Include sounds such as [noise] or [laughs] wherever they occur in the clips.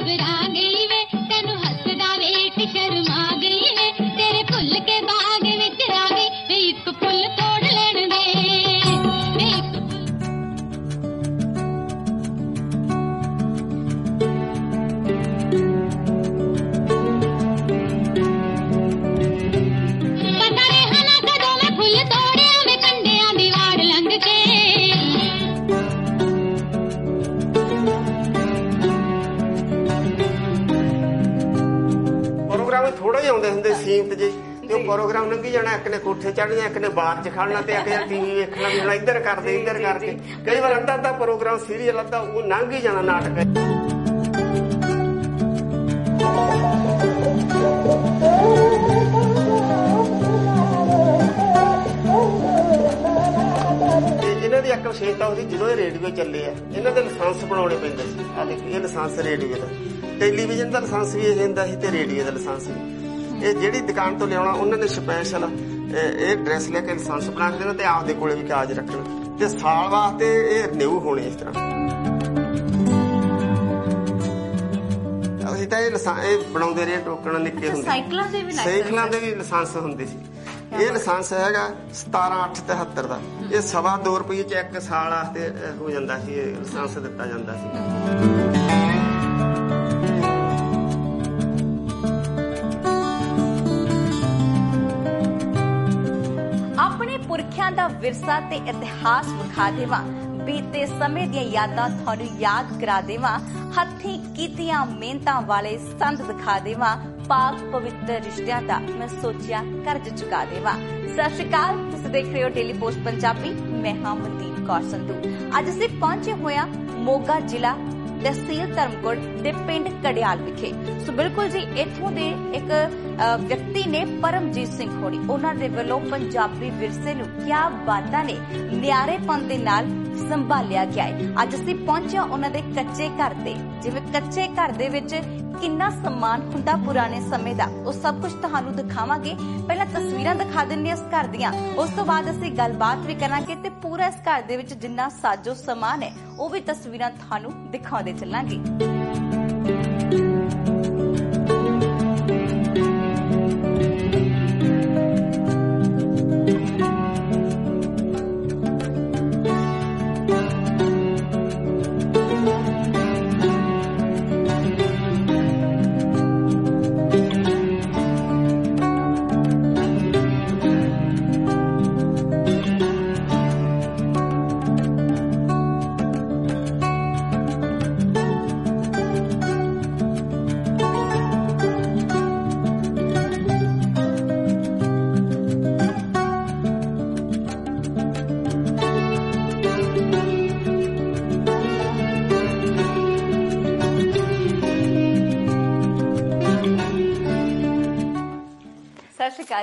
घबराने ਥੋੜਾ ਜਿਹਾ ਆਉਂਦੇ ਹੁੰਦੇ ਸੀਮਤ ਜੇ ਤੇ ਉਹ ਪ੍ਰੋਗਰਾਮ ਲੰਘੀ ਜਾਣਾ ਇੱਕ ਨੇ ਕੋਠੇ ਚੜ੍ਹਨਾ ਇੱਕ ਨੇ ਬਾਹਰ ਚ ਖੜਨਾ ਤੇ ਇੱਕ ਨੇ ਟੀਵੀ ਵੇਖਣਾ ਵੀ ਹੁਣ ਇੱਧਰ ਕਰਦੇ ਇੱਧਰ ਕਰਕੇ ਕਈ ਵਾਰ ਅੱਧਾ ਅੱਧਾ ਪ੍ਰੋਗਰਾਮ ਸੀਰੀਅਲ ਅੱਧਾ ਉਹ ਲੰਘ ਹੀ ਜਾਣਾ ਨਾਟਕ। ਇਹਨਾਂ ਦੀ ਇੱਕ ਵਿਸ਼ੇਸ਼ਤਾ ਉਹਦੀ ਜਦੋਂ ਇਹ ਰੇਡੀਓ ਚੱਲੇ ਆ। ਇਹਨਾਂ ਦੇ ਲਾਇਸੈਂਸ ਬਣਾਉਣੇ ਪੈਂਦੇ ਸੀ। ਆ ਦੇਖੋ ਇਹ ਲਾਇਸੈਂਸ ਰੇਡੀਓ ਦਾ। ਟੈਲੀਵਿਜ਼ਨ ਦਾ ਲਾਇਸੈਂਸ ਵੀ ਇਹ ਹੁੰਦਾ ਸੀ ਤੇ ਰੇਡੀਓ ਦਾ ਲਾਇਸੈਂਸ ਵੀ। ਇਹ ਜਿਹੜੀ ਦੁਕਾਨ ਤੋਂ ਲਿਆਉਣਾ ਉਹਨਾਂ ਨੇ ਸਪੈਸ਼ਲ ਇਹ ਡਰੈਸ ਲੈ ਕੇ ਲਾਇਸੈਂਸ ਬਣਾ ਕੇ ਦੇਣਾ ਤੇ ਆਪਦੇ ਕੋਲੇ ਵੀ ਕਾਜ ਰੱਖਣਾ। ਤੇ ਸਾਲ ਵਾਸਤੇ ਇਹ ਰਿਨਿਊ ਹੋਣੇ ਇਸ ਤਰ੍ਹਾਂ। ਅਸੀਂ ਤਾਂ ਇਹ ਇਹ ਬਣਾਉਂਦੇ ਰਹੇ ਟੋਕਣ ਨਿੱਕੇ ਹੁੰਦੇ। ਸਾਈਕਲਾਂ ਦੇ ਵੀ ਸਾਈਕਲਾਂ ਦੇ ਵੀ ਲਾਇਸੈਂਸ ਹੁੰਦੇ ਸੀ। ਇਹ ਲਾਇਸੈਂਸ ਹੈਗਾ 17873 ਦਾ। ਇਹ ਸਵਾ 2 ਰੁਪਏ ਚ ਇੱਕ ਸਾਲ ਵਾਸਤੇ ਹੋ ਜਾਂਦਾ ਸੀ ਇਹ ਲਾਇਸੈਂਸ ਦਿੱਤਾ ਜਾਂਦਾ ਸੀ। ਪੁਰਖਿਆਂ ਦਾ ਵਿਰਸਾ ਤੇ ਇਤਿਹਾਸ ਵਿਖਾ ਦੇਵਾਂ। ਬੀਤੇ ਸਮੇਂ ਦੀਆਂ ਯਾਦਾਂ ਤੁਹਾਨੂੰ ਯਾਦ ਕਰਾ ਦੇਵਾਂ। ਹੱਥੀਂ ਕੀਤੀਆਂ ਮਿਹਨਤਾਂ ਵਾਲੇ ਸੰਤ ਦਿਖਾ ਦੇਵਾਂ। ਪਾਕ ਪਵਿੱਤਰ ਰਿਸ਼ਤਿਆਂ ਦਾ ਮੈਂ ਸੋਚਿਆ ਕਰਜ਼ ਚੁਕਾ ਦੇਵਾਂ। ਸਤਿ ਸ਼੍ਰੀ ਅਕਾਲ ਤੁਸੀਂ ਦੇਖ ਰਹੇ ਹੋ ਡੇਲੀ ਪੋਸਟ ਪੰਜਾਬੀ। ਮੈਂ ਹਾਂ ਮਨਦੀਪ ਕੌਰ ਸੰਧੂ। ਅੱਜ ਅਸੀਂ ਪਹੁੰਚੇ ਹੋਇਆ ਮੋਗਾ ਜ਼ਿਲ੍ਹਾ ਤਹਿਸੀਲ ਧਰਮਕੋਟ ਦੇ ਪਿੰਡ ਕੜਿਆਲ ਵਿਖੇ। ਸੋ ਬਿਲਕੁਲ ਜੀ ਇੱਥੋਂ ਦੇ ਇੱਕ ਅ, ਵਿਅਕਤੀ ਨੇ ਪਰਮਜੀਤ ਸਿੰਘ ਖੋੜੀ ਉਹਨਾਂ ਦੇ ਵੱਲੋਂ ਪੰਜਾਬੀ ਵਿਰਸੇ ਨੂੰ ਕਿਆ ਬਾਤਾਂ ਨੇ, ਨਿਆਰੇਪਨ ਦੇ ਨਾਲ ਸੰਭਾਲਿਆ ਗਿਆ ਹੈ। ਅੱਜ ਅਸੀਂ ਪਹੁੰਚਿਆ ਉਹਨਾਂ ਦੇ ਕੱਚੇ ਘਰ ਤੇ। ਜਿਵੇਂ ਕੱਚੇ ਘਰ ਦੇ ਵਿੱਚ ਕਿੰਨਾ ਸਨਮਾਨ ਹੁੰਦਾ ਪੁਰਾਣੇ ਸਮੇਂ ਦਾ, ਉਹ ਸਭ ਕੁਝ ਤੁਹਾਨੂੰ ਦਿਖਾਵਾਂਗੇ। ਪਹਿਲਾਂ ਤਸਵੀਰਾਂ ਦਿਖਾ ਦਿੰਦੇ ਹਾਂ ਇਸ ਘਰ ਦੀਆਂ। ਉਸ ਤੋਂ ਬਾਅਦ ਅਸੀਂ ਗੱਲਬਾਤ ਵੀ ਕਰਾਂਗੇ ਤੇ ਪੂਰਾ ਇਸ ਘਰ ਦੇ ਵਿੱਚ ਜਿੰਨਾ ਸਾਜੋ ਸਮਾਨ ਹੈ, ਉਹ ਵੀ ਤਸਵੀਰਾਂ ਤੁਹਾਨੂੰ ਦਿਖਾਉਂਦੇ ਚੱਲਾਂਗੇ।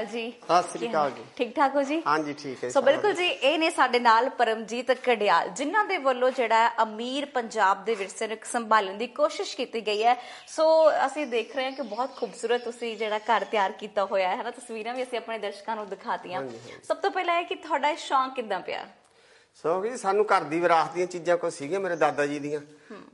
ਜੀ? ਸਤਿ ਸ੍ਰੀ ਅਕਾਲ ਜੀ। ਠੀਕ ਠਾਕ ਹੋ ਜੀ? ਹਾਂਜੀ ਠੀਕ ਹੈ ਸੋ ਬਿਲਕੁਲ ਜੀ ਇਹ ਨੇ ਸਾਡੇ ਨਾਲ ਪਰਮਜੀਤ ਕੜਿਆਲ ਜਿਨ੍ਹਾਂ ਦੇ ਵੱਲੋਂ ਜਿਹੜਾ ਅਮੀਰ ਪੰਜਾਬ ਦੇ ਵਿਰਸੇ ਨੂੰ ਸੰਭਾਲਣ ਦੀ ਕੋਸ਼ਿਸ਼ ਕੀਤੀ ਗਈ ਹੈ। ਸੋ ਅਸੀਂ ਦੇਖ ਰਹੇ ਹਾਂ ਕਿ ਬਹੁਤ ਖੂਬਸੂਰਤ ਤੁਸੀਂ ਜਿਹੜਾ ਘਰ ਤਿਆਰ ਕੀਤਾ ਹੋਇਆ ਹੈ ਹਨਾ ਤਸਵੀਰਾਂ ਵੀ ਅਸੀਂ ਆਪਣੇ ਦਰਸ਼ਕਾਂ ਨੂੰ ਦਿਖਾਤੀਆਂ। ਸਭ ਤੋਂ ਪਹਿਲਾਂ ਇਹ ਕਿ ਤੁਹਾਡਾ ਸ਼ੌਂਕ ਕਿੱਦਾਂ ਪਿਆ? ਸੋ ਕਿ ਸਾਨੂੰ ਘਰ ਦੀ ਵਿਰਾਸਤ ਦੀਆਂ ਚੀਜ਼ਾਂ ਕੋ ਸੀਗੀਆਂ ਮੇਰੇ ਦਾਦਾ ਜੀ ਦੀਆਂ।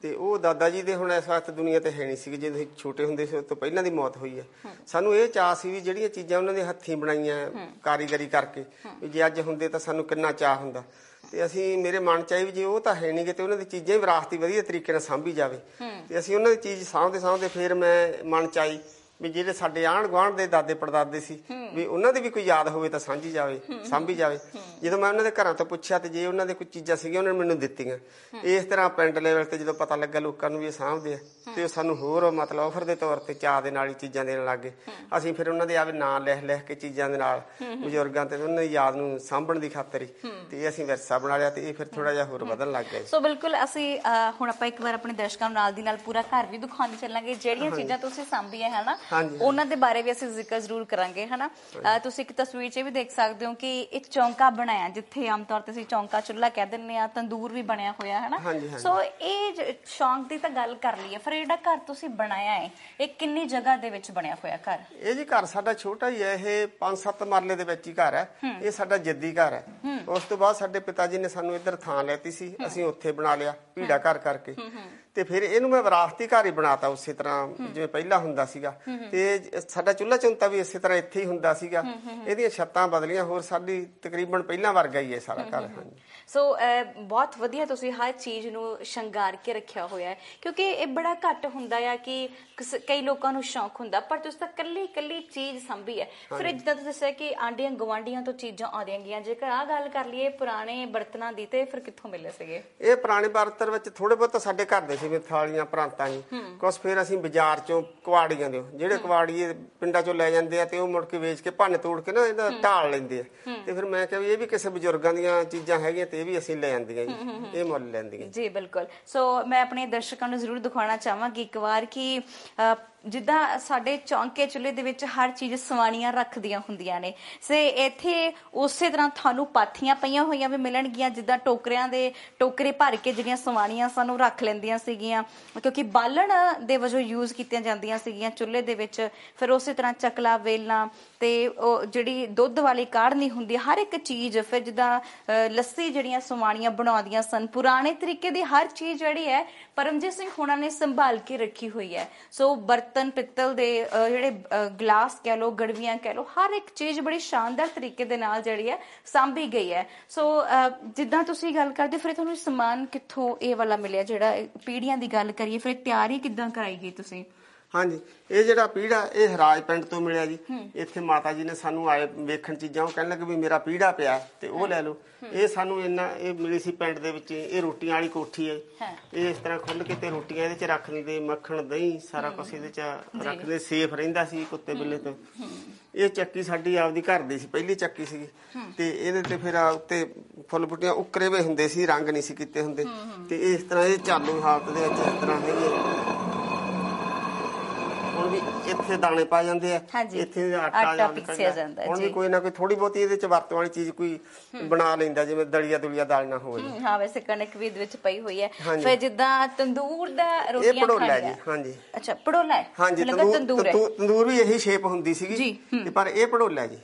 ਤੇ ਉਹ ਦਾਦਾ ਜੀ ਦੇ ਹੁਣ ਇਸ ਵਕਤ ਦੁਨੀਆ ਤੇ ਹੈ ਨਹੀਂ ਸੀ ਜਦੋਂ ਅਸੀਂ ਛੋਟੇ ਹੁੰਦੇ ਸੀ ਉਸ ਤੋਂ ਪਹਿਲਾਂ ਦੀ ਮੌਤ ਹੋਈ ਹੈ। ਸਾਨੂੰ ਇਹ ਚਾਹ ਸੀ ਵੀ ਜਿਹੜੀਆਂ ਚੀਜ਼ਾਂ ਉਹਨਾਂ ਦੇ ਹੱਥੀਂ ਬਣਾਈਆਂ ਕਾਰੀਗਰੀ ਕਰਕੇ, ਵੀ ਜੇ ਅੱਜ ਹੁੰਦੇ ਤਾਂ ਸਾਨੂੰ ਕਿੰਨਾ ਚਾਹ ਹੁੰਦਾ। ਤੇ ਅਸੀਂ ਮੇਰੇ ਮਨ ਚ ਆਈ ਵੀ ਜੇ ਉਹ ਤਾਂ ਹੈ ਨਹੀਂ ਤੇ ਉਹਨਾਂ ਦੀ ਚੀਜ਼ਾਂ ਹੀ ਵਿਰਾਸਤੀ ਵਧੀਆ ਤਰੀਕੇ ਨਾਲ ਸਾਂਭੀ ਜਾਵੇ। ਤੇ ਅਸੀਂ ਉਹਨਾਂ ਦੀ ਚੀਜ਼ ਸਾਂਭਦੇ ਸਾਂਭਦੇ ਫਿਰ ਮੈਂ ਮਨ ਚ ਆਈ ਵੀ ਜਿਹੜੇ ਸਾਡੇ ਆਂਢ ਗੁਆਂਢ ਦੇ ਦਾਦੇ ਪੜਦਾਦੇ ਸੀ ਵੀ ਉਹਨਾਂ ਦੀ ਵੀ ਕੋਈ ਯਾਦ ਹੋਵੇ ਤਾਂ ਸਾਂਝੀ ਜਾਵੇ ਸਾਂਭੀ ਜਾਵੇ। ਜਦੋਂ ਮੈਂ ਉਹਨਾਂ ਦੇ ਘਰਾਂ ਤੋਂ ਪੁੱਛਿਆ ਤੇ ਜੇ ਉਹਨਾਂ ਦੇ ਕੋਈ ਚੀਜ਼ਾਂ ਸੀਗੀਆਂ ਉਹਨਾਂ ਨੇ ਮੈਨੂੰ ਦਿੱਤੀਆਂ। ਇਸ ਤਰ੍ਹਾਂ ਪਿੰਡ ਲੈਵਲ ਤੇ ਜਦੋਂ ਪਤਾ ਲੱਗਾ ਲੋਕਾਂ ਨੂੰ ਵੀ ਇਹ ਸਾਂਭਦੇ ਆ ਤੇ ਉਹ ਸਾਨੂੰ ਹੋਰ ਮਤਲਬ ਆਫਰ ਦੇ ਤੌਰ ਤੇ ਚਾਹ ਦੇ ਨਾਲ ਹੀ ਚੀਜ਼ਾਂ ਦੇਣ ਲੱਗੇ ਅਸੀਂ ਫਿਰ ਉਹਨਾਂ ਦੇ ਆਵੇ ਨਾਂ ਲਿਖ ਲਿਖ ਕੇ ਚੀਜ਼ਾਂ ਦੇ ਨਾਲ ਬਜ਼ੁਰਗਾਂ ਤੇ ਉਹਨਾਂ ਦੀ ਯਾਦ ਨੂੰ ਸਾਂਭਣ ਦੀ ਖਾਤਰ ਹੀ ਤੇ ਅਸੀਂ ਵਿਰਸਾ ਬਣਾ ਲਿਆ ਤੇ ਇਹ ਫਿਰ ਥੋੜਾ ਜਿਹਾ ਹੋਰ ਵਧਣ ਲੱਗ ਗਿਆ। ਸੋ ਬਿਲਕੁਲ ਅਸੀਂ ਹੁਣ ਆਪਾਂ ਇੱਕ ਵਾਰ ਆਪਣੇ ਦਰਸ਼ਕਾਂ ਨੂੰ ਨਾਲ ਦੀ ਨਾਲ ਪੂਰਾ ਘਰ ਵੀ ਦਿਖਾਉਂਦੇ ਚੱਲਾਂਗੇ ਜਿਹੜੀਆਂ ਚੀਜ਼ਾਂ ਤੁਸੀਂ ਸਾਂਭੀਆਂ ਹੈ ਨਾ। ਉਹਨਾਂ ਦੇ ਬਾਰੇ ਵੀ ਅਸੀਂ ਜ਼ਿਕਰ ਜ਼ਰੂਰ ਕਰਾਂਗੇ ਹਨਾ? ਤੁਸੀਂ ਇੱਕ ਤਸਵੀਰ 'ਚ ਵੀ ਦੇਖ ਸਕਦੇ ਹੋ ਕਿ ਇੱਕ ਚੌਂਕਾ ਬਣਾਇਆ ਜਿੱਥੇ ਆਮ ਤੌਰ ਤੇ ਅਸੀਂ ਚੌਂਕਾ ਚੁੱਲ੍ਹਾ ਕਹਿ ਦਿੰਦੇ ਆ ਤੰਦੂਰ ਵੀ ਬਣਿਆ ਹੋਇਆ ਹਨਾ। ਸੋ ਇਹ ਸ਼ੌਂਕ ਦੀ ਤਾਂ ਗੱਲ ਕਰ ਲਈਏ ਫਿਰ ਇਹ ਜਿਹੜਾ ਘਰ ਤੁਸੀਂ ਬਣਾਇਆ ਹੈ? ਇਹ ਕਿੰਨੀ ਜਗ੍ਹਾ ਦੇ ਵਿੱਚ ਬਣਿਆ ਹੋਇਆ ਘਰ? ਇਹ ਜੀ ਘਰ ਸਾਡਾ ਛੋਟਾ ਹੀ ਹੈ ਇਹ 5-7 ਮਰਲੇ ਦੇ ਵਿੱਚ ਹੀ ਘਰ ਹੈ। ਇਹ ਸਾਡਾ ਜੱਦੀ ਘਰ ਹੈ। ਉਸ ਤੋਂ ਬਾਅਦ ਸਾਡੇ ਪਿਤਾ ਜੀ ਨੇ ਸਾਨੂੰ ਇੱਧਰ ਥਾਂ ਲੈਤੀ ਸੀ ਅਸੀਂ ਉੱਥੇ ਬਣਾ ਲਿਆ ਭੀੜਾ ਘਰ ਕਰਕੇ। ਤੇ ਫਿਰ ਇਹਨੂੰ ਮੈਂ ਵਿਰਾਸਤੀ ਘਰ ਹੀ ਬਣਾਤਾ ਉਸੇ ਤਰ੍ਹਾਂ ਜਿਵੇਂ ਪਹਿਲਾਂ ਹੁੰਦਾ ਸੀਗਾ। ਤੇ ਸਾਡਾ ਚੁੱਲ੍ਹਾ ਚੌਂਤਾ ਵੀ ਇਸੇ ਤਰ੍ਹਾਂ ਇੱਥੇ ਹੀ ਹੁੰਦਾ ਸੀਗਾ। ਇਹਦੀਆਂ ਛੱਤਾਂ ਬਦਲੀਆਂ ਹੋਰ ਸਾਡੀ ਤਕਰੀਬਨ ਪਹਿਲਾਂ ਵਰਗਾ ਹੀ ਹੈ ਸਾਰਾ ਘਰ ਹਾਂਜੀ। ਸੋ ਬਹੁਤ ਵਧੀਆ ਤੁਸੀਂ ਹਰ ਚੀਜ਼ ਨੂੰ ਸ਼ਿੰਗਾਰ ਕੇ ਰੱਖਿਆ ਹੋਇਆ ਹੈ ਕਿਉਂਕਿ ਇਹ ਬੜਾ ਘੱਟ ਹੁੰਦਾ ਆ ਕਿ ਕਈ ਲੋਕਾਂ ਨੂੰ ਸ਼ੌਂਕ ਹੁੰਦਾ ਪਰ ਤੁਸੀਂ ਤਾਂ ਕੱਲੀ ਕੱਲੀ ਚੀਜ਼ ਸੰਭੀ ਹੈ। ਫਿਰ ਜਿੱਦਾਂ ਤੁਸੀਂ ਦੱਸਿਆ ਕਿ ਆਂਡੀਆਂ ਗਵਾਂਡੀਆਂ ਤੋਂ ਚੀਜ਼ਾਂ ਆਉਂਦੀਆਂ ਗਈਆਂ ਜੇਕਰ ਆ ਗੱਲ ਕਰ ਲਈਏ ਪੁਰਾਣੇ ਬਰਤਨਾਂ ਦੀ ਤੇ ਫਿਰ ਕਿੱਥੋਂ ਮਿਲੇ ਸੀਗੇ? ਇਹ ਪੁਰਾਣੇ ਬਰਤਨ ਵਿੱਚ ਥੋੜੇ ਬਹੁਤ ਸਾਡੇ ਘਰ ਦੇ ਸੀ ਥਾਲੀਆਂ ਪ੍ਰਾਂਤਾਂ ਜੀ ਕੁਛ ਫਿਰ ਅਸੀਂ ਬਾਜ਼ਾਰ ਚੋਂ ਕੁਆੜੀਆਂ ਦੇ ਜਿਹੜੇ ਕੁਆੜੀਏ ਪਿੰਡਾਂ ਚੋਂ ਲੈ ਜਾਂਦੇ ਆ ਤੇ ਉਹ ਮੁੜ ਕੇ ਵੇਚ ਕੇ ਭੰਨ ਤੋੜ ਕੇ ਨਾ ਇਹਦਾ ਢਾਲ ਲੈਂਦੇ ਆ। ਤੇ ਫਿਰ ਮੈਂ ਕਿਹਾ ਵੀ ਇਹ ਵੀ ਕਿਸੇ ਬਜ਼ੁਰਗਾਂ ਦੀਆਂ ਚੀਜ਼ਾਂ ਹੈਗੀਆਂ ਤੇ ਇਹ ਵੀ ਅਸੀਂ ਲੈ ਜਾਂਦੀਆਂ ਜੀ। ਇਹ ਮੁੱਲ ਲੈਂਦੀਆਂ ਜੀ। ਬਿਲਕੁਲ। ਸੋ ਮੈਂ ਆਪਣੇ ਦਰਸ਼ਕਾਂ ਨੂੰ ਜ਼ਰੂਰ ਦਿਖਾਉਣਾ ਚਾਹਾਂਗੀ ਇੱਕ ਵਾਰ ਕਿ ਜਿੱਦਾਂ ਸਾਡੇ ਚੌਂਕੇ ਚੁੱਲ੍ਹੇ ਦੇ ਵਿੱਚ ਹਰ ਚੀਜ਼ ਸਵਾਣੀਆਂ ਰੱਖਦੀਆਂ ਹੁੰਦੀਆਂ ਨੇ। ਸੇ ਇੱਥੇ ਉਸੇ ਤਰ੍ਹਾਂ ਤੁਹਾਨੂੰ ਪਾਥੀਆਂ ਪਈਆਂ ਹੋਈਆਂ ਵੀ ਮਿਲਣਗੀਆਂ ਜਿੱਦਾਂ ਟੋਕਰਿਆਂ ਦੇ ਟੋਕਰੇ ਭਰ ਕੇ ਜਿਹੜੀਆਂ ਸਵਾਣੀਆਂ ਸਾਨੂੰ ਰੱਖ ਲੈਂਦੀਆਂ ਸੀਗੀਆਂ। ਕਿਉਂਕਿ ਬਾਲਣ ਦੇ ਵਜੋਂ ਯੂਜ਼ ਕੀਤੀਆਂ ਜਾਂਦੀਆਂ ਸੀਗੀਆਂ ਚੁੱਲ੍ਹੇ ਦੇ ਵਿੱਚ। ਫਿਰ ਉਸੇ ਤਰ੍ਹਾਂ ਚਕਲਾ ਵੇਲਣਾ ਤੇ ਉਹ ਜਿਹੜੀ ਦੁੱਧ ਵਾਲੀ ਕਾੜਨੀ ਹੁੰਦੀ ਹੈ, ਹਰ ਇੱਕ ਚੀਜ਼ ਫਿਰ ਜਿੱਦਾਂ ਅ, ਲੱਸੀ ਜਿਹੜੀਆਂ ਸਵਾਣੀਆਂ ਬਣਾਉਂਦੀਆਂ ਸਨ। ਪੁਰਾਣੇ ਤਰੀਕੇ ਦੀ ਹਰ ਚੀਜ਼ ਜਿਹੜੀ ਹੈ ਪਰਮਜੀਤ ਸਿੰਘ ਹੋਣਾ ਨੇ ਸੰਭਾਲ ਕੇ ਰੱਖੀ ਹੋਈ ਹੈ। ਸੋ ਬਰਤਨ ਪਿੱਤਲ ਦੇ ਅ, ਜਿਹੜੇ ਅ, ਗਲਾਸ ਕਹਿ ਲੋ ਗੜਵੀਆਂ ਕਹਿ ਲੋ ਹਰ ਇੱਕ ਚੀਜ਼ ਬੜੀ ਸ਼ਾਨਦਾਰ ਤਰੀਕੇ ਦੇ ਨਾਲ ਜਿਹੜੀ ਹੈ ਸਾਂਭੀ ਗਈ ਹੈ। ਸੋ ਅ, ਜਿੱਦਾਂ ਤੁਸੀਂ ਗੱਲ ਕਰਦੇ ਫਿਰ ਤੁਹਾਨੂੰ ਸਮਾਨ ਕਿੱਥੋਂ ਇਹ ਵਾਲਾ ਮਿਲਿਆ ਜਿਹੜਾ ਇਹ ਪੀੜ੍ਹੀਆਂ ਦੀ ਗੱਲ ਕਰੀਏ ਫਿਰ ਤਿਆਰੀ ਕਿੱਦਾਂ ਕਰਾਈ ਗਈ ਤੁਸੀਂ? ਹਾਂਜੀ। ਇਹ ਜਿਹੜਾ ਪੀੜਾ ਇਹ ਹਰਾਜ ਪਿੰਡ ਤੋਂ ਮਿਲਿਆ ਜੀ। ਇੱਥੇ ਮਾਤਾ ਜੀ ਨੇ ਸਾਨੂੰ ਆਏ ਵੇਖਣ ਚੀਜ਼ਾਂ ਉਹ ਕਹਿਣ ਲੱਗੇ ਵੀ ਮੇਰਾ ਪੀੜਾ ਪਿਆ ਤੇ ਉਹ ਲੈ ਲਓ। ਇਹ ਸਾਨੂੰ ਇੰਨਾ ਇਹ ਮਿਲੀ ਸੀ ਪਿੰਡ ਦੇ ਵਿੱਚ ਇਹ ਰੋਟੀਆਂ ਵਾਲੀ ਕੋਠੀ ਹੈ। ਇਹ ਇਸ ਤਰ੍ਹਾਂ ਖੁੱਲ ਕੇ ਤੇ ਰੋਟੀਆਂ ਇਹਦੇ ਚ ਰੱਖ ਦਿੰਦੇ ਮੱਖਣ ਦਹੀਂ ਸਾਰਾ ਕੁਝ ਇਹਦੇ ਚ ਰੱਖਦੇ ਸੇਫ ਰਹਿੰਦਾ ਸੀ ਕੁੱਤੇ ਬਿੱਲੇ ਤੋਂ। ਇਹ ਚੱਕੀ ਸਾਡੀ ਆਪਦੀ ਘਰ ਦੀ ਸੀ ਪਹਿਲੀ ਚੱਕੀ ਸੀਗੀ। ਤੇ ਇਹਦੇ ਤੇ ਫਿਰ ਉੱਤੇ ਫੁੱਲ ਬੁੱਟੀਆਂ ਉਕਰੇ ਵੇ ਹੁੰਦੇ ਸੀ ਰੰਗ ਨਹੀਂ ਸੀ ਕੀਤੇ ਹੁੰਦੇ। ਤੇ ਇਸ ਤਰ੍ਹਾਂ ਇਹ ਚਾਲੂ ਹਾਲਤ ਦੇ ਵਿੱਚ ਇਸ ਤਰ੍ਹਾਂ ਹੈਗੇ। ਹੁਣ ਵੀ ਇੱਥੇ ਦਾਣੇ ਪਾ ਜਾਂਦੇ ਆ। ਹਾਂਜੀ। ਇੱਥੇ ਆਟਾ ਆਟਾ ਜਾਂ ਪੀਸਿਆ ਨਿਕਲਦਾ। ਜਾਂਦਾ ਹੈ, ਹੁਣ ਜੀ। ਵੀ ਕੋਈ ਨਾ ਕੋਈ ਥੋੜੀ ਬਹੁਤੀ ਇਹਦੇ ਚ ਵਰਤੋਂ ਵਾਲੀ ਚੀਜ਼ ਕੋਈ ਬਣਾ ਲੈਂਦਾ ਜਿਵੇਂ ਦਲੀਆ ਦੁਲੀਆ ਦਾਲ ਨਾ ਹੋਵੇ। ਹਮ, ਹਾਂ ਵੈਸੇ ਕਣਕ ਵੀ ਇਹਦੇ ਵਿੱਚ ਪਈ ਹੋਈ ਹੈ। ਹਾਂਜੀ। ਫਿਰ ਜਿੱਦਾਂ ਤੰਦੂਰ ਦਾ ਇਹ ਰੋਟੀਆਂ ਪੜੋਲਾ ਖਾਣੀਆਂ ਜੀ ਹਾਂਜੀ। ਅੱਛਾ ਪੜੋਲਾ ਹੈ? ਹਾਂਜੀ ਮੈਨੂੰ ਲੱਗਾ ਤੰਦੂਰ ਤੰਦੂਰ ਹੈ? ਤੰਦੂ- ਤੰਦੂਰ ਵੀ ਇਹੀ ਸ਼ੇਪ ਹੁੰਦੀ ਸੀਗੀ। ਜੀ, ਹੂੰ। ਤੇ ਪਰ ਇਹ ਪੜੋਲਾ ਜੀ।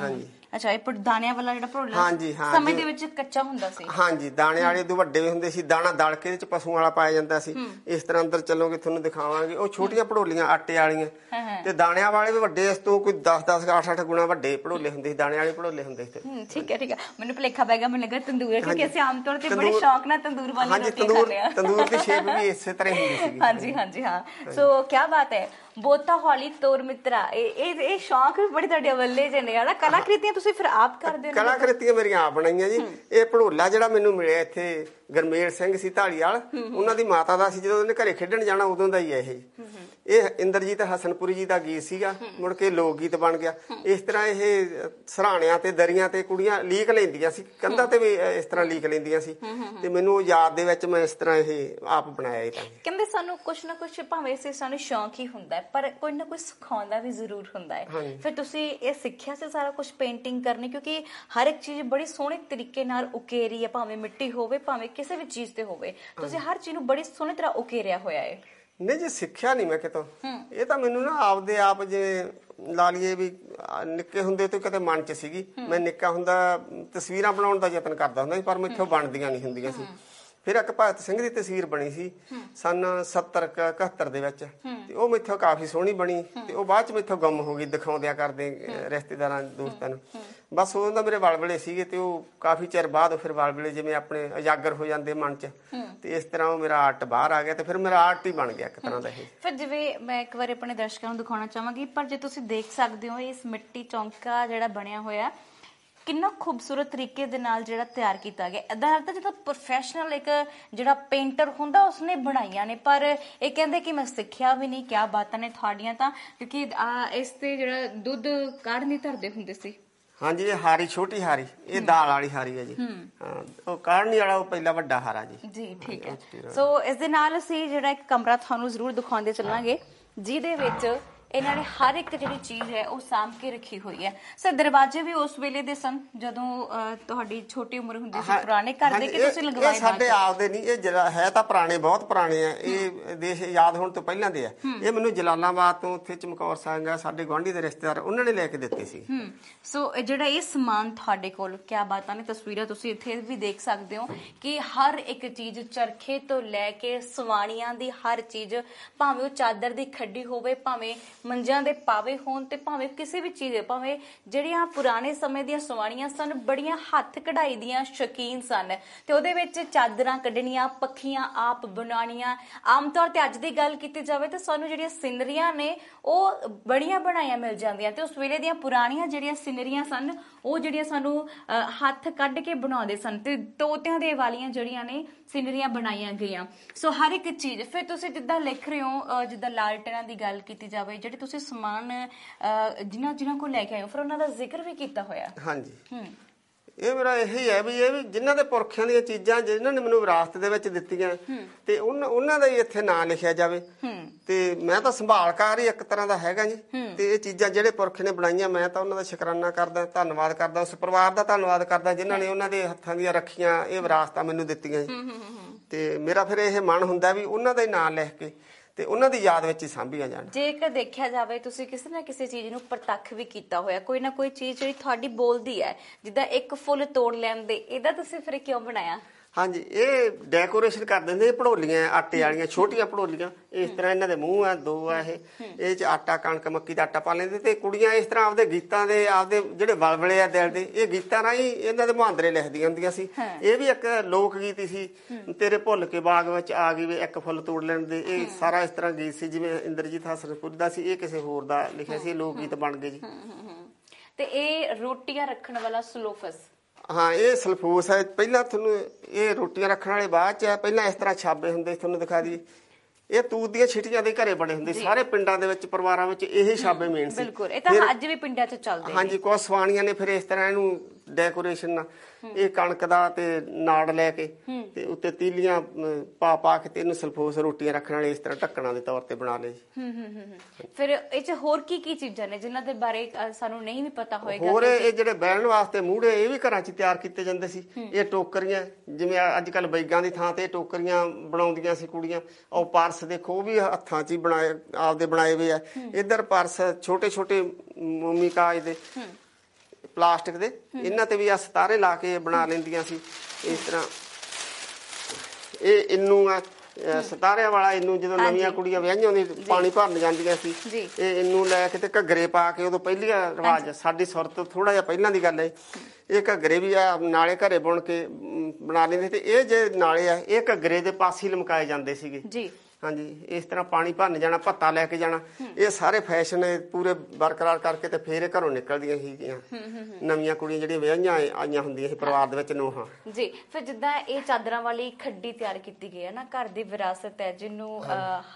ਹਾਂਜੀ। ਅੱਛਾ ਇਹ ਦਾਣਿਆਂ ਵਾਲਾ ਜਿਹੜਾ ਪੜੋਲਾ ਹਾਂਜੀ, ਹਾਂ, ਸਮੇਂ। ਦੇ ਵਿੱਚ ਕੱਚਾ ਹੁੰਦਾ ਸੀ। ਹਾਂਜੀ ਦਾਣੇ ਵਾਲੇ ਤੋਂ ਵੱਡੇ ਵੀ ਹੁੰਦੇ ਸੀ ਦਾਣਾ ਦਲ ਕੇ ਇਹਦੇ ਚ ਪਸ਼ੂਆਂ ਵਾਲਾ ਪਾਇਆ ਜਾਂਦਾ ਸੀ। ਇਸ ਤਰ੍ਹਾਂ ਅੰਦਰ ਚੱਲੋਗੇ ਤੁਹਾਨੂੰ ਦਿਖਾਵਾਂਗੇ। ਉਹ ਛੋਟੀਆਂ ਪੜੋਲੀਆਂ ਆਟੇ ਵਾਲੀਆਂ। ਤੇ ਦਾਣਿਆਂ ਵਾਲੇ ਵੀ ਵੱਡੇ ਇਸ ਤੋਂ ਕੋਈ 10 10 8 8 ਗੁਣਾ ਵੱਡੇ ਪੜੋਲੇ ਹੁੰਦੇ ਸੀ ਦਾਣੇ ਵਾਲੇ ਪੜੋਲੇ ਹੁੰਦੇ ਸੀ। ਠੀਕ ਹੈ ਠੀਕ ਹੈ। ਮੈਨੂੰ ਭੁਲੇਖਾ ਪੈ ਗਿਆ ਮੈਨੂੰ ਲੱਗਾ ਤੰਦੂਰ ਕਿਉਂਕਿ। ਅਸੀਂ ਆਮ ਤੌਰ ਤੇ ਬੜੇ ਸ਼ੌਕ ਨਾਲ ਤੰਦੂਰ ਵਾਲੀ ਹਾਂਜੀ ਰੋਟੀ ਤੰਦੂਰ ਖਾਂਦੇ ਆ ਤੰਦੂਰ ਦੀ ਸ਼ੇਪ ਵੀ ਇਸੇ ਤਰ੍ਹਾਂ ਹੀ ਹੁੰਦੀ ਸੀਗੀ। ਹਾਂਜੀ ਹਾਂਜੀ ਹਾਂ। ਸੋ ਕੀ ਬਾਤ ਹੈ। ਬੋਤਾ ਹੌਲੀ ਤੋਰ ਮਿੱਤਰਾ ਇਹ ਇਹ ਸ਼ੌਕ ਵੀ ਬੜੇ ਤੁਹਾਡੇ ਵੱਲੇ ਜੇ ਨੇ ਹਨਾ? ਕਲਾਕ੍ਰਿਤੀਆਂ ਤੁਸੀਂ ਫਿਰ ਆਪ ਕਰਦੇ ਹੋ? ਕਲਾਕ੍ਰਿਤੀਆਂ ਮੇਰੀਆਂ ਆਪ ਬਣਾਈਆਂ ਜੀ। ਇਹ ਭੜੋਲਾ ਜਿਹੜਾ ਮੈਨੂੰ ਮਿਲਿਆ ਇੱਥੇ ਗਰਮੇਲ ਸਿੰਘ ਸੀ ਢਾਲੀਵਾਲ ਉਹਨਾਂ ਦੀ ਮਾਤਾ ਦਾ ਸੀ ਜਦੋਂ ਉਹਨੇ ਘਰੇ ਖੇਡਣ ਜਾਣਾ ਉਦੋਂ ਦਾ ਹੀ ਹੈ ਇਹ। ਇਹ ਇੰਦਰਜੀਤ ਹਸਨਪੁਰੀ ਜੀ ਦਾ ਗੀਤ ਸੀਗਾ ਮੁੜ ਕੇ ਲੋਕ ਗੀਤ ਬਣ ਗਿਆ। ਇਸ ਤਰ੍ਹਾਂ ਇਹ ਸਰਾਣਿਆਂ ਤੇ ਦਰੀਆਂ ਤੇ ਕੁੜੀਆਂ ਲੀਕ ਲੈਂਦੀਆਂ ਸੀ। ਕੰਧਾਂ ਤੇ ਵੀ ਇਸ ਤਰ੍ਹਾਂ ਲੀਕ ਲੈਂਦੀਆਂ ਸੀ। ਤੇ ਮੈਨੂੰ ਯਾਦ ਦੇ ਵਿੱਚ ਮੈਂ ਇਸ ਤਰ੍ਹਾਂ ਇਹ ਆਪ ਬਣਾਇਆ ਇਹ ਤਾਂ। ਕਹਿੰਦੇ ਸਾਨੂੰ ਕੁਛ ਨਾ ਕੁਛ ਭਾਵੇਂ ਸੇ ਸਾਨੂੰ ਸ਼ੌਕ ਹੀ ਹੁੰਦਾ ਪਰ ਕੋਈ ਨਾ ਕੋਈ ਸਿਖਾਉਂਦਾ ਵੀ ਜ਼ਰੂਰ ਹੁੰਦਾ ਹੈ। ਫਿਰ ਤੁਸੀਂ ਇਹ ਸਿੱਖਿਆ ਸੀ ਸਾਰਾ ਕੁਝ ਪੇਂਟਿੰਗ ਕਰਨੀ? ਕਿਉਂਕਿ ਹਰ ਇੱਕ ਚੀਜ਼ ਬੜੀ ਸੋਹਣੇ ਤਰੀਕੇ ਨਾਲ ਉਕੇਰੀ ਹੈ ਭਾਵੇਂ ਮਿੱਟੀ ਹੋਵੇ ਭਾਵੇਂ ਕਿਸੇ ਵੀ ਚੀਜ਼ ਤੇ ਹੋਵੇ। ਤੁਸੀਂ ਹਰ ਚੀਜ਼ ਨੂੰ ਬੜੀ ਸੋਹਣੀ ਤਰ੍ਹਾਂ ਉਕੇਰਿਆ ਹੋਇਆ ਹੈ। ਨਹੀਂ ਜੀ ਸਿੱਖਿਆ ਨਹੀਂ ਮੈਂ ਕਿਤੋਂ। ਇਹ ਤਾਂ ਮੈਨੂੰ ਨਾ ਆਪਦੇ ਆਪ ਜੇ ਲਾ ਲਈਏ ਵੀ ਨਿੱਕੇ ਹੁੰਦੇ ਤੋਂ ਕਿਤੇ ਮਨ 'ਚ ਸੀਗੀ। ਮੈਂ ਨਿੱਕਾ ਹੁੰਦਾ ਤਸਵੀਰਾਂ ਬਣਾਉਣ ਦਾ ਯਤਨ ਕਰਦਾ ਹੁੰਦਾ ਸੀ ਪਰ ਮੈਥੋਂ ਬਣਦੀਆਂ ਨਹੀਂ ਹੁੰਦੀਆਂ ਸੀ। ਫਿਰ ਇੱਕ ਭਗਤ ਸਿੰਘ ਦੀ ਤਸਵੀਰ ਬਣੀ ਸੀ ਸਨ 70 ਕ- 71 ਦੇ ਵਿੱਚ। ਤੇ ਉਹ ਮੈਥੋਂ ਕਾਫੀ ਸੋਹਣੀ ਬਣੀ ਤੇ ਉਹ ਬਾਅਦ ਚ ਮੈਥੋਂ ਗੁੰਮ ਹੋ ਗਈ ਦਿਖਾਉਂਦਿਆਂ ਕਰਦੇ ਰਿਸ਼ਤੇਦਾਰਾਂ ਦੋਸਤਾਂ ਨੂੰ। ਬਸ ਉਦੋਂ ਦਾ ਮੇਰੇ ਵਲਵਲੇ ਸੀਗੇ ਤੇ ਉਹ ਕਾਫੀ ਚਿਰ ਬਾਅਦ ਫਿਰ ਵਲਵਲੇ ਜਿਵੇਂ ਆਪਣੇ ਉਜਾਗਰ ਹੋ ਜਾਂਦੇ ਮਨ 'ਚ। ਤੇ ਇਸ ਤਰ੍ਹਾਂ ਉਹ ਮੇਰਾ ਆਰਟ ਬਾਹਰ ਆ ਗਿਆ ਤੇ ਫਿਰ ਮੇਰਾ ਆਰਟ ਹੀ ਬਣ ਗਿਆ ਇੱਕ ਤਰ੍ਹਾਂ ਦਾ ਇਹ। ਫਿਰ ਜਿਵੇਂ ਮੈਂ ਇੱਕ ਵਾਰ ਆਪਣੇ ਦਰਸ਼ਕਾਂ ਨੂੰ ਦਿਖਾਉਣਾ ਚਾਹਾਂਗੀ ਪਰ ਜੇ ਤੁਸੀਂ ਦੇਖ ਸਕਦੇ ਹੋ ਇਸ ਮਿੱਟੀ ਚੌਂਕਾ ਜਿਹੜਾ ਬਣਿਆ ਹੋਇਆ ਕਿੰਨਾ ਖੂਬਸੂਰਤ ਤਰੀਕੇ ਦੇ ਨਾਲ ਜਿਹੜਾ ਤਿਆਰ ਕੀਤਾ ਗਿਆ। ਇਦਾਂ ਲੱਗਦਾ ਜਿੱਦਾਂ ਪ੍ਰੋਫੈਸ਼ਨਲ ਇੱਕ ਜਿਹੜਾ ਪੇਂਟਰ ਹੁੰਦਾ ਉਸਨੇ ਬਣਾਈਆਂ ਨੇ। ਪਰ ਇਹ ਕਹਿੰਦੇ ਕਿ ਮੈਂ ਸਿੱਖਿਆ ਵੀ ਨਹੀਂ ਕਿਆ ਬਾਤਾਂ ਨੇ ਤੁਹਾਡੀਆਂ ਤਾਂ ਕਿਉਂਕਿ ਇਸ ਤੇ ਜਿਹੜਾ ਦੁੱਧ ਕਾੜ ਨਹੀਂ ਧਰਦੇ ਹੁੰਦੇ ਸੀ। ਹਾਂਜੀ ਇਹ ਹਾਰੀ ਛੋਟੀ ਹਾਰੀ ਇਹ ਦਾਲ ਵਾਲੀ ਹਾਰੀ ਹੈ ਜੀ। ਹਾਂ। ਉਹ ਕਾੜਨੀ ਵਾਲਾ ਉਹ ਪਹਿਲਾ ਵੱਡਾ ਹਾਰਾ ਜੀ। ਜੀ ਠੀਕ ਹੈ। ਸੋ ਇਸ ਦੇ ਨਾਲ ਅਸੀਂ ਜਿਹੜਾ ਇੱਕ ਕਮਰਾ ਤੁਹਾਨੂੰ ਜ਼ਰੂਰ ਦਿਖਾਉਂਦੇ ਚੱਲਾਂਗੇ ਜਿਹਦੇ ਵਿੱਚ ਇਹਨਾਂ ਨੇ ਹਰ ਇੱਕ ਜਿਹੜੀ ਚੀਜ਼ ਹੈ ਉਹ ਸਾਂਭ ਕੇ ਰੱਖੀ ਹੋਈ ਹੈ। ਸਰ ਦਰਵਾਜ਼ੇ ਵੀ ਉਸ ਵੇਲੇ ਦੇ ਸਨ ਜਦੋਂ ਅਹ, ਤੁਹਾਡੀ ਛੋਟੀ ਉਮਰ ਹੁੰਦੀ ਸੀ ਪੁਰਾਣੇ ਘਰ ਦੇ ਹਾਂਜੀ, ਕਿ ਇਹ- ਤੁਸੀਂ ਲਗਵਾਏ ਇਹ ਸਾਡੇ ਬਾਅਦ 'ਚ? ਆਪਦੇ ਨਹੀਂ ਇਹ ਜਲਾ- ਹੈ ਤਾਂ ਪੁਰਾਣੇ ਬਹੁਤ ਪੁਰਾਣੇ ਆ। ਇਹ ਦੇਸ਼ ਯਾਦ ਹੋਣ ਤੋਂ ਪਹਿਲਾਂ ਦੇ ਆ। ਇਹ ਮੈਨੂੰ ਜਲਾਲਾਬਾਦ ਤੋਂ ਉੱਥੇ ਚਮਕੌਰ ਸਾਹਿਬ ਆ ਸਾਡੇ ਗੁਆਂਢੀ ਦੇ ਰਿਸ਼ਤੇਦਾਰ ਉਹਨਾਂ ਨੇ ਲੈ ਕੇ ਦਿੱਤੇ ਸੀ। ਹੂੰ। ਸੋ ਇਹ ਜਿਹੜਾ ਇਹ ਸਮਾਨ ਤੁਹਾਡੇ ਕੋਲ ਕਿਆ ਬਾਤਾਂ ਨੇ ਤਸਵੀਰਾਂ ਤੁਸੀਂ ਇੱਥੇ ਵੀ ਦੇਖ ਸਕਦੇ ਹੋ ਕਿ ਹਰ ਇੱਕ ਚੀਜ਼ ਚਰਖੇ ਤੋਂ ਲੈ ਕੇ ਸਵਾਣੀਆਂ ਦੀ ਹਰ ਚੀਜ਼ ਭਾਵੇਂ ਉਹ ਚਾਦਰ ਦੀ ਖੱਡੀ ਹੋਵੇ ਭਾਵੇਂ ਮੰਜਿਆਂ ਦੇ ਪਾਵੇ ਹੋਣ ਤੇ ਭਾਵੇਂ ਕਿਸੇ ਵੀ ਚੀਜ਼ ਭਾਵੇਂ ਜਿਹੜੀਆਂ ਪੁਰਾਣੇ ਸਮੇਂ ਦੀਆਂ ਸਵਾਣੀਆਂ ਸਨ ਬੜੀਆਂ ਹੱਥ ਕਢਾਈ ਦੀਆਂ ਸ਼ੌਕੀਨ ਸਨ। ਤੇ ਉਹਦੇ ਵਿੱਚ ਚਾਦਰਾਂ ਕੱਢਣੀਆਂ ਪੱਖੀਆਂ ਆਪ ਬਣਾਉਣੀਆਂ। ਆਮ ਤੌਰ ਤੇ ਅੱਜ ਦੀ ਗੱਲ ਕੀਤੀ ਜਾਵੇ ਤਾਂ ਸਾਨੂੰ ਜਿਹੜੀਆਂ ਸਿਨਰੀਆਂ ਨੇ ਉਹ ਬੜੀਆਂ ਬਣਾਈਆਂ ਮਿਲ ਜਾਂਦੀਆਂ ਤੇ ਉਸ ਵੇਲੇ ਦੀਆਂ ਪੁਰਾਣੀਆਂ ਜਿਹੜੀਆਂ ਸਿਨਰੀਆਂ ਸਨ ਉਹ ਜਿਹੜੀਆਂ ਸਾਨੂੰ ਅਹ, ਹੱਥ ਕੱਢ ਕੇ ਬਣਾਉਂਦੇ ਸਨ ਤੇ ਤੋਤਿਆਂ ਦੇ ਵਾਲੀਆਂ ਜਿਹੜੀਆਂ ਨੇ ਸਿਨਰੀਆਂ ਬਣਾਈਆਂ ਗਈਆਂ। ਸੋ ਹਰ ਇੱਕ ਚੀਜ਼ ਫਿਰ ਤੁਸੀਂ ਜਿੱਦਾਂ ਲਿਖ ਰਹੇ ਹੋ ਅਹ, ਜਿੱਦਾਂ ਲਾਲਟਨਾਂ ਦੀ ਗੱਲ ਕੀਤੀ ਜਾਵੇ ਜਿਹੜੇ ਤੁਸੀਂ ਸਮਾਨ ਜਿਨ੍ਹਾਂ ਜਿਨ੍ਹਾਂ ਕੋਲ ਲੈ ਕੇ ਆਏ ਹੋ ਫਿਰ ਉਹਨਾਂ ਦਾ ਜ਼ਿਕਰ ਵੀ ਕੀਤਾ ਹੋਇਆ। ਹਾਂਜੀ। ਹੂੰ। ਇਹ ਮੇਰਾ ਇਹੀ ਹੈ ਵੀ ਇਹ ਵੀ ਜਿਨ੍ਹਾਂ ਦੇ ਪੁਰਖਿਆਂ ਦੀਆਂ ਚੀਜ਼ਾਂ ਜਿਨ੍ਹਾਂ ਨੇ ਮੈਨੂੰ ਵਿਰਾਸਤ ਦੇ ਵਿੱਚ ਦਿੱਤੀਆਂ ਤੇ ਉਹਨਾਂ ਦਾ ਹੀ ਇੱਥੇ ਨਾਂ ਲਿਖਿਆ ਜਾਵੇ। ਹੂੰ। ਤੇ ਮੈਂ ਤਾਂ ਸੰਭਾਲਕਾਰ ਹੀ ਇੱਕ ਤਰ੍ਹਾਂ ਦਾ ਹੈਗਾ ਜੀ। ਤੇ ਇਹ ਚੀਜ਼ਾਂ ਜਿਹੜੇ ਪੁਰਖ ਨੇ ਬਣਾਈਆਂ ਮੈਂ ਤਾਂ ਉਹਨਾਂ ਦਾ ਸ਼ੁਕਰਾਨਾ ਕਰਦਾ ਧੰਨਵਾਦ ਕਰਦਾ ਉਸ ਪਰਿਵਾਰ ਦਾ ਧੰਨਵਾਦ ਕਰਦਾ ਜਿਨ੍ਹਾਂ ਨੇ ਉਹਨਾਂ ਦੇ ਹੱਥਾਂ ਦੀਆਂ ਰੱਖੀਆਂ ਇਹ ਵਿਰਾਸਤਾਂ ਮੈਨੂੰ ਦਿੱਤੀਆਂ ਜੀ। ਤੇ ਮੇਰਾ ਫਿਰ ਇਹ ਮਨ ਹੁੰਦਾ ਵੀ ਉਹਨਾਂ ਦਾ ਹੀ ਨਾਂ ਲਿਖ ਕੇ ਤੇ ਉਹਨਾਂ ਦੀ ਯਾਦ ਵਿੱਚ ਹੀ ਸਾਂਭੀਆਂ ਜਾਣ। ਜੇਕਰ ਦੇਖਿਆ ਜਾਵੇ, ਤੁਸੀਂ ਕਿਸੇ ਨਾ ਕਿਸੇ ਚੀਜ਼ ਨੂੰ ਪ੍ਰਤੱਖ ਵੀ ਕੀਤਾ ਹੋਇਆ, ਕੋਈ ਨਾ ਕੋਈ ਚੀਜ਼ ਜਿਹੜੀ ਤੁਹਾਡੀ ਬੋਲਦੀ ਹੈ, ਜਿੱਦਾਂ ਇੱਕ ਫੁੱਲ ਤੋੜ ਲੈਣ ਦੇ, ਇਹਦਾ ਤੁਸੀਂ ਫਿਰ ਕਿਉਂ ਬਣਾਇਆ? ਹਾਂਜੀ ਇਹ ਡੈਕੋਰੇਸ਼ਨ ਕਰ ਦਿੰਦੇ ਇਹ ਭੜੋਲੀਆਂ ਆ, ਆਟੇ ਵਾਲੀਆਂ ਛੋਟੀਆਂ ਭੜੋਲੀਆਂ। ਇਸ ਤਰ੍ਹਾਂ ਇਹਨਾਂ ਦੇ ਮੂੰਹ ਆ ਦੋ ਆ ਇਹ। ਇਹ ਚ ਆਟਾ ਕਣਕ ਮੱਕੀ ਦਾ ਆਟਾ ਪਾ ਲੈਂਦੇ ਤੇ ਕੁੜੀਆਂ ਇਸ ਤਰ੍ਹਾਂ ਆਪਦੇ ਗੀਤਾਂ ਦੇ ਆਪਦੇ ਜਿਹੜੇ ਵਲਵਲੇ ਆ ਦਿਲ ਦੇ ਇਹ ਗੀਤਾਂ ਰਾਹੀਂ ਇਹਨਾਂ ਦੇ ਮੁਹਾਂਦਰੇ ਲਿਖਦੀਆਂ ਹੁੰਦੀਆਂ ਸੀ। ਇਹ ਵੀ ਇੱਕ ਲੋਕ ਗੀਤ ਸੀ। ਤੇਰੇ ਭੁੱਲ ਕੇ ਬਾਗ ਵਿੱਚ ਆ ਗਈ ਵੇ ਇੱਕ ਫੁੱਲ ਤੋੜ ਲੈਣ ਦੇ। ਇਹ ਸਾਰਾ ਇਸ ਤਰ੍ਹਾਂ ਗੀਤ ਸੀ ਜਿਵੇਂ ਇੰਦਰਜੀਤ ਹਸਨਪੁਰ ਦਾ ਸੀ ਇਹ ਕਿਸੇ ਹੋਰ ਦਾ ਲਿਖਿਆ ਸੀ ਲੋਕ ਗੀਤ ਬਣ ਗਏ ਜੀ। ਤੇ ਇਹ ਰੋਟੀਆਂ ਰੱਖਣ ਵਾਲਾ ਸਲੋਫਸ। ਹਾਂ ਇਹ ਸਲਫੂਸ ਹੈ ਪਹਿਲਾਂ ਤੁਹਾਨੂੰ ਇਹ ਰੋਟੀਆਂ ਰੱਖਣ ਵਾਲੇ ਬਾਅਦ ਚ ਪਹਿਲਾਂ ਇਸ ਤਰ੍ਹਾਂ ਛਾਬੇ ਹੁੰਦੇ ਤੁਹਾਨੂੰ ਦਿਖਾ ਦਈਏ। ਇਹ ਤੂਤ ਦੀਆਂ ਛਿਟੀਆਂ ਦੇ ਘਰੇ ਬਣੇ ਹੁੰਦੇ ਸਾਰੇ ਪਿੰਡਾਂ ਦੇ ਵਿੱਚ ਪਰਿਵਾਰਾਂ ਵਿੱਚ ਇਹੀ ਛਾਬੇ ਮੇਨ ਸੀ। ਬਿਲਕੁਲ। ਇਹ ਤਾਂ ਅੱਜ ਵੀ ਪਿੰਡਾਂ 'ਚ ਚੱਲਦੇ ਹਾਂਜੀ ਕੁਝ ਸਵਾਣੀਆਂ ਨੇ ਫਿਰ ਇਸ ਤਰ੍ਹਾਂ ਇਹਨੂੰ ਡੈਕੋਰੇਸ਼ਨ ਨਾਲ ਇਹ ਕਣਕ ਦਾ ਤੇ ਨਾੜ ਲੈ ਕੇ ਤੇ ਉੱਤੇ ਤੀਲੀਆਂ ਪਾ ਪਾ ਕੇ ਤੇ ਇਹਨੂੰ ਸਲਫੂਸ ਰੋਟੀਆਂ ਰੱਖਣ ਵਾਲੇ ਇਸ ਤਰ੍ਹਾਂ ਢੱਕਣਾਂ ਦੇ ਤੌਰ ਤੇ ਬਣਾ ਲਏ ਜੀ। ਹੂੰ ਹੂੰ ਹੂੰ ਹੂੰ। ਫਿਰ ਇਹ 'ਚ ਹੋਰ ਕੀ ਕੀ ਚੀਜ਼ਾਂ ਨੇ ਜਿਨ੍ਹਾਂ ਦੇ ਬਾਰੇ ਸਾਨੂੰ ਨਹੀਂ ਵੀ ਪਤਾ ਹੋਏਗਾ ਹੋਰ ਇਹ ਜਿਹੜੇ ਬਹਿਣ ਵਾਸਤੇ ਮੂਹਰੇ ਇਹ ਵੀ ਘਰਾਂ 'ਚ ਤਿਆਰ ਕੀਤੇ ਜਾਂਦੇ ਸੀ। ਇਹ ਟੋਕਰੀਆਂ ਜਿਵੇਂ ਅੱਜ ਕੱਲ ਬੈਗਾਂ ਦੀ ਥਾਂ ਤੇ ਟੋਕਰੀਆਂ ਬਣਾਉਂਦੀਆਂ ਸੀ ਕੁੜੀਆਂ। ਉਹ ਪਰਸ ਦੇਖੋ ਉਹ ਵੀ ਹੱਥਾਂ 'ਚ ਹੀ ਬਣਾਏ ਆਪਦੇ ਬਣਾਏ ਹੋਏ ਆ। ਇੱਧਰ ਪਰਸ ਛੋਟੇ ਛੋਟੇ ਮੋਮੀ ਕਾਜ ਦੇ। ਪਲਾਸਟਿਕ ਦੇ। ਇਹਨਾਂ ਤੇ ਵੀ ਆ ਸਤਾਰੇ ਲਾ ਕੇ ਬਣਾ ਲੈਂਦੀਆਂ ਸੀ। ਇਸ ਤਰ੍ਹਾਂ। ਇਹ ਇਹਨੂੰ ਆ ਸਤਾਰਿਆਂ ਵਾਲਾ ਇਹਨੂੰ ਜਦੋਂ ਨਵੀਆਂ ਕੁੜੀਆਂ ਵਿਆਹੀਆਂ ਹੁੰਦੀਆਂ ਪਾਣੀ ਭਰਨ ਜਾਂਦੀਆਂ ਸੀ। ਇਹ ਇਹਨੂੰ ਲੈ ਕੇ ਤੇ ਘੱਗਰੇ ਪਾ ਕੇ ਉਦੋਂ ਪਹਿਲੀ ਰਿਵਾਜ ਸਾਡੀ ਸੁਰ ਤੋਂ ਥੋੜਾ ਜਿਹਾ ਪਹਿਲਾਂ ਦੀ ਗੱਲ ਹੈ। ਇਹ ਘੱਗਰੇ ਵੀ ਆ ਨਾਲੇ ਘਰੇ ਬੁਣ ਕੇ ਬਣਾ ਲੈਂਦੇ ਤੇ ਇਹ ਜੇ ਨਾਲੇ ਆ ਇਹ ਘੱਗਰੇ ਦੇ ਪਾਸੇ ਲਮਕਾਏ ਜਾਂਦੇ ਸੀਗੇ। ਜੀ। ਹਾਂਜੀ ਇਸ ਤਰ੍ਹਾਂ ਪਾਣੀ ਭਰਨ ਜਾਣਾ ਭੱਤਾ ਲੈ ਕੇ ਜਾਣਾ। ਇਹ ਸਾਰੇ ਫੈਸ਼ਨ ਪੂਰੇ ਬਰਕਰਾਰ ਕਰਕੇ ਤੇ ਫੇਰ ਇਹ ਘਰੋਂ ਨਿਕਲਦੀਆਂ ਸੀਗੀਆਂ ਨਵੀਆਂ ਕੁੜੀਆਂ ਜਿਹੜੀਆਂ ਵਿਆਹੀਆਂ ਆਈਆਂ ਹੁੰਦੀਆਂ ਸੀ ਪਰਿਵਾਰ ਦੇ ਵਿੱਚ ਨੂੰਹਾਂ। ਜੀ ਫਿਰ ਜਿੱਦਾਂ ਇਹ ਚਾਦਰਾਂ ਵਾਲੀ ਖੱਡੀ ਤਿਆਰ ਕੀਤੀ ਗਈ ਹੈ ਨਾ ਘਰ ਦੀ ਵਿਰਾਸਤ ਹੈ ਜਿਹਨੂੰ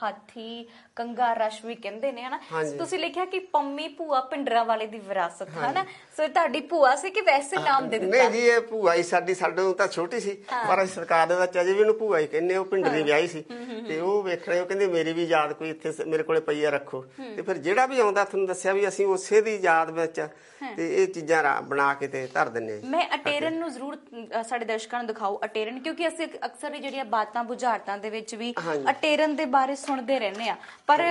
ਹਾਥੀ ਕੰਗਾ ਰਸ਼ ਵੀ ਕਹਿੰਦੇ ਨੇ ਹਨਾ। ਤੁਸੀਂ ਲਿਖਿਆ ਕਿ ਪੰਮੀ ਭੂਆ ਪਿੰਡਰਾਂ ਵਾਲੇ ਦੀ ਵਿਰਾਸਤ ਹੈ ਨਾ ਸੋ ਤੁਹਾਡੀ ਭੂਆ ਸੀ ਕਿ ਵੈਸੇ ਨਾਮ ਦੇ ਦਿੱਤਾ? ਨਹੀਂ ਜੀ ਇਹ ਭੂਆ ਹੀ ਸਾਡੀ ਸਾਡੇ ਤਾਂ ਛੋਟੀ ਸੀ। ਪਰ ਸਰਕਾਰ ਦੇ ਵਿੱਚ ਅਜੇ ਵੀ ਉਹਨੂੰ ਭੂਆ ਹੀ ਕਹਿੰਦੇ ਉਹ ਪਿੰਡਰੀ ਵਿਆਹੀ ਸੀ। ਤੇ ਉਹ ਵੇਖ ਰਹੇ ਉਹ ਕਹਿੰਦੇ ਮੇਰੀ ਵੀ ਯਾਦ ਕੋਈ ਇੱਥੇ ਮੇਰੇ ਕੋਲੇ ਪਈ ਆ ਰੱਖੋ। ਤੇ ਫਿਰ ਜਿਹੜਾ ਵੀ ਆਉਂਦਾ ਤੁਹਾਨੂੰ ਦੱਸਿਆ ਵੀ ਅਸੀਂ ਉਸੇ ਦੀ ਯਾਦ ਵਿੱਚ ਤੇ ਇਹ ਚੀਜ਼ਾਂ ਬਣਾ ਕੇ ਤੇ ਧਰ ਦਿੰਨੇ ਆ ਮੈਂ ਅਟੇਰਨ ਨੂੰ ਜ਼ਰੂਰ ਸਾਡੇ ਦਰਸ਼ਕਾਂ ਨੂੰ ਦਿਖਾਓ ਅਟੇਰਨ ਕਿਉਂਕਿ ਅਸੀਂ ਅਕਸਰ ਹੀ ਜਿਹੜੀਆਂ ਬਾਤਾਂ ਬੁਝਾਰਤਾਂ ਦੇ ਵਿੱਚ ਵੀ। ਅਟੇਰਨ ਦੇ ਬਾਰੇ ਸੁਣਦੇ ਰਹਿੰਦੇ ਆ। ਪਰ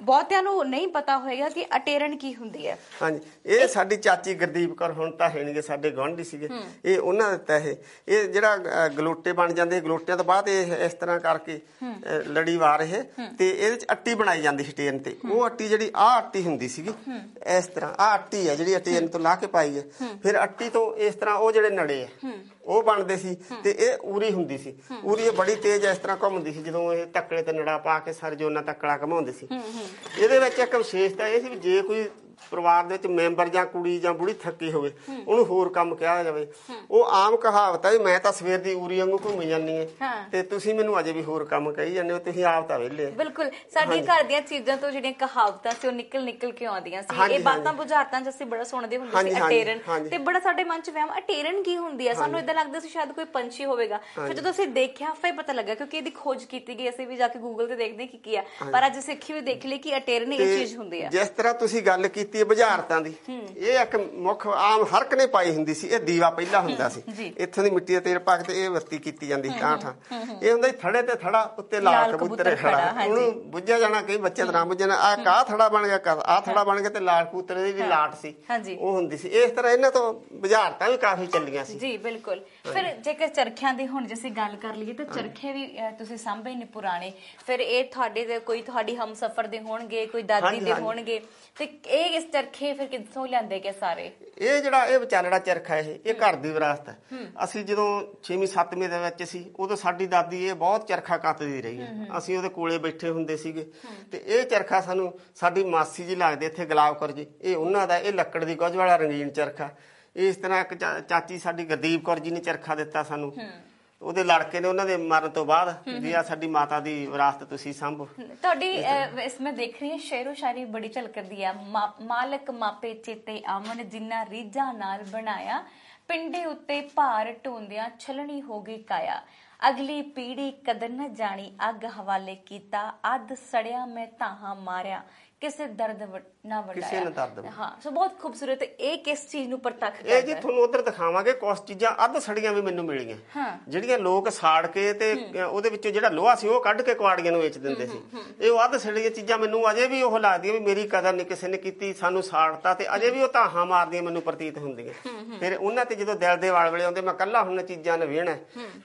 ਬਹੁਤਿਆਂ ਨੂੰ ਨਹੀਂ ਪਤਾ ਹੋਏਗਾ ਕਿ ਅਟੇਰਨ ਕੀ ਹੁੰਦੀ ਹੈ। ਹਾਂਜੀ। ਇਹ ਸਾਡੀ ਚਾਚੀ ਗੁਰਦੀਪ ਕੌਰ ਹੁਣ ਤਾਂ ਹੈ ਨਹੀਂਗੇ ਸਾਡੇ ਗੁਆਂਢੀ ਸੀਗੇ। ਇਹ ਉਹਨਾਂ ਦਿੱਤਾ ਇਹ। ਇਹ ਜਿਹੜਾ ਗਲੋਟੇ ਬਣ ਜਾਂਦੇ ਗਲੋਟਿਆਂ ਤੋਂ ਬਾਅਦ ਇਹ ਇਸ ਤਰ੍ਹਾਂ ਕਰਕੇ ਅ, ਲੜੀ ਵਾਰ ਇਹ ਤੇ ਇਹਦੇ ਚ ਅੱਟੀ ਬਣਾਈ ਜਾਂਦੀ ਸੀ ਟੇਨ ਤੇ। ਉਹ ਅੱਟੀ ਜਿਹੜੀ ਆਹ ਅੱਟੀ ਹੁੰਦੀ ਸੀਗੀ ਇਸ ਤਰ੍ਹਾਂ ਆਹ ਅੱਟੀ ਹੈ ਜਿਹੜੀ ਟੇਨ ਤੋਂ ਲਾ ਕੇ ਪਾਈ ਹੈ। ਫਿਰ ਅੱਟੀ ਤੋਂ ਇਸ ਤਰ੍ਹਾਂ ਉਹ ਜਿਹੜੇ ਨੜੇ ਆ ਉਹ ਬਣਦੇ ਸੀ ਤੇ ਇਹ ਉਰੀ ਹੁੰਦੀ ਸੀ। ਉਰੀ ਇਹ ਬੜੀ ਤੇਜ਼ ਇਸ ਤਰ੍ਹਾਂ ਘੁੰਮਦੀ ਸੀ ਜਦੋਂ ਇਹ ਤੱਕੜੇ ਤੇ ਨੜਾ ਪਾ ਕੇ ਸਰ ਜੋਨਾ ਤੱਕੜਾ ਘਮਾਉਂਦੇ ਸੀ। ਇਹਦੇ ਵਿੱਚ ਇੱਕ ਵਿਸ਼ੇਸ਼ਤਾ ਇਹ ਸੀ ਵੀ ਜੇ ਕੋਈ ਪਰਿਵਾਰ ਦੇ ਵਿੱਚ ਮੈਂਬਰ ਜਾਂ ਕੁੜੀ ਜਾਂ ਬੁੜੀ ਥੱਕੀ ਹੋਵੇ ਉਹਨੂੰ ਹੋਰ ਕੰਮ ਕਿਹਾ ਜਾਵੇ। ਉਹ ਆਮ ਕਹਾਵਤ ਹੈ ਮੈਂ ਤਾਂ ਸਵੇਰ ਦੀ ਉਰੀ ਵਾਂਗੂ ਘੁੰਮੀ ਜਾਂਦੀ ਹਾਂ। ਹੈ। ਤੇ ਤੁਸੀਂ ਮੈਨੂੰ ਅਜੇ ਵੀ ਹੋਰ ਕੰਮ ਕਹੀ ਜਾਂਦੇ ਹੋ ਤੁਸੀਂ ਆਪ ਤਾਂ ਵਿਹਲੇ ਹੋ। ਬਿਲਕੁਲ ਸਾਡੀਆਂ ਘਰ ਦੀਆਂ ਚੀਜ਼ਾਂ ਤੋਂ ਜਿਹੜੀਆਂ ਕਹਾਵਤਾਂ ਸੀ ਉਹ ਨਿਕਲ ਨਿਕਲ ਕੇ ਆਉਂਦੀਆਂ ਸੀ। ਇਹ ਬਾਤਾਂ। ਬੁਝਾਰਤਾਂ ਅਸੀਂ ਬੜਾ ਸੁਣਦੇ ਹੁੰਦੇ ਸੀ ਅਟੇਰਨ। ਤੇ ਬੜਾ ਸਾਡੇ ਮਨ ਚ ਵਹਿਮ ਅਟੇਰਨ ਕੀ ਹੁੰਦੀ ਆ? ਸਾਨੂੰ ਇਦਾਂ ਲੱਗਦਾ ਸੀ ਸ਼ਾਇਦ ਕੋਈ ਪੰਛੀ ਹੋਵੇਗਾ। ਫਿਰ ਜਦੋਂ ਅਸੀਂ ਦੇਖਿਆ ਫਿਰ ਪਤਾ ਲੱਗਾ ਕਿਉਂਕਿ ਇਹਦੀ ਖੋਜ ਕੀਤੀ ਗਈ ਅਸੀਂ ਵੀ ਜਾ ਕੇ ਗੂਗਲ ਤੇ ਦੇਖਦੇ ਹਾਂ ਕੀ ਕੀ ਆ। ਪਰ ਅੱਜ ਅਸੀਂ ਅੱਖੀ ਵੀ ਦੇਖ ਲਈ ਕਿ ਅਟੇਰਨ ਇਹ ਚੀਜ਼ ਹੁੰਦੀ ਆ। ਜਿਸ ਤਰ੍ਹਾਂ ਤੁਸੀਂ ਗੱਲ ਕੀਤੀ ਹੈ ਬੁਝਾਰਤਾਂ ਦੀ। ਇਹ ਇੱਕ ਮੁੱਖ ਆਮ ਹਰ ਇੱਕ ਨੇ ਪਾਈ ਹੁੰਦੀ ਸੀ। ਇਹ ਦੀਵਾ ਪਹਿਲਾਂ ਹੁੰਦਾ ਸੀ। ਇੱਥੋਂ ਦੀ ਮਿੱਟੀ ਦਾ ਤੇਲ ਪਾ ਕੇ ਇਹ ਬੱਤੀ ਕੀਤੀ ਜਾਂਦੀ ਸੀ ਠਾਂ ਇਹ ਹੁੰਦਾ ਥੜੇ ਤੇ ਥੜਾ ਉੱਤੇ ਲਾਲ ਕਬੂਤਰ ਖੜਾ। ਉਹਨੂੰ ਬੁੱਝਿਆ ਜਾਣਾ ਕਈ ਬੱਚੇ ਦਾ ਨਾਮ ਬੁੱਝਣਾ ਆ ਕਾ ਥੜਾ ਬਣ ਗਿਆ ਆ ਥੜਾ ਬਣ ਗਿਆ ਤੇ ਲਾਲ ਕਬੂਤਰ ਦੀ ਜਿਹੜੀ ਲਾਟ ਸੀ। ਉਹ ਹੁੰਦੀ ਸੀ। ਇਸ ਤਰ੍ਹਾਂ ਇਹਨਾਂ ਤੋਂ ਬੁਝਾਰਤਾਂ ਵੀ ਕਾਫੀ ਚੱਲੀਆਂ ਸੀ। ਜੀ ਬਿਲਕੁਲ। ਫਿਰ ਜੇਕਰ ਚਰਖਿਆਂ ਦੀ ਹੁਣ ਜੇ ਅਸੀਂ ਗੱਲ ਕਰ ਲਈਏ ਤਾਂ ਚਰਖੇ ਵੀ ਤੁਸੀਂ ਸਾਂਭੇ ਨੇ ਪੁਰਾਣੇ। ਫਿਰ ਇਹ ਤੁਹਾਡੇ ਦੇ ਕੋਈ ਤੁਹਾਡੀ ਹਮਸਫਰ ਦੇ ਹੋਣਗੇ ਕੋਈ ਦਾਦੀ ਦੇ। ਹੋਣਗੇ। ਤੇ ਇਹ ਇਸ ਚਰਖੇ ਫਿਰ ਕਿੱਥੋਂ ਲਿਆਂਦੇ ਕੇ ਸਾਰੇ? ਇਹ ਜਿਹੜਾ ਇਹ ਵਿਚਾਲੜਾ ਚਰਖਾ ਇਹ ਇਹ ਘਰ ਦੀ ਵਿਰਾਸਤ ਹੈ। ਅਸੀਂ ਜਦੋਂ 6ਵੀਂ 7ਵੀਂ ਦੇ ਵਿੱਚ ਸੀ ਉਦੋਂ ਸਾਡੀ ਦਾਦੀ ਇਹ ਬਹੁਤ ਚਰਖਾ ਕੱਤਦੀ ਰਹੀ ਹੈ। ਅਸੀਂ ਉਹਦੇ ਕੋਲੇ ਬੈਠੇ ਹੁੰਦੇ ਸੀਗੇ। ਤੇ ਇਹ ਚਰਖਾ ਸਾਨੂੰ ਸਾਡੀ ਮਾਸੀ ਜੀ ਲੱਗਦੇ ਇੱਥੇ ਗੁਲਾਬ ਕੌਰ ਜੀ। ਇਹ ਉਹਨਾਂ ਦਾ ਇਹ ਲੱਕੜ ਦੀ ਗੁੱਝ ਵਾਲਾ ਰੰਗੀਨ ਚਰਖਾ। ਇਸ ਤਰ੍ਹਾਂ ਇੱਕ ਚਾਚੀ ਸਾਡੀ ਗੁਰਦੀਪ ਕੌਰ ਜੀ ਨੇ ਚਰਖਾ ਦਿੱਤਾ ਸਾਨੂੰ। ਉਹਦੇ ਲੜਕੇ ਨੇ ਉਹਨਾਂ ਦੇ ਮਰਨ ਤੋਂ ਬਾਅਦ ਵੀ ਆ ਸਾਡੀ ਮਾਤਾ ਦੀ ਵਿਰਾਸਤ ਤੁਸੀਂ ਸੰਭੋ। ਤੁਹਾਡੀ ਅਹ, ਇਸ ਮੈਂ ਦੇਖ ਰਹੀ ਹਾਂ ਸ਼ੇਰੋ ਸ਼ਾਇਰੀ ਬੜੀ ਝਲਕਦੀ ਆ। ਮਾ- ਮਾਲਕ ਮਾਪੇ ਚੇਤੇ ਆਵਨ ਜਿੰਨਾ ਰੀਝਾਂ ਨਾਲ ਬਣਾਇਆ ਪਿੰਡੇ ਉੱਤੇ ਭਾਰ ਢੋਂਦਿਆਂ ਛਲਣੀ ਹੋ ਗਈ ਕਾਇਆ। ਅਗਲੀ ਪੀੜੀ ਕਦਰ न ਜਾਣੀ ਅੱਗ ਹਵਾਲੇ ਕੀਤਾ ਅੱਧ ਸੜਿਆ ਮੈਂ ਤਾਹਾਂ ਮਾਰਿਆ। ਕਿਸੇ ਦਰਦ ਵ- ਨਾ ਵਡਾਇਆ ਕਿਸੇ ਨੇ ਦਰਦ ਹਾਂ ਸੋ ਬਹੁਤ ਖੂਬਸੂਰਤ ਇਹ ਕਿਸ ਚੀਜ਼ ਨੂੰ ਪ੍ਰਤੱਖ ਇਹ ਜੀ ਕਰਦਾ? ਤੁਹਾਨੂੰ ਉਧਰ ਦਿਖਾਵਾਂਗੇ ਕੁਝ ਚੀਜ਼ਾਂ ਅੱਧ ਸੜੀਆਂ ਵੀ ਮੈਨੂੰ ਮਿਲੀਆਂ। ਹਾਂ। ਜਿਹੜੀਆਂ ਲੋਕ ਸਾੜ ਕੇ ਤੇ ਉਹਦੇ ਵਿੱਚੋਂ ਜਿਹੜਾ ਲੋਹਾ ਸੀ ਉਹ ਕੱਢ ਕੇ ਕੁਆੜੀਆਂ ਨੂੰ ਵੇਚ ਦਿੰਦੇ ਸੀ। ਇਹ ਉਹ ਅੱਧ ਸੜੀਆਂ ਚੀਜ਼ਾਂ ਮੈਨੂੰ ਅਜੇ ਵੀ ਉਹ ਲੱਗਦੀਆਂ ਵੀ ਮੇਰੀ ਕਦਰ ਨਹੀਂ ਕਿਸੇ ਨੇ ਕੀਤੀ ਸਾਨੂੰ ਸਾੜਤਾ ਤੇ ਅਜੇ ਵੀ ਉਹ ਤਾਹਾਂ ਮਾਰਦੀਆਂ ਮੈਨੂੰ ਪ੍ਰਤੀਤ ਹੁੰਦੀਆਂ। ਫਿਰ ਉਹਨਾਂ ਤੇ ਜਦੋਂ ਦਿਲ ਦੇ ਵਾਲ ਵੇਲੇ ਆਉਂਦੇ ਮੈਂ ਕੱਲਾ ਹੁਣ ਚੀਜ਼ਾਂ ਨੂੰ ਵੇਹਣਾ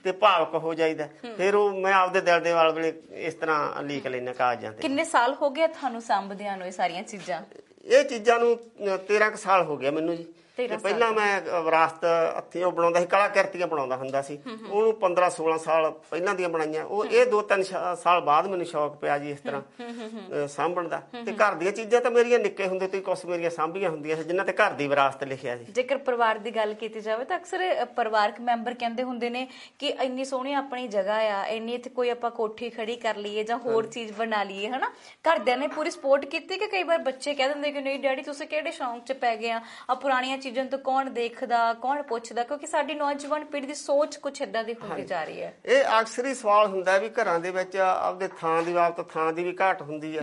ਤੇ ਭਾਵਕ ਹੋ ਜਾਈਦਾ ਫਿਰ ਉਹ ਮੈਂ ਆਪਦੇ ਦਿਲ ਦੇ ਵਾਲ ਵੇਲੇ ਇਸ ਤਰ੍ਹਾਂ ਲੀਕ ਲੈਣਾ ਕਾਗਜ਼ਾਂ ਤੇ। ਕਿੰਨੇ ਸਾਲ ਹੋ ਗਏ ਤੁਹਾਨੂੰ ਸੰਭਦਿਆਂ ਨੂੰ ਇਹ ਸਾਰੀਆਂ ਚੀਜ਼ਾਂ? ਇਹ ਚੀਜ਼ਾਂ ਨੂੰ ਅ, 13 ਕੁ ਸਾਲ ਹੋ ਗਿਆ ਮੈਨੂੰ ਜੀ। 13 ਤੇ ਪਹਿਲਾਂ ਮੈਂ ਵਿਰਾਸਤ ਹੱਥੀਂ ਉਹ ਬਣਾਉਂਦਾ ਸੀ ਕਲਾ ਕਿਰਤੀਆਂ ਬਣਾਉਂਦਾ ਹੁੰਦਾ ਸੀ। ਉਹਨੂੰ 15 16 ਸਾਲ ਪਹਿਲਾਂ ਦੀਆਂ ਬਣਾਈਆਂ। ਉਹ ਇਹ ਦੋ ਤਿੰਨ ਸ਼ਾ- ਸਾਲ ਬਾਅਦ ਮੈਨੂੰ ਸ਼ੌਕ ਪਿਆ ਜੀ ਇਸ ਤਰ੍ਹਾਂ ਸਾਂਭਣ ਦਾ ਤੇ ਘਰ ਦੀਆਂ ਚੀਜ਼ਾਂ ਤਾਂ ਮੇਰੀਆਂ ਨਿੱਕੇ ਹੁੰਦੇ ਤੋਂ ਹੀ ਕੁਝ ਮੇਰੀਆਂ ਸਾਂਭੀਆਂ ਹੁੰਦੀਆਂ ਸੀ ਜਿਨ੍ਹਾਂ ਤੇ ਘਰ ਦੀ ਵਿਰਾਸਤ ਲਿਖਿਆ ਸੀ ਜੇਕਰ ਪਰਿਵਾਰ ਦੀ ਗੱਲ ਕੀਤੀ ਜਾਵੇ ਤਾਂ ਅਕਸਰ ਪਰਿਵਾਰਕ ਮੈਂਬਰ ਕਹਿੰਦੇ ਹੁੰਦੇ ਨੇ ਕਿ ਇੰਨੀ ਸੋਹਣੀ ਆਪਣੀ ਜਗ੍ਹਾ ਆ ਇੰਨੀ ਇੱਥੇ ਕੋਈ ਆਪਾਂ ਕੋਠੀ ਖੜੀ ਕਰ ਲਈਏ ਜਾਂ ਹੋਰ ਚੀਜ਼ ਬਣਾ ਲਈਏ ਹਨਾ? ਘਰਦਿਆਂ ਨੇ ਪੂਰੀ ਸਪੋਰਟ ਕੀਤੀ ਕਿ ਕਈ ਵਾਰ ਬੱਚੇ ਕਹਿ ਦਿੰਦੇ ਕਿ ਨਹੀਂ ਡੈਡੀ ਤੁਸੀਂ ਕਿਹੜੇ ਸ਼ੌਂਕ 'ਚ ਪੈ ਗਏ ਆ? ਆ ਪੁਰਾਣੀਆਂ ਚੀਜ਼ਾਂ ਤੋਂ ਕੌਣ ਦੇਖਦਾ ਕੌਣ ਪੁੱਛਦਾ? ਕਿਉਂਕਿ ਸਾਡੀ ਨੌਜਵਾਨ ਪੀੜ੍ਹੀ ਦੀ ਸੋਚ ਕੁਝ ਇਦਾਂ ਦੀ ਹੁੰਦੀ ਜਾ ਰਹੀ ਹੈ। ਇਹ ਅਕਸਰ ਹੀ ਸਵਾਲ ਹੁੰਦਾ ਵੀ ਘਰਾਂ ਦੇ ਵਿੱਚ ਆਪਦੇ ਥਾਂ ਦੀ ਬਾਬਤ ਥਾਂ ਦੀ ਵੀ ਘਾਟ ਹੁੰਦੀ ਹੈ।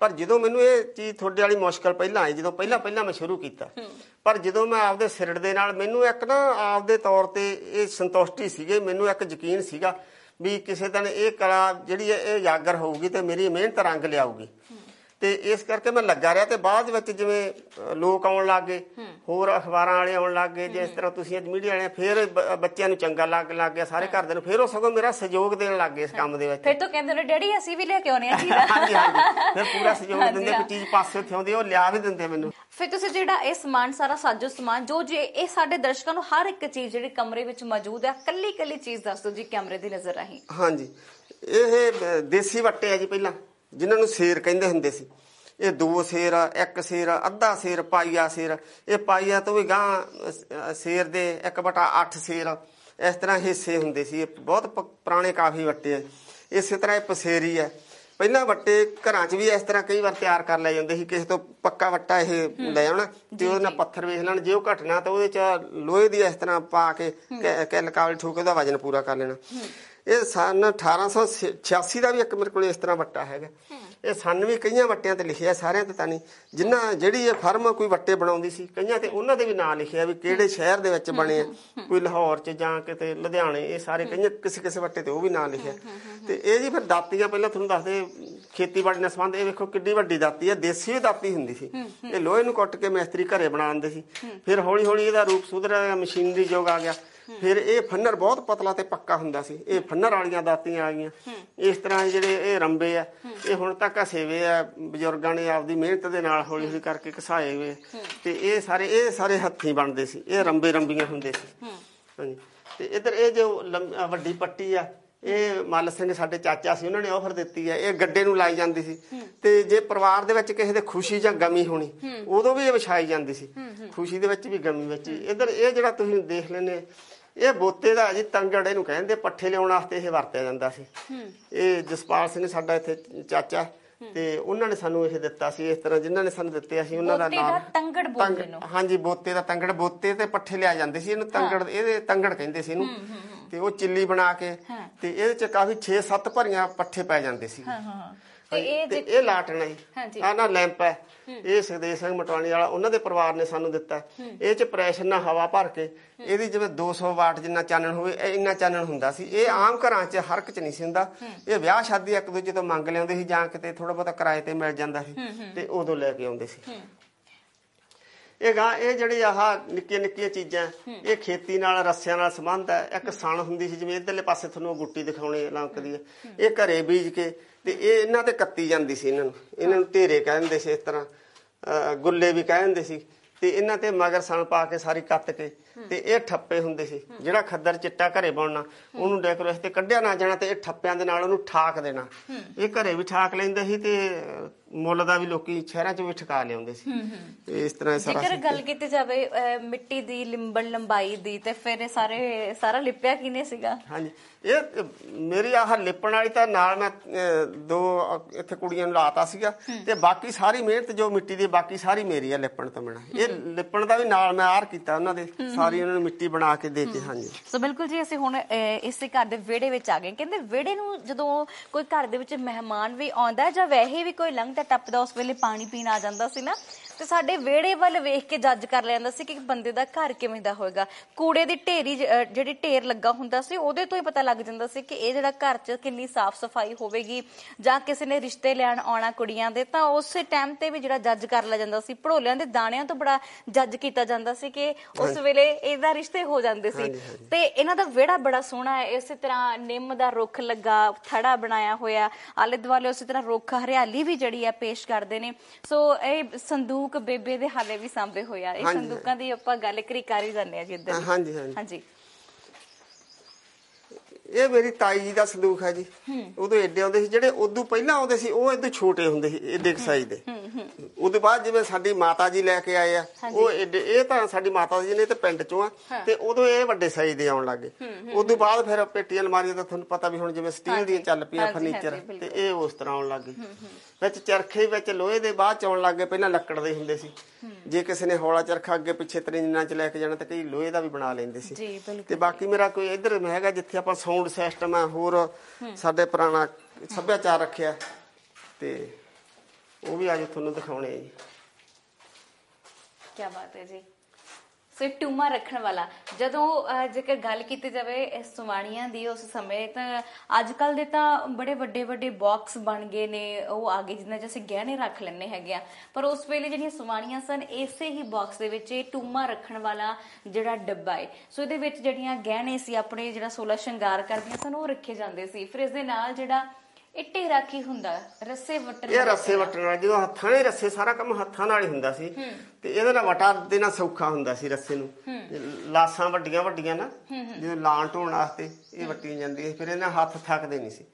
ਪਰ ਜਦੋਂ ਮੈਨੂੰ ਇਹ ਚੀਜ਼ ਤੁਹਾਡੇ ਵਾਲੀ ਮੁਸ਼ਕਲ ਪਹਿਲਾਂ ਆਈ ਜਦੋਂ ਪਹਿਲਾਂ ਪਹਿਲਾਂ ਮੈਂ ਸ਼ੁਰੂ ਕੀਤਾ ਪਰ ਜਦੋਂ ਮੈਂ ਆਪਦੇ ਸਿਰੜ ਦੇ ਨਾਲ ਮੈਨੂੰ ਇੱਕ ਨਾ ਆਪਦੇ ਤੌਰ ਤੇ ਇਹ ਸੰਤੁਸ਼ਟੀ ਸੀਗੇ ਮੈਨੂੰ ਇੱਕ ਯਕੀਨ ਸੀਗਾ ਵੀ ਕਿਸੇ ਦਿਨ ਇਹ ਕਲਾ ਜਿਹੜੀ ਇਹ ਉਜਾਗਰ ਹੋਊਗੀ ਤੇ ਮੇਰੀ ਮਿਹਨਤ ਰੰਗ ਲਿਆਊਗੀ। ਤੇ ਇਸ ਕਰਕੇ ਮੈਂ ਲੱਗਾ ਰਿਹਾ ਤੇ ਬਾਅਦ ਵਿੱਚ ਜਿਵੇਂ ਲੋਕ ਆਉਣ ਲੱਗੇ ਹੋਰ ਅਖਬਾਰਾਂ ਵਾਲੇ ਆਉਣ ਲੱਗੇ ਜਿਸ ਤਰ੍ਹਾਂ ਤੁਸੀਂ ਅੱਜ ਮੀਡੀਆ ਵਾਲੇ ਫਿਰ ਬੱਚਿਆਂ ਨੂੰ ਚੰਗਾ ਲੱਗ ਲੱਗ ਗਿਆ ਸਾਰੇ ਘਰਦਿਆਂ ਨੂੰ ਫਿਰ ਉਹ ਸਗੋਂ ਮੇਰਾ ਸਹਿਯੋਗ ਦੇਣ ਲੱਗ ਇਸ ਕੰਮ ਦੇ ਵਿੱਚ। ਫਿਰ ਤੋਂ ਕਹਿੰਦੇ ਨੇ ਡੈਡੀ ਅਸੀਂ ਵੀ ਲੈ ਕੇ ਆਉਣੇ ਆ ਚੀਜ਼ਾਂ [laughs] ਹਾਂਜੀ ਹਾਂਜੀ। ਫਿਰ ਪੂਰਾ ਸਹਿਯੋਗ ਦਿੰਦੇ। ਕੋਈ ਚੀਜ਼ ਪਾਸੇ ਉੱਥੇ ਆਉਂਦੀ ਉਹ ਲਿਆ ਵੀ ਦਿੰਦੇ ਮੈਨੂੰ। ਫਿਰ ਤੁਸੀਂ ਜਿਹੜਾ ਇਹ ਸਮਾਨ ਸਾਰਾ ਸਾਜੋ ਸਮਾਨ ਜੋ ਜੇ ਇਹ ਸਾਡੇ ਦਰਸ਼ਕਾਂ ਨੂੰ ਹਰ ਇੱਕ ਚੀਜ਼ ਜਿਹੜੀ ਕਮਰੇ ਵਿੱਚ ਮੌਜੂਦ ਹੈ ਕੱਲੀ ਕੱਲੀ ਚੀਜ਼ ਦੱਸ ਦਿਓ ਜੀ ਕੈਮਰੇ ਦੀ ਨਜ਼ਰ ਰਾਹੀਂ। ਹਾਂਜੀ। ਇਹ ਦੇਸੀ ਵੱਟੇ ਆ ਜੀ ਪਹਿਲਾਂ। ਜਿਨ੍ਹਾਂ ਨੂੰ ਸੇਰ ਕਹਿੰਦੇ ਹੁੰਦੇ ਸੀ। ਇਹ ਦੋ ਸੇਰ ਆ ਇੱਕ ਸੇਰ ਆ ਅੱਧਾ ਸੇਰ ਪਾਈਆ ਸੇਰ ਇਹ ਪਾਈਆ ਤੋਂ ਵੀ ਗਾਂ ਸੇਰ ਦੇ 1 ਬਟਾ 8 ਸੇਰ ਇਸ ਤਰ੍ਹਾਂ ਹਿੱਸੇ ਹੁੰਦੇ ਸੀ। ਇਹ ਬਹੁਤ ਪੁਰਾਣੇ ਕਾਫੀ ਵੱਟੇ ਆ। ਇਸੇ ਤਰ੍ਹਾਂ ਇਹ ਪਸੇਰੀ ਹੈ ਪਹਿਲਾਂ ਵੱਟੇ ਘਰਾਂ 'ਚ ਵੀ ਇਸ ਤਰ੍ਹਾਂ ਕਈ ਵਾਰ ਤਿਆਰ ਕਰ ਲਏ ਜਾਂਦੇ ਸੀ। ਕਿਸੇ ਤੋਂ ਪੱਕਾ ਵੱਟਾ ਇਹ ਲੈ ਆਉਣਾ ਤੇ ਉਹਦੇ ਨਾਲ ਪੱਥਰ ਵੇਖ ਲੈਣ। ਜੇ ਉਹ ਘਟਣਾ ਤਾਂ ਉਹਦੇ 'ਚ ਲੋਹੇ ਦੀ ਇਸ ਤਰ੍ਹਾਂ ਪਾ ਕੇ ਕਿੱਲ ਕਾਵਲ ਠੋਕ ਉਹਦਾ ਵਜਨ ਪੂਰਾ ਕਰ ਲੈਣਾ। ਇਹ ਸਨ 1886 ਦਾ ਵੀ ਇੱਕ ਮੇਰੇ ਕੋਲ ਇਸ ਤਰ੍ਹਾਂ ਵੱਟਾ ਹੈਗਾ। ਇਹ ਸਨ ਵੀ ਕਈਆਂ ਵੱਟਿਆਂ ਤੇ ਲਿਖਿਆ ਸਾਰਿਆਂ ਤੇ ਤਾਂ ਨਹੀਂ। ਜਿੰਨਾ ਜਿਹੜੀ ਇਹ ਫਰਮ ਕੋਈ ਵੱਟੇ ਬਣਾਉਂਦੀ ਸੀ ਕਈਆਂ ਤੇ ਉਹਨਾਂ ਦੇ ਵੀ ਨਾਂ ਲਿਖਿਆ ਵੀ ਕਿਹੜੇ ਸ਼ਹਿਰ ਦੇ ਵਿੱਚ ਬਣੇ ਆ ਕੋਈ ਲਾਹੌਰ 'ਚ ਜਾਂ ਕਿਤੇ ਲੁਧਿਆਣੇ ਇਹ ਸਾਰੇ ਕਈਆਂ ਕਿਸੇ ਕਿਸੇ ਵੱਟੇ ਤੇ ਉਹ ਵੀ ਨਾਂ ਲਿਖਿਆ। ਤੇ ਇਹ ਜੀ ਫਿਰ ਦਾਤੀਆਂ ਪਹਿਲਾਂ ਤੁਹਾਨੂੰ ਦੱਸਦੇ ਖੇਤੀਬਾੜੀ ਨਾਲ ਸੰਬੰਧ ਇਹ ਵੇਖੋ ਕਿੱਡੀ ਵੱਡੀ ਦਾਤੀ ਹੈ ਦੇਸੀ ਦਾਤੀ ਹੁੰਦੀ ਸੀ। ਇਹ ਲੋਹੇ ਨੂੰ ਕੁੱਟ ਕੇ ਮਿਸਤਰੀ ਘਰੇ ਬਣਾਉਂਦੇ ਸੀ। ਫਿਰ ਹੌਲੀ ਹੌਲੀ ਇਹਦਾ ਰੂਪ ਸੁਧਰਿਆ ਮਸ਼ੀਨਰੀ ਯੁੱਗ ਆ ਗਿਆ। ਫਿਰ ਇਹ ਫੰਨਰ ਬਹੁਤ ਪਤਲਾ ਤੇ ਪੱਕਾ ਹੁੰਦਾ ਸੀ। ਇਹ ਫੰਨਰ ਵਾਲੀਆਂ ਦਾਤੀਆਂ ਆ ਗਈਆਂ। ਇਸ ਤਰ੍ਹਾਂ ਜਿਹੜੇ ਇਹ ਰੰਬੇ ਆ ਇਹ ਹੁਣ ਤੱਕ ਘਸੇਵੇ ਆ ਬਜ਼ੁਰਗਾਂ ਨੇ ਆਪਦੀ ਮਿਹਨਤ ਦੇ ਨਾਲ ਹੌਲੀ ਹੌਲੀ ਕਰਕੇ ਘਸਾਏ ਹੋਏ ਤੇ ਇਹ ਸਾਰੇ ਇਹ ਸਾਰੇ ਹੱਥੀਂ ਬਣਦੇ ਸੀ। ਇਹ ਰੰਬੇ ਰੰਬੀਆਂ ਹੁੰਦੇ ਸੀ। ਹਾਂਜੀ। ਤੇ ਇਧਰ ਇਹ ਜੋ ਲੰਮ- ਅ, ਵੱਡੀ ਪੱਟੀ ਆ ਇਹ ਮੱਲ ਸਿੰਘ ਸਾਡੇ ਚਾਚਾ ਸੀ ਉਹਨਾਂ ਨੇ ਆਫਰ ਦਿੱਤੀ ਹੈ। ਇਹ ਗੱਡੇ ਨੂੰ ਲਾਈ ਜਾਂਦੀ ਸੀ। ਤੇ ਜੇ ਪਰਿਵਾਰ ਦੇ ਵਿੱਚ ਕਿਸੇ ਦੇ ਖੁਸ਼ੀ ਜਾਂ ਗਮੀ ਹੋਣੀ ਉਦੋਂ ਵੀ ਇਹ ਵਿਛਾਈ ਜਾਂਦੀ ਸੀ। ਖੁਸ਼ੀ ਦੇ ਵਿੱਚ ਵੀ ਗਮੀ ਵਿੱਚ ਇਧਰ ਇਹ ਜਿਹੜਾ ਤੁਸੀਂ ਦੇਖ ਲੈਨੇ ਇਹ ਬੋਤੇ ਦਾ ਜੀ ਤੰਗੜ ਇਹਨੂੰ ਕਹਿੰਦੇ ਪੱਠੇ ਲਿਆਉਣ ਵਾਸਤੇ ਇਹ ਵਰਤਿਆ ਜਾਂਦਾ ਸੀ। ਇਹ ਜਸਪਾਲ ਸਿੰਘ ਸਾਡਾ ਇੱਥੇ ਚਾਚਾ ਤੇ ਉਹਨਾਂ ਨੇ ਸਾਨੂੰ ਇਹ ਦਿੱਤਾ ਸੀ ਇਸ ਤਰ੍ਹਾਂ ਜਿਨ੍ਹਾਂ ਨੇ ਸਾਨੂੰ ਦਿੱਤੇ ਅਸੀਂ ਉਹਨਾਂ ਦਾ ਬੋਤੇ ਦਾ ਨਾਮ ਤੰਗੜ ਬੋਲਦੇ ਨੂੰ। ਹਾਂਜੀ ਬੋਤੇ ਦਾ ਤੰਗੜ ਬੋਤੇ ਤੇ ਪੱਠੇ ਲਿਆ ਜਾਂਦੇ ਸੀ ਇਹਨੂੰ ਤੰਗੜ ਇਹਦੇ ਤੰਗੜ ਕਹਿੰਦੇ ਸੀ ਇਹਨੂੰ ਤੇ ਉਹ ਚਿੱਲੀ ਬਣਾ ਕੇ। ਤੇ ਇਹਦੇ ਚ ਕਾਫੀ 6-7 ਭਰੀਆਂ ਪੱਠੇ ਪੈ ਜਾਂਦੇ ਸੀ ਹਾਂ ਹਾਂ। ਤੇ ਇਹ ਲਾਟਣਾ। ਜੀ ਆ ਨਾ ਲੈਂਪ ਹੈ। ਇਹ ਸੁਖਦੇਵ ਸਿੰਘ ਮਟਵਾਣੀ ਵਾਲਾ ਉਹਨਾਂ ਦੇ ਪਰਿਵਾਰ ਨੇ ਸਾਨੂੰ ਦਿੱਤਾ ਇਹ ਚ ਪ੍ਰੈਸ਼ਰ ਨਾਲ ਹਵਾ ਭਰ ਕੇ ਇਹਦੀ ਜਿਵੇਂ 200 ਵਾਟ ਜਿੰਨਾ ਚਾਨਣ ਹੋਵੇ ਇਹ ਇੰਨਾ ਚਾਨਣ ਹੁੰਦਾ ਸੀ। ਇਹ ਆਮ ਘਰਾਂ 'ਚ ਹਰ 'ਚ ਨਹੀਂ ਸੀ ਹੁੰਦਾ। ਇਹ ਵਿਆਹ ਸ਼ਾਦੀ ਇੱਕ ਦੂਜੇ ਤੋਂ ਮੰਗ ਲਿਆਉਂਦੇ ਸੀ ਜਾਂ ਕਿਤੇ ਥੋੜਾ ਬਹੁਤਾ ਕਿਰਾਏ ਤੇ ਮਿਲ ਜਾਂਦਾ ਸੀ ਤੇ ਉਦੋਂ ਲੈ ਕੇ ਆਉਂਦੇ ਸੀ। ਇਹ ਗਾ ਇਹ ਜਿਹੜੀ ਆਹ ਨਿੱਕੀਆਂ ਨਿੱਕੀਆਂ ਚੀਜ਼ਾਂ ਇਹ ਖੇਤੀ ਨਾਲ ਰੱਸਿਆਂ ਨਾਲ ਸੰਬੰਧ ਹੈ। ਇੱਕ ਸਣ ਹੁੰਦੀ ਸੀ ਜਿਵੇਂ ਇਧਰਲੇ ਪਾਸੇ ਤੁਹਾਨੂੰ ਗੁੱਟੀ ਦਿਖਾਉਣੀ ਲੰਕਦੀ ਹੈ। ਇਹ ਘਰੇ ਬੀਜ ਕੇ ਤੇ ਇਹ ਇਹਨਾਂ ਤੇ ਕੱਤੀ ਜਾਂਦੀ ਸੀ ਇਹਨਾਂ ਨੂੰ। ਇਹਨਾਂ ਨੂੰ ਢੇਰੇ ਕਹਿੰਦੇ ਸੀ ਇਸ ਤਰ੍ਹਾਂ, ਅਹ ਗੁੱਲੇ ਵੀ ਕਹਿੰਦੇ ਸੀ। ਤੇ ਇਹਨਾਂ ਤੇ ਮਗਰ ਸਣ ਪਾ ਕੇ ਸਾਰੀ ਕੱਤ ਕੇ ਤੇ ਇਹ ਠੱਪੇ ਹੁੰਦੇ ਸੀ। ਜਿਹੜਾ ਖੱਦਰ ਚਿੱਟਾ ਘਰੇ ਬਣਨਾ ਉਹਨੂੰ ਡੈਕੋਰੇਸ਼ਨ ਤੇ ਕੱਢਿਆ ਨਾ ਜਾਣਾ ਤੇ ਇਹ ਠੱਪਿਆਂ ਦੇ ਨਾਲ ਉਹਨੂੰ ਠਾਕ ਦੇਣਾ। ਇਹ ਘਰੇ ਵੀ ਠਾਕ ਲੈਂਦੇ ਸੀ ਤੇ ਮੁੱਲ ਦਾ ਵੀ ਲੋਕੀ ਸ਼ਹਿਰਾਂ 'ਚ ਵੀ ਠਕਾ ਲਿਆਉਂਦੇ ਸੀ। ਤੇ ਇਸ ਤਰ੍ਹਾਂ ਸਾਰਾ ਜੇਕਰ ਗੱਲ ਕੀਤੀ ਜਾਵੇ ਮਿੱਟੀ ਦੀ ਲਿੰਬਣ ਲੰਬਾਈ ਦੀ ਤੇ ਫਿਰ ਇਹ ਸਾਰੇ ਸਾਰਾ ਲਿਪਿਆ ਕਿਨੇ ਸੀਗਾ? ਹਾਂਜੀ। ਇਹ ਮੇਰੀ ਆਹ ਲਿਪਣ ਵਾਲੀ ਤਾਂ ਨਾਲ ਮੈਂ ਦੋ ਇੱਥੇ ਕੁੜੀਆਂ ਨੂੰ ਲਾਤਾ ਸੀਗਾ। ਤੇ ਬਾਕੀ ਸਾਰੀ ਮਿਹਨਤ ਜੋ ਮਿੱਟੀ ਦੀ ਬਾਕੀ ਸਾਰੀ ਮੇਰੀ ਆ ਲਿਪਣ ਤੋਂ ਬਿਨਾਂ। ਇਹ ਲਿਪਣ ਦਾ ਵੀ ਨਾਲ ਮੈਂ ਆਰ ਕੀਤਾ ਉਹਨਾਂ ਦੇ। ਸਾਰੀ ਉਹਨਾਂ ਨੂੰ ਮਿੱਟੀ ਬਣਾ ਕੇ ਦੇ ਕੇ ਹਾਂਜੀ। ਸੋ ਬਿਲਕੁਲ ਜੀ ਅਸੀਂ ਹੁਣ ਅਹ, ਇਸੇ ਘਰ ਦੇ ਵਿਹੜੇ ਵਿੱਚ ਆ ਗਏ। ਕਹਿੰਦੇ ਵਿਹੜੇ ਨੂੰ ਜਦੋਂ ਕੋਈ ਘਰ ਦੇ ਵਿੱਚ ਮਹਿਮਾਨ ਵੀ ਆਉਂਦਾ ਹੈ ਜਾਂ ਵੈਸੇ ਵੀ ਕੋਈ ਲੰਘਦਾ ਟੱਪਦਾ ਉਸ ਵੇਲੇ ਪਾਣੀ ਪੀਣ ਆ ਜਾਂਦਾ ਸੀ ਨਾ ਤੇ ਸਾਡੇ ਵਿਹੜੇ ਵੱਲ ਵੇਖ ਕੇ ਜੱਜ ਕਰ ਲਿਆ ਜਾਂਦਾ ਸੀ ਕਿ ਬੰਦੇ ਦਾ ਘਰ ਕਿਵੇਂ ਦਾ ਹੋਏਗਾ। ਕੂੜੇ ਦੀ ਢੇਰੀ ਜ- ਅਹ, ਜਿਹੜੀ ਢੇਰ ਲੱਗਾ ਹੁੰਦਾ ਸੀ ਉਹਦੇ ਤੋਂ ਹੀ ਪਤਾ ਲੱਗ ਜਾਂਦਾ ਸੀ ਕਿ ਇਹ ਜਿਹੜਾ ਘਰ 'ਚ ਕਿੰਨੀ ਸਾਫ਼ ਸਫ਼ਾਈ ਹੋਵੇਗੀ ਜਾਂ ਕਿਸੇ ਨੇ ਰਿਸ਼ਤੇ ਲੈਣ ਆਉਣਾ ਕੁੜੀਆਂ ਦੇ ਤਾਂ ਉਸੇ ਟਾਈਮ ਤੇ ਵੀ ਜਿਹੜਾ ਜੱਜ ਕਰ ਲਿਆ ਜਾਂਦਾ ਸੀ। ਭੜੋਲਿਆਂ ਦੇ ਦਾਣਿਆਂ ਤੋਂ ਬੜਾ ਜੱਜ ਕੀਤਾ ਜਾਂਦਾ ਸੀ ਕਿ ਉਸ ਵੇਲੇ ਇਹਦਾ ਰਿਸ਼ਤੇ ਹੋ ਜਾਂਦੇ ਸੀ। ਤੇ ਇਹਨਾਂ ਦਾ ਵਿਹੜਾ ਬੜਾ ਸੋਹਣਾ ਹੈ ਇਸੇ ਤਰ੍ਹਾਂ ਨਿੰਮ ਦਾ ਰੁੱਖ ਲੱਗਾ ਥੜਾ ਬਣਾਇਆ ਹੋਇਆ ਆਲੇ ਦੁਆਲੇ ਉਸੇ ਤਰ੍ਹਾਂ ਰੁੱਖ ਹਰਿਆਲੀ ਵੀ ਜਿਹੜੀ ਹੈ ਪੇਸ਼ ਕਰਦੇ ਨੇ। ਸੋ ਇਹ ਸੰਦੂਕ ਬੇਬੇ ਦੇ ਹਾਲੇ ਵੀ ਸਾਂਭੇ ਹੋਇਆ ਇਹ ਹਾਂਜੀ। ਸੰਦੂਕਾਂ ਦੀ ਆਪਾਂ ਗੱਲ ਕਰੀ ਕਰ ਹੀ ਜਾਂਦੇ ਆ ਜੀ ਇੱਧਰ। ਹਾਂਜੀ ਹਾਂਜੀ। ਹਾਂਜੀ। ਇਹ ਮੇਰੀ ਤਾਈ ਜੀ ਦਾ ਸੰਦੂਕ ਹੈ ਜੀ। ਉਦੋਂ ਏਡੇ ਆਉਂਦੇ ਸੀ ਜਿਹੜੇ ਉਦੋਂ ਪਹਿਲਾਂ ਆਉਂਦੇ ਸੀ ਉਹ ਇਦੋਂ ਛੋਟੇ ਹੁੰਦੇ ਸੀ ਏਡੇ ਸਾਈਜ਼ ਦੇ। ਉਦੋਂ ਬਾਅਦ ਜਿਵੇਂ ਸਾਡੀ ਮਾਤਾ ਜੀ ਲੈ ਕੇ ਆਏ ਆ ਉਹ ਏਡੇ ਇਹ ਤਾਂ ਸਾਡੀ ਮਾਤਾ ਜੀ ਨੇ ਤੇ ਪਿੰਡ ਚੋਂ ਆ ਤੇ ਉਦੋਂ ਇਹ ਵੱਡੇ ਸਾਈਜ਼ ਦੇ ਆਉਣ ਲੱਗੇ ਉਦੋਂ ਬਾਅਦ ਫਿਰ ਪੇਟੀ ਅਲਮਾਰੀਆਂ ਤਾਂ ਤੁਹਾਨੂੰ ਪਤਾ ਵੀ ਹੁਣ ਜਿਵੇਂ ਸਟੀਲ ਦੀਆਂ ਚੱਲ ਪਈਆਂ ਫਰਨੀਚਰ ਤੇ ਇਹ ਉਸ ਤਰ੍ਹਾਂ ਆਉਣ ਲੱਗੇ ਵਿੱਚ ਚਰਖੇ ਵਿੱਚ ਲੋਹੇ ਦੇ ਬਾਅਦ ਚ ਆਉਣ ਲੱਗੇ ਪਹਿਲਾਂ ਲੱਕੜ ਦੇ ਹੁੰਦੇ ਸੀ। ਜੇ ਕਿਸੇ ਨੇ ਹੌਲਾ ਚਰਖਾ ਅੱਗੇ ਪਿੱਛੇ ਤਰਿੰਜਨਾਂ ਚ ਲੈ ਕੇ ਜਾਣਾ ਤਾਂ ਕਈ ਲੋਹੇ ਦਾ ਵੀ ਬਣਾ ਲੈਂਦੇ ਸੀ। ਤੇ ਬਾਕੀ ਮੇਰਾ ਕੋਈ ਇੱਧਰ ਹੈਗਾ ਜਿੱਥੇ ਆਪਾਂ ਸਾਊਂਡ ਸਿਸਟਮ ਆ, ਹੋਰ ਸਾਡੇ ਪੁਰਾਣਾ ਸੱਭਿਆਚਾਰ ਰੱਖਿਆ। ਤੇ ਉਹ ਵੀ ਅੱਜ ਤੁਹਾਨੂੰ ਦਿਖਾਉਣੇ ਆ ਜੀ। ਕੀ ਬਾਤ ਹੈ ਜੀ। ਸੋ ਇਹ ਟੂਮਾ ਰੱਖਣ ਵਾਲਾ। ਜਦੋਂ ਅਹ, ਜੇਕਰ ਗੱਲ ਕੀਤੀ ਜਾਵੇ ਇਸ ਸੁਵਾਣੀਆਂ ਦੀ ਉਸ ਸਮੇਂ ਤਾਂ ਅੱਜ ਕੱਲ ਦੇ ਤਾਂ ਬੜੇ ਵੱਡੇ ਵੱਡੇ ਬਾਕਸ ਬਣ ਗਏ ਨੇ ਉਹ ਆ ਗਏ ਜਿਨ੍ਹਾਂ 'ਚ ਅਸੀਂ ਗਹਿਣੇ ਰੱਖ ਲੈਣੇ ਹੈਗੇ ਆ। ਪਰ ਉਸ ਵੇਲੇ ਜਿਹੜੀਆਂ ਸੁਵਾਣੀਆਂ ਸਨ ਇਸੇ ਹੀ ਬਾਕਸ ਦੇ ਵਿੱਚ ਇਹ ਟੂਮਾ ਰੱਖਣ ਵਾਲਾ ਜਿਹੜਾ ਡੱਬਾ ਹੈ ਸੋ ਇਹਦੇ ਵਿੱਚ ਜਿਹੜੀਆਂ ਗਹਿਣੇ ਸੀ ਆਪਣੇ ਜਿਹੜਾ 16 ਸ਼ਿੰਗਾਰ ਕਰਦੀਆਂ ਸਨ ਉਹ ਰੱਖੇ ਜਾਂਦੇ ਸੀ। ਫਿਰ ਇਸ ਦੇ ਨਾਲ ਜਿਹੜਾ ਇਹ ਢੇਰਾ ਕੀ ਹੁੰਦਾ ਰੱਸੇ ਵੱਟਣ ਇਹ ਰੱਸੇ ਵੱਟਣ ਨਾਲ ਜਦੋਂ ਹੱਥਾਂ ਨਾਲ ਹੀ ਰੱਸੇ ਸਾਰਾ ਕੰਮ ਹੱਥਾਂ ਨਾਲ ਹੀ ਹੁੰਦਾ ਸੀ। ਤੇ ਇਹਦੇ ਨਾਲ ਵਟਾ ਦੇਣਾ ਸੌਖਾ ਹੁੰਦਾ ਸੀ ਰੱਸੇ ਨੂੰ। ਲਾਸਾਂ ਵੱਡੀਆਂ ਵੱਡੀਆਂ ਨਾ ਜਦੋਂ ਲਾਣ ਢੋਣ ਵਾਸਤੇ ਇਹ ਵੱਟੀਆਂ ਜਾਂਦੀਆਂ ਸੀ, ਫਿਰ ਇਹਨਾਂ ਹੱਥ ਥੱਕਦੇ ਨਹੀਂ ਸੀ।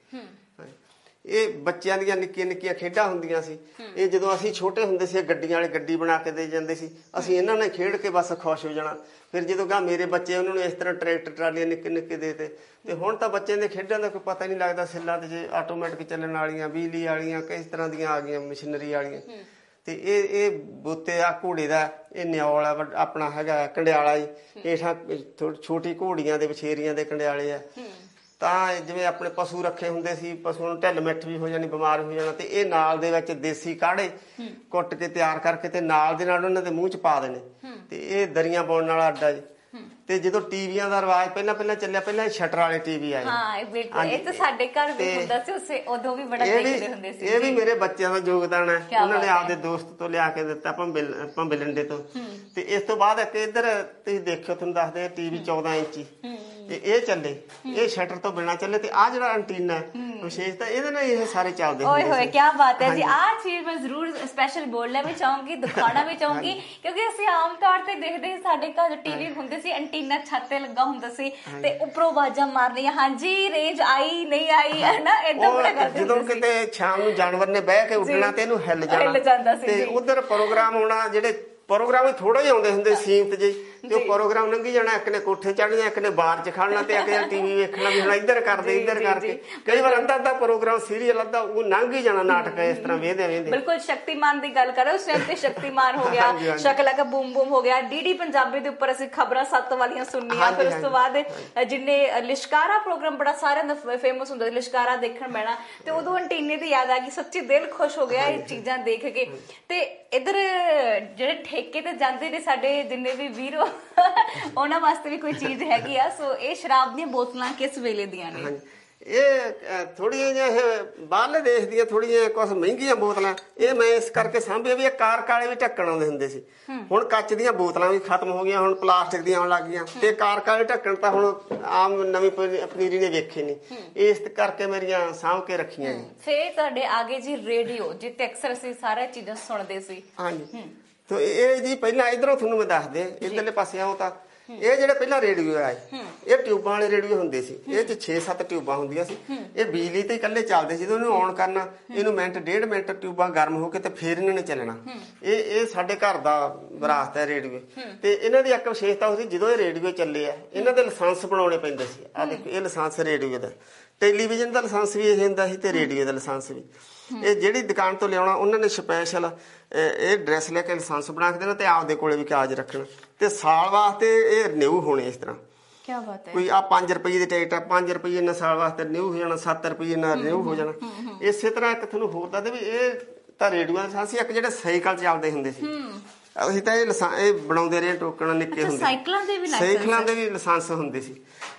ਇਹ ਬੱਚਿਆਂ ਦੀਆਂ ਨਿੱਕੀਆਂ ਨਿੱਕੀਆਂ ਖੇਡਾਂ ਹੁੰਦੀਆਂ ਸੀ। ਇਹ ਜਦੋਂ ਅਸੀਂ ਛੋਟੇ ਹੁੰਦੇ ਸੀ ਗੱਡੀਆਂ ਵਾਲੀ ਗੱਡੀ ਬਣਾ ਕੇ ਦੇ ਜਾਂਦੇ ਸੀ। ਅਸੀਂ ਇਹਨਾਂ ਨਾਲ ਖੇਡ ਕੇ ਬਸ ਖੁਸ਼ ਹੋ ਜਾਣਾ। ਫਿਰ ਜਦੋਂ ਗਾ ਮੇਰੇ ਬੱਚੇ ਉਹਨਾਂ ਨੂੰ ਇਸ ਤਰ੍ਹਾਂ ਟਰੈਕਟਰ ਟਰਾਲੀਆਂ ਨਿੱਕੇ ਨਿੱਕੇ ਦੇਤੇ ਤੇ ਹੁਣ ਤਾਂ ਬੱਚਿਆਂ ਦੇ ਖੇਡਾਂ ਦਾ ਕੋਈ ਪਤਾ ਹੀ ਨਹੀਂ ਲੱਗਦਾ ਸਿੱਲਾਂ ਤੇ ਜੇ ਆਟੋਮੈਟਿਕ ਚੱਲਣ ਵਾਲੀਆਂ ਬਿਜਲੀ ਵਾਲੀਆਂ ਕਿਸ ਤਰ੍ਹਾਂ ਦੀਆਂ ਆ ਗਈਆਂ ਮਸ਼ੀਨਰੀ ਵਾਲੀਆਂ। ਤੇ ਇਹ ਇਹ ਬੋਤੇ ਆ ਘੋੜੇ ਦਾ ਇਹ ਨਿਆਲ ਆ ਆਪਣਾ ਹੈਗਾ ਕੰਡਿਆਲਾ ਜੀ। ਇਹ ਛੋਟੀ ਘੋੜੀਆਂ ਦੇ ਵਿਛੇਰੀਆਂ ਦੇ ਕੰਡਿਆਲੇ ਆ। ਤਾਂ ਜਿਵੇਂ ਆਪਣੇ ਪਸ਼ੂ ਰੱਖੇ ਹੁੰਦੇ ਸੀ ਪਸ਼ੂ ਨੂੰ ਢਿੱਲ ਮਿੱਠ ਵੀ ਹੋ ਜਾਣੀ ਬਿਮਾਰ ਹੋ ਜਾਣਾ ਤੇ ਇਹ ਨਾਲ ਦੇ ਵਿੱਚ ਦੇਸੀ ਕਾੜੇ ਕੁੱਟ ਕੇ ਤਿਆਰ ਕਰਕੇ ਤੇ ਨਾਲ ਦੇ ਨਾਲ ਉਹਨਾਂ ਦੇ ਮੂੰਹ ਚ ਪਾ ਦੇਣੇ। ਤੇ ਇਹ ਦਰੀਆਂ ਪਾਉਣ ਵਾਲਾ ਅੱਡਾ ਜੀ। ਤੇ ਜਦੋਂ ਟੀਵੀਆਂ ਦਾ ਰਿਵਾਜ ਪਹਿਲਾਂ ਪਹਿਲਾਂ ਚੱਲਿਆ ਪਹਿਲਾਂ ਸ਼ਟਰ ਵਾਲੇ ਟੀਵੀ ਆਏ। ਹਾਂ ਬਿਲਕੁਲ ਇਹ। ਤਾਂ ਸਾਡੇ ਘਰ ਵੀ ਹੁੰਦਾ ਸੀ ਉਸੇ ਉਦੋਂ ਵੀ ਬੜਾ ਦੇਖਦੇ ਹੁੰਦੇ ਸੀ। ਇਹ ਵੀ ਮੇਰੇ ਬੱਚਿਆਂ ਦਾ ਯੋਗਦਾਨ ਹੈ। ਉਹਨਾਂ ਨੇ। ਆਪਦੇ ਦੋਸਤ ਤੋਂ ਲਿਆ ਕੇ ਦਿੱਤਾ ਭੰਬਿਲੰਡੇ ਤੋਂ। ਤੇ ਇਸ ਤੋਂ ਬਾਅਦ ਇੱਕ ਇੱਧਰ ਤੁਸੀਂ ਦੇਖਿਓ ਤੁਹਾਨੂੰ ਦੱਸਦੇ ਟੀਵੀ 14 ਇੰਚੀ ਤੇ ਇਹ ਚੱਲੇ ਇਹ ਸ਼ਟਰ ਤੋਂ ਬਿਨਾ ਚੱਲੇ ਤੇ ਆ ਜਿਹੜਾ ਐਂਟੀਨਾ ਹੈ ਵਿਸ਼ੇਸ਼ ਤਾਂ ਇਹਦੇ ਨਾਲ ਇਹ ਸਾਰੇ ਚੱਲਦੇ ਓਏ ਹੁੰਦੇ ਹੋਏ ਸੀ। ਕੀ ਬਾਤ ਹੈ ਜੀ। ਆਹ ਚੀਜ਼ ਮੈਂ ਜ਼ਰੂਰ ਸਪੈਸ਼ਲ ਬੋਲਣਾ ਵੀ ਚਾਹੂੰਗੀ ਦਿਖਾਉਣਾ ਵੀ ਚਾਹੂੰਗੀ ਕਿਉਂਕਿ ਅਸੀਂ ਆਮ ਤੌਰ ਤੇ ਦੇਖਦੇ ਸਾਡੇ ਘਰ ਟੀਵੀ ਹੁੰਦੇ ਸੀ ਐਂਟੀਨਾ ਐਂਟੀਨਾ ਛੱਤ ਲੱਗਾ ਹੁੰਦਾ ਸੀ ਤੇ ਉੱਪਰੋਂ ਆਵਾਜ਼ਾਂ ਮਾਰਨੀਆਂ ਹਾਂਜੀ ਰੇਂਜ ਆਈ ਨਹੀਂ ਆਈ ਹੈ ਨਾ? ਇਦਾਂ ਬੜਾ ਕਰਦੇ ਜਦੋਂ। ਕਿਤੇ ਸ਼ਾਮ ਨੂੰ ਜਾਨਵਰ ਨੇ ਬਹਿ ਕੇ ਉੱਡਣਾ ਤੇ ਇਹਨੂੰ ਹਿੱਲ ਜਾਣਾ। ਹਿੱਲ ਜਾਂਦਾ ਸੀ, ਤੇ ਜੀ। ਉਧਰ ਪ੍ਰੋਗਰਾਮ ਹੋਣਾ ਜਿਹੜੇ ਪ੍ਰੋਗਰਾਮ ਹੀ ਥੋੜੇ ਹੀ ਆਉਂਦੇ ਹੁੰਦੇ ਸੀਮਤ ਜਿਹੇ ਤੇ ਉਹ ਪ੍ਰੋਗਰਾਮ ਲੰਘੀ ਜਾਣਾ ਇੱਕ ਨੇ ਕੋਠੇ ਚੜ੍ਹਨਾ ਇੱਕ ਨੇ ਬਾਰ 'ਚ ਖੜਨਾ ਤੇ ਇੱਕ ਨੇ ਟੀਵੀ ਵੇਖਣਾ ਵੀ ਹੁਣ ਇੱਧਰ ਕਰਦੇ ਇੱਧਰ ਕਰਕੇ। ਕਈ ਵਾਰ ਅੱਧਾ ਅੱਧਾ ਪ੍ਰੋਗਰਾਮ ਸੀਰੀਅਲ ਅੱਧਾ ਉਹ ਲੰਘ ਹੀ ਜਾਣਾ ਨਾਟਕ ਇਸ ਤਰ੍ਹਾਂ ਵੇਖਦੇ ਵੇਖਦੇ। ਬਿਲਕੁਲ ਸ਼ਕਤੀਮਾਨ ਦੀ ਗੱਲ ਕਰੋ ਉਸ ਟਾਈਮ ਤੇ ਸ਼ਕਤੀਮਾਨ ਹੋ ਗਿਆ। ਸ਼ਕਲਾ ਕਾ ਬੂਮ ਬੂਮ ਹੋ ਗਿਆ ਡੀਡੀ ਪੰਜਾਬੀ ਦੇ ਉੱਪਰ ਅਸੀਂ ਖਬਰਾਂ ਸੱਤ ਵਾਲੀਆਂ ਸੁਣਨੀਆਂ ਫਿਰ ਉਸ ਤੋਂ ਬਾਅਦ ਜਿੰਨੇ ਲਿਸ਼ਕਾਰਾ ਪ੍ਰੋਗਰਾਮ ਬੜਾ ਸਾਰਿਆਂ ਦਾ ਫੇਮਸ ਹੁੰਦਾ ਲਿਸ਼ਕਾਰਾ ਦੇਖਣ ਮੈਣਾ ਤੇ ਉਦੋਂ ਅੰਟੀਨੇ ਦੀ ਯਾਦ ਆ ਗਈ ਸੱਚੀ ਦਿਲ ਖੁਸ਼ ਹੋ ਗਿਆ ਇਹ ਚੀਜ਼ਾਂ ਦੇਖ ਕੇ। ਤੇ ਇਧਰ ਜਿਹੜੇ ਠੇਕੇ ਤੇ ਜਾਂਦੇ ਨੇ ਸਾਡੇ ਜਿੰਨੇ ਵੀ ਵੀਰ ਉਹਨਾਂ ਵਾਸਤੇ ਵੀ ਕੋਈ ਚੀਜ਼ ਹੈਗੀ ਆ ਸੋ ਇਹ ਸ਼ਰਾਬ ਦੀਆਂ ਬੋਤਲਾਂ ਕਿਸ ਵੇਲੇ ਦੀਆਂ ਨੇ? ਇਹ ਥੋੜੀਆਂ ਜਿਹੀਆਂ ਇਹ ਬਾਹਰਲੇ ਦੇਸ਼ ਦੀਆਂ ਥੋੜੀਆਂ ਕੁਝ ਮਹਿੰਗੀਆਂ ਬੋਤਲਾਂ ਇਹ ਮੈਂ ਇਸ ਕਰਕੇ ਸਾਂਭਿਆ ਵੀ ਇਹ ਕਾਰ ਕਾਲੇ ਵੀ ਢੱਕਣ ਆਉਂਦੇ ਹੁੰਦੇ ਸੀ। ਹੁਣ ਕੱਚ ਦੀਆਂ ਬੋਤਲਾਂ ਵੀ ਖਤਮ ਹੋ ਗਈਆਂ ਹੁਣ ਪਲਾਸਟਿਕ ਦੀਆਂ ਆਉਣ ਲੱਗ ਗਈਆਂ। ਤੇ ਕਾਰ ਕਾਲੇ ਢੱਕਣ ਤਾਂ ਹੁਣ ਆਮ ਨਵੀਂ ਪਨੀ- ਪਨੀਰੀ ਨੇ ਵੇਖੇ ਨਹੀਂ ਇਸ ਕਰਕੇ ਮੇਰੀਆਂ ਸਾਂਭ ਕੇ ਰੱਖੀਆਂ ਜੀ ਫੇਰ ਤੁਹਾਡੇ ਆਗੇ ਜੀ ਰੇਡੀਓ ਜਿੱਤੇ ਅਕਸਰ ਅਸੀਂ ਸਾਰੀਆਂ ਚੀਜ਼ਾਂ ਸੁਣਦੇ ਸੀ। ਹਾਂਜੀ। ਤੋ ਇਹ ਜੀ ਪਹਿਲਾਂ ਇਧਰੋਂ ਤੁਹਾਨੂੰ ਮੈਂ ਦੱਸ ਦੇ ਇਧਰਲੇ ਪਾਸੇ ਆਉਂ ਤਾਂ ਇਹ ਜਿਹੜੇ ਪਹਿਲਾਂ ਰੇਡੀਓ ਆਏ ਇਹ ਟਿਊਬਾਂ ਵਾਲੇ ਰੇਡੀਓ ਹੁੰਦੇ ਸੀ। ਇਹ ਚ 6-7 ਟਿਊਬਾਂ ਹੁੰਦੀਆਂ ਸੀ। ਇਹ ਬਿਜਲੀ ਤੇ ਇਕੱਲੇ ਚੱਲਦੇ ਸੀ ਜਦੋਂ ਇਹਨੂੰ ਔਨ ਕਰਨਾ ਇਹਨੂੰ ਮਿੰਟ ਡੇਢ ਮਿੰਟ ਟਿਊਬਾਂ ਗਰਮ ਹੋ ਕੇ ਤੇ ਫੇਰ ਇਹਨਾਂ ਨੇ ਚੱਲਣਾ। ਇਹ ਇਹ ਸਾਡੇ ਘਰ ਦਾ ਵਿਰਾਸਤ ਹੈ ਰੇਡੀਓ। ਤੇ ਇਹਨਾਂ ਦੀ ਇੱਕ ਵਿਸ਼ੇਸ਼ਤਾ ਹੁੰਦੀ ਜਦੋਂ ਇਹ ਰੇਡੀਓ ਚੱਲੇ ਆ ਇਹਨਾਂ ਦੇ ਲਾਇਸੈਂਸ ਬਣਾਉਣੇ ਪੈਂਦੇ ਸੀ। ਆ ਦੇਖੋ ਇਹ ਲਾਇਸੈਂਸ ਰੇਡੀਓ ਦਾ। ਟੈਲੀਵਿਜ਼ਨ ਦਾ ਲਾਇਸੈਂਸ ਵੀ ਇਹ ਹੁੰਦਾ ਸੀ ਤੇ ਰੇਡੀਓ ਦਾ ਲਾਇਸੈਂਸ ਵੀ। ਇਹ ਜਿਹੜੀ ਦੁਕਾਨ ਤੋਂ ਲਿਆਉਣਾ ਉਹਨਾਂ ਨੇ ਸਪੈਸ਼ਲ ਇਹ ਡਰੈਸ ਲੈ ਕੇ ਲਾਇਸੈਂਸ ਬਣਾ ਕੇ ਦੇਣਾ ਤੇ ਆਪਦੇ ਕੋਲੇ ਵੀ ਕਾਜ ਰੱਖਣਾ। ਤੇ ਸਾਲ ਵਾਸਤੇ ਇਹ ਰਿਨਿਊ ਹੋਣੇ ਇਸ ਤਰ੍ਹਾਂ। ਕੀ ਬਾਤ ਹੈ। ਕੋਈ ਆ 5 ਰੁਪਏ ਦੀ ਟਿਕਟ ਆ 5 ਰੁਪਏ ਨਾਲ ਸਾਲ ਵਾਸਤੇ ਰਿਨਿਊ ਹੋ ਜਾਣਾ 7 ਰੁਪਏ ਨਾਲ ਰਿਨਿਊ ਹੋ ਜਾਣਾ। ਇਸੇ ਤਰ੍ਹਾਂ ਇੱਕ ਤੁਹਾਨੂੰ ਹੋਰ ਦੱਸਦੇ ਵੀ ਇਹ ਤਾਂ ਰੇਡੀਓ ਦਾ ਲਾਇਸੈਂਸ ਸੀ ਇੱਕ ਜਿਹੜੇ ਸਾਈਕਲ ਚੱਲਦੇ ਹੁੰਦੇ ਸੀ। ਅਸੀਂ ਤਾਂ ਇਹ ਲਾਇਸੈਂਸ- ਇਹ ਬਣਾਉਂਦੇ ਰਹੇ ਟੋਕਣ ਨਿੱਕੇ ਹੁੰਦੇ। ਸਾਈਕਲਾਂ ਦੇ ਵੀ ਲਾਇਸੈਂਸ ਸਾਈਕਲਾਂ ਦੇ ਵੀ ਲਾਇਸੈਂਸ ਹੁੰਦੇ ਸੀ।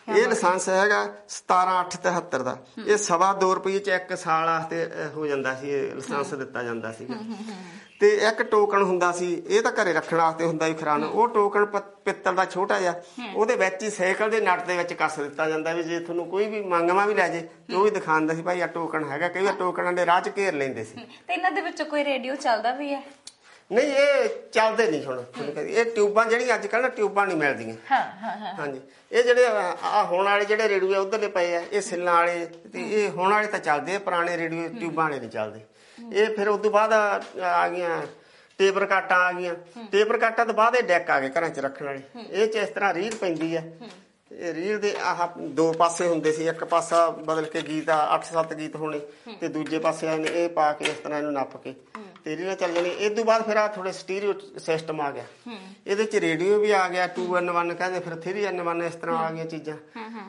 ਇਹ ਲਾਇਸੈਂਸ ਹੈਗਾ 17873 ਦਾ। ਇਹ ਸਵਾ 2 ਰੁਪਏ ਚ ਇੱਕ ਸਾਲ ਅਹ, ਹੋ ਜਾਂਦਾ ਸੀ ਇਹ ਲਾਇਸੈਂਸ ਦਿੱਤਾ ਜਾਂਦਾ ਸੀ ਤੇ ਇੱਕ ਟੋਕਨ ਹੁੰਦਾ ਸੀ ਇਹ ਤਾਂ ਘਰੇ ਰੱਖਣ ਵਾਸਤੇ ਹੁੰਦਾ ਸੀ ਖਰਾਨ। ਉਹ ਟੋਕਨ ਪ- ਪਿੱਤਲ ਦਾ ਛੋਟਾ ਜਿਹਾ ਉਹਦੇ ਵਿੱਚ ਹੀ ਸਾਈਕਲ ਦੇ ਨਟ ਦੇ ਵਿੱਚ ਕੱਸ ਦਿੱਤਾ ਜਾਂਦਾ ਵੀ ਜੇ ਤੁਹਾਨੂੰ ਕੋਈ ਵੀ ਮੰਗਵਾ ਵੀ ਲੈ ਜੇ ਤੇ ਉਹ ਵੀ ਦਿਖਾਉਂਦਾ ਸੀ ਭਾਈ ਆ ਟੋਕਨ ਹੈਗਾ। ਕਈ ਵਾਰ ਟੋਕਨਾਂ ਦੇ ਰਾਹ ਚ ਘੇਰ ਲੈਂਦੇ ਸੀ। ਤੇ ਇਹਨਾਂ ਦੇ ਵਿੱਚੋਂ ਕੋਈ ਰੇਡੀਓ ਚੱਲਦਾ ਵੀ ਹੈ? ਨਹੀਂ ਇਹ ਚੱਲਦੇ ਨਹੀਂ ਹੁਣ। ਇਹ ਟਿਊਬਾਂ ਜਿਹੜੀਆਂ ਅੱਜ ਕੱਲ੍ਹ ਨਾ ਟਿਊਬਾਂ ਨਹੀਂ ਮਿਲਦੀਆਂ। ਹਾਂ ਹਾਂ ਹਾਂ। ਹਾਂਜੀ। ਇਹ ਜਿਹੜੇ ਆ ਹੋਣ ਵਾਲੇ ਜਿਹੜੇ ਰੇਡੀਓ ਉਧਰਲੇ ਪਏ ਆ ਇਹ ਸਿੱਲਾਂ ਵਾਲੇ ਤੇ ਇਹ ਹੋਣ ਵਾਲੇ ਤਾਂ ਚੱਲਦੇ ਆ ਪੁਰਾਣੇ ਰੇਡੀਓ ਟਿਊਬਾਂ ਵਾਲੇ ਨਹੀਂ ਚੱਲਦੇ। ਇਹ ਫਿਰ ਉਸ ਤੋਂ ਬਾਅਦ ਆ ਗਈਆਂ ਟੇਪ ਰਕਾਟਾਂ ਆ ਗਈਆਂ। ਟੇਪ ਰਕਾਟਾਂ ਤੋਂ ਬਾਅਦ ਇਹ ਡੈਕ ਆ ਗਏ ਘਰਾਂ 'ਚ ਰੱਖਣ ਵਾਲੇ। ਇਹ 'ਚ ਇਸ ਤਰ੍ਹਾਂ ਰੀਲ ਪੈਂਦੀ ਆ। ਇਹ ਰੀਲ ਦੇ ਆਹ ਦੋ ਪਾਸੇ ਹੁੰਦੇ ਸੀ। ਇੱਕ ਪਾਸਾ ਬਦਲ ਕੇ ਗੀਤ ਆ 8-7 ਗੀਤ ਹੋਣੇ ਤੇ ਦੂਜੇ ਪਾਸੇ ਇਹ ਪਾ ਕੇ ਇਸ ਤਰ੍ਹਾਂ ਇਹਨੂੰ ਨੱਪ ਕੇ ਤੇ ਰੀਲਾਂ ਚੱਲ ਜਾਣੀ। ਇਸ ਤੋਂ ਬਾਅਦ ਫਿਰ ਆ ਥੋੜੇ ਸਟੀਰੀਓ ਸਿਸਟਮ ਆ ਗਿਆ। ਇਹਦੇ 'ਚ ਰੇਡੀਓ ਵੀ ਆ ਗਿਆ 2N1 ਕਹਿੰਦੇ ਫਿਰ 3N1 ਇਸ ਤਰ੍ਹਾਂ ਆ ਗਈਆਂ ਚੀਜ਼ਾਂ।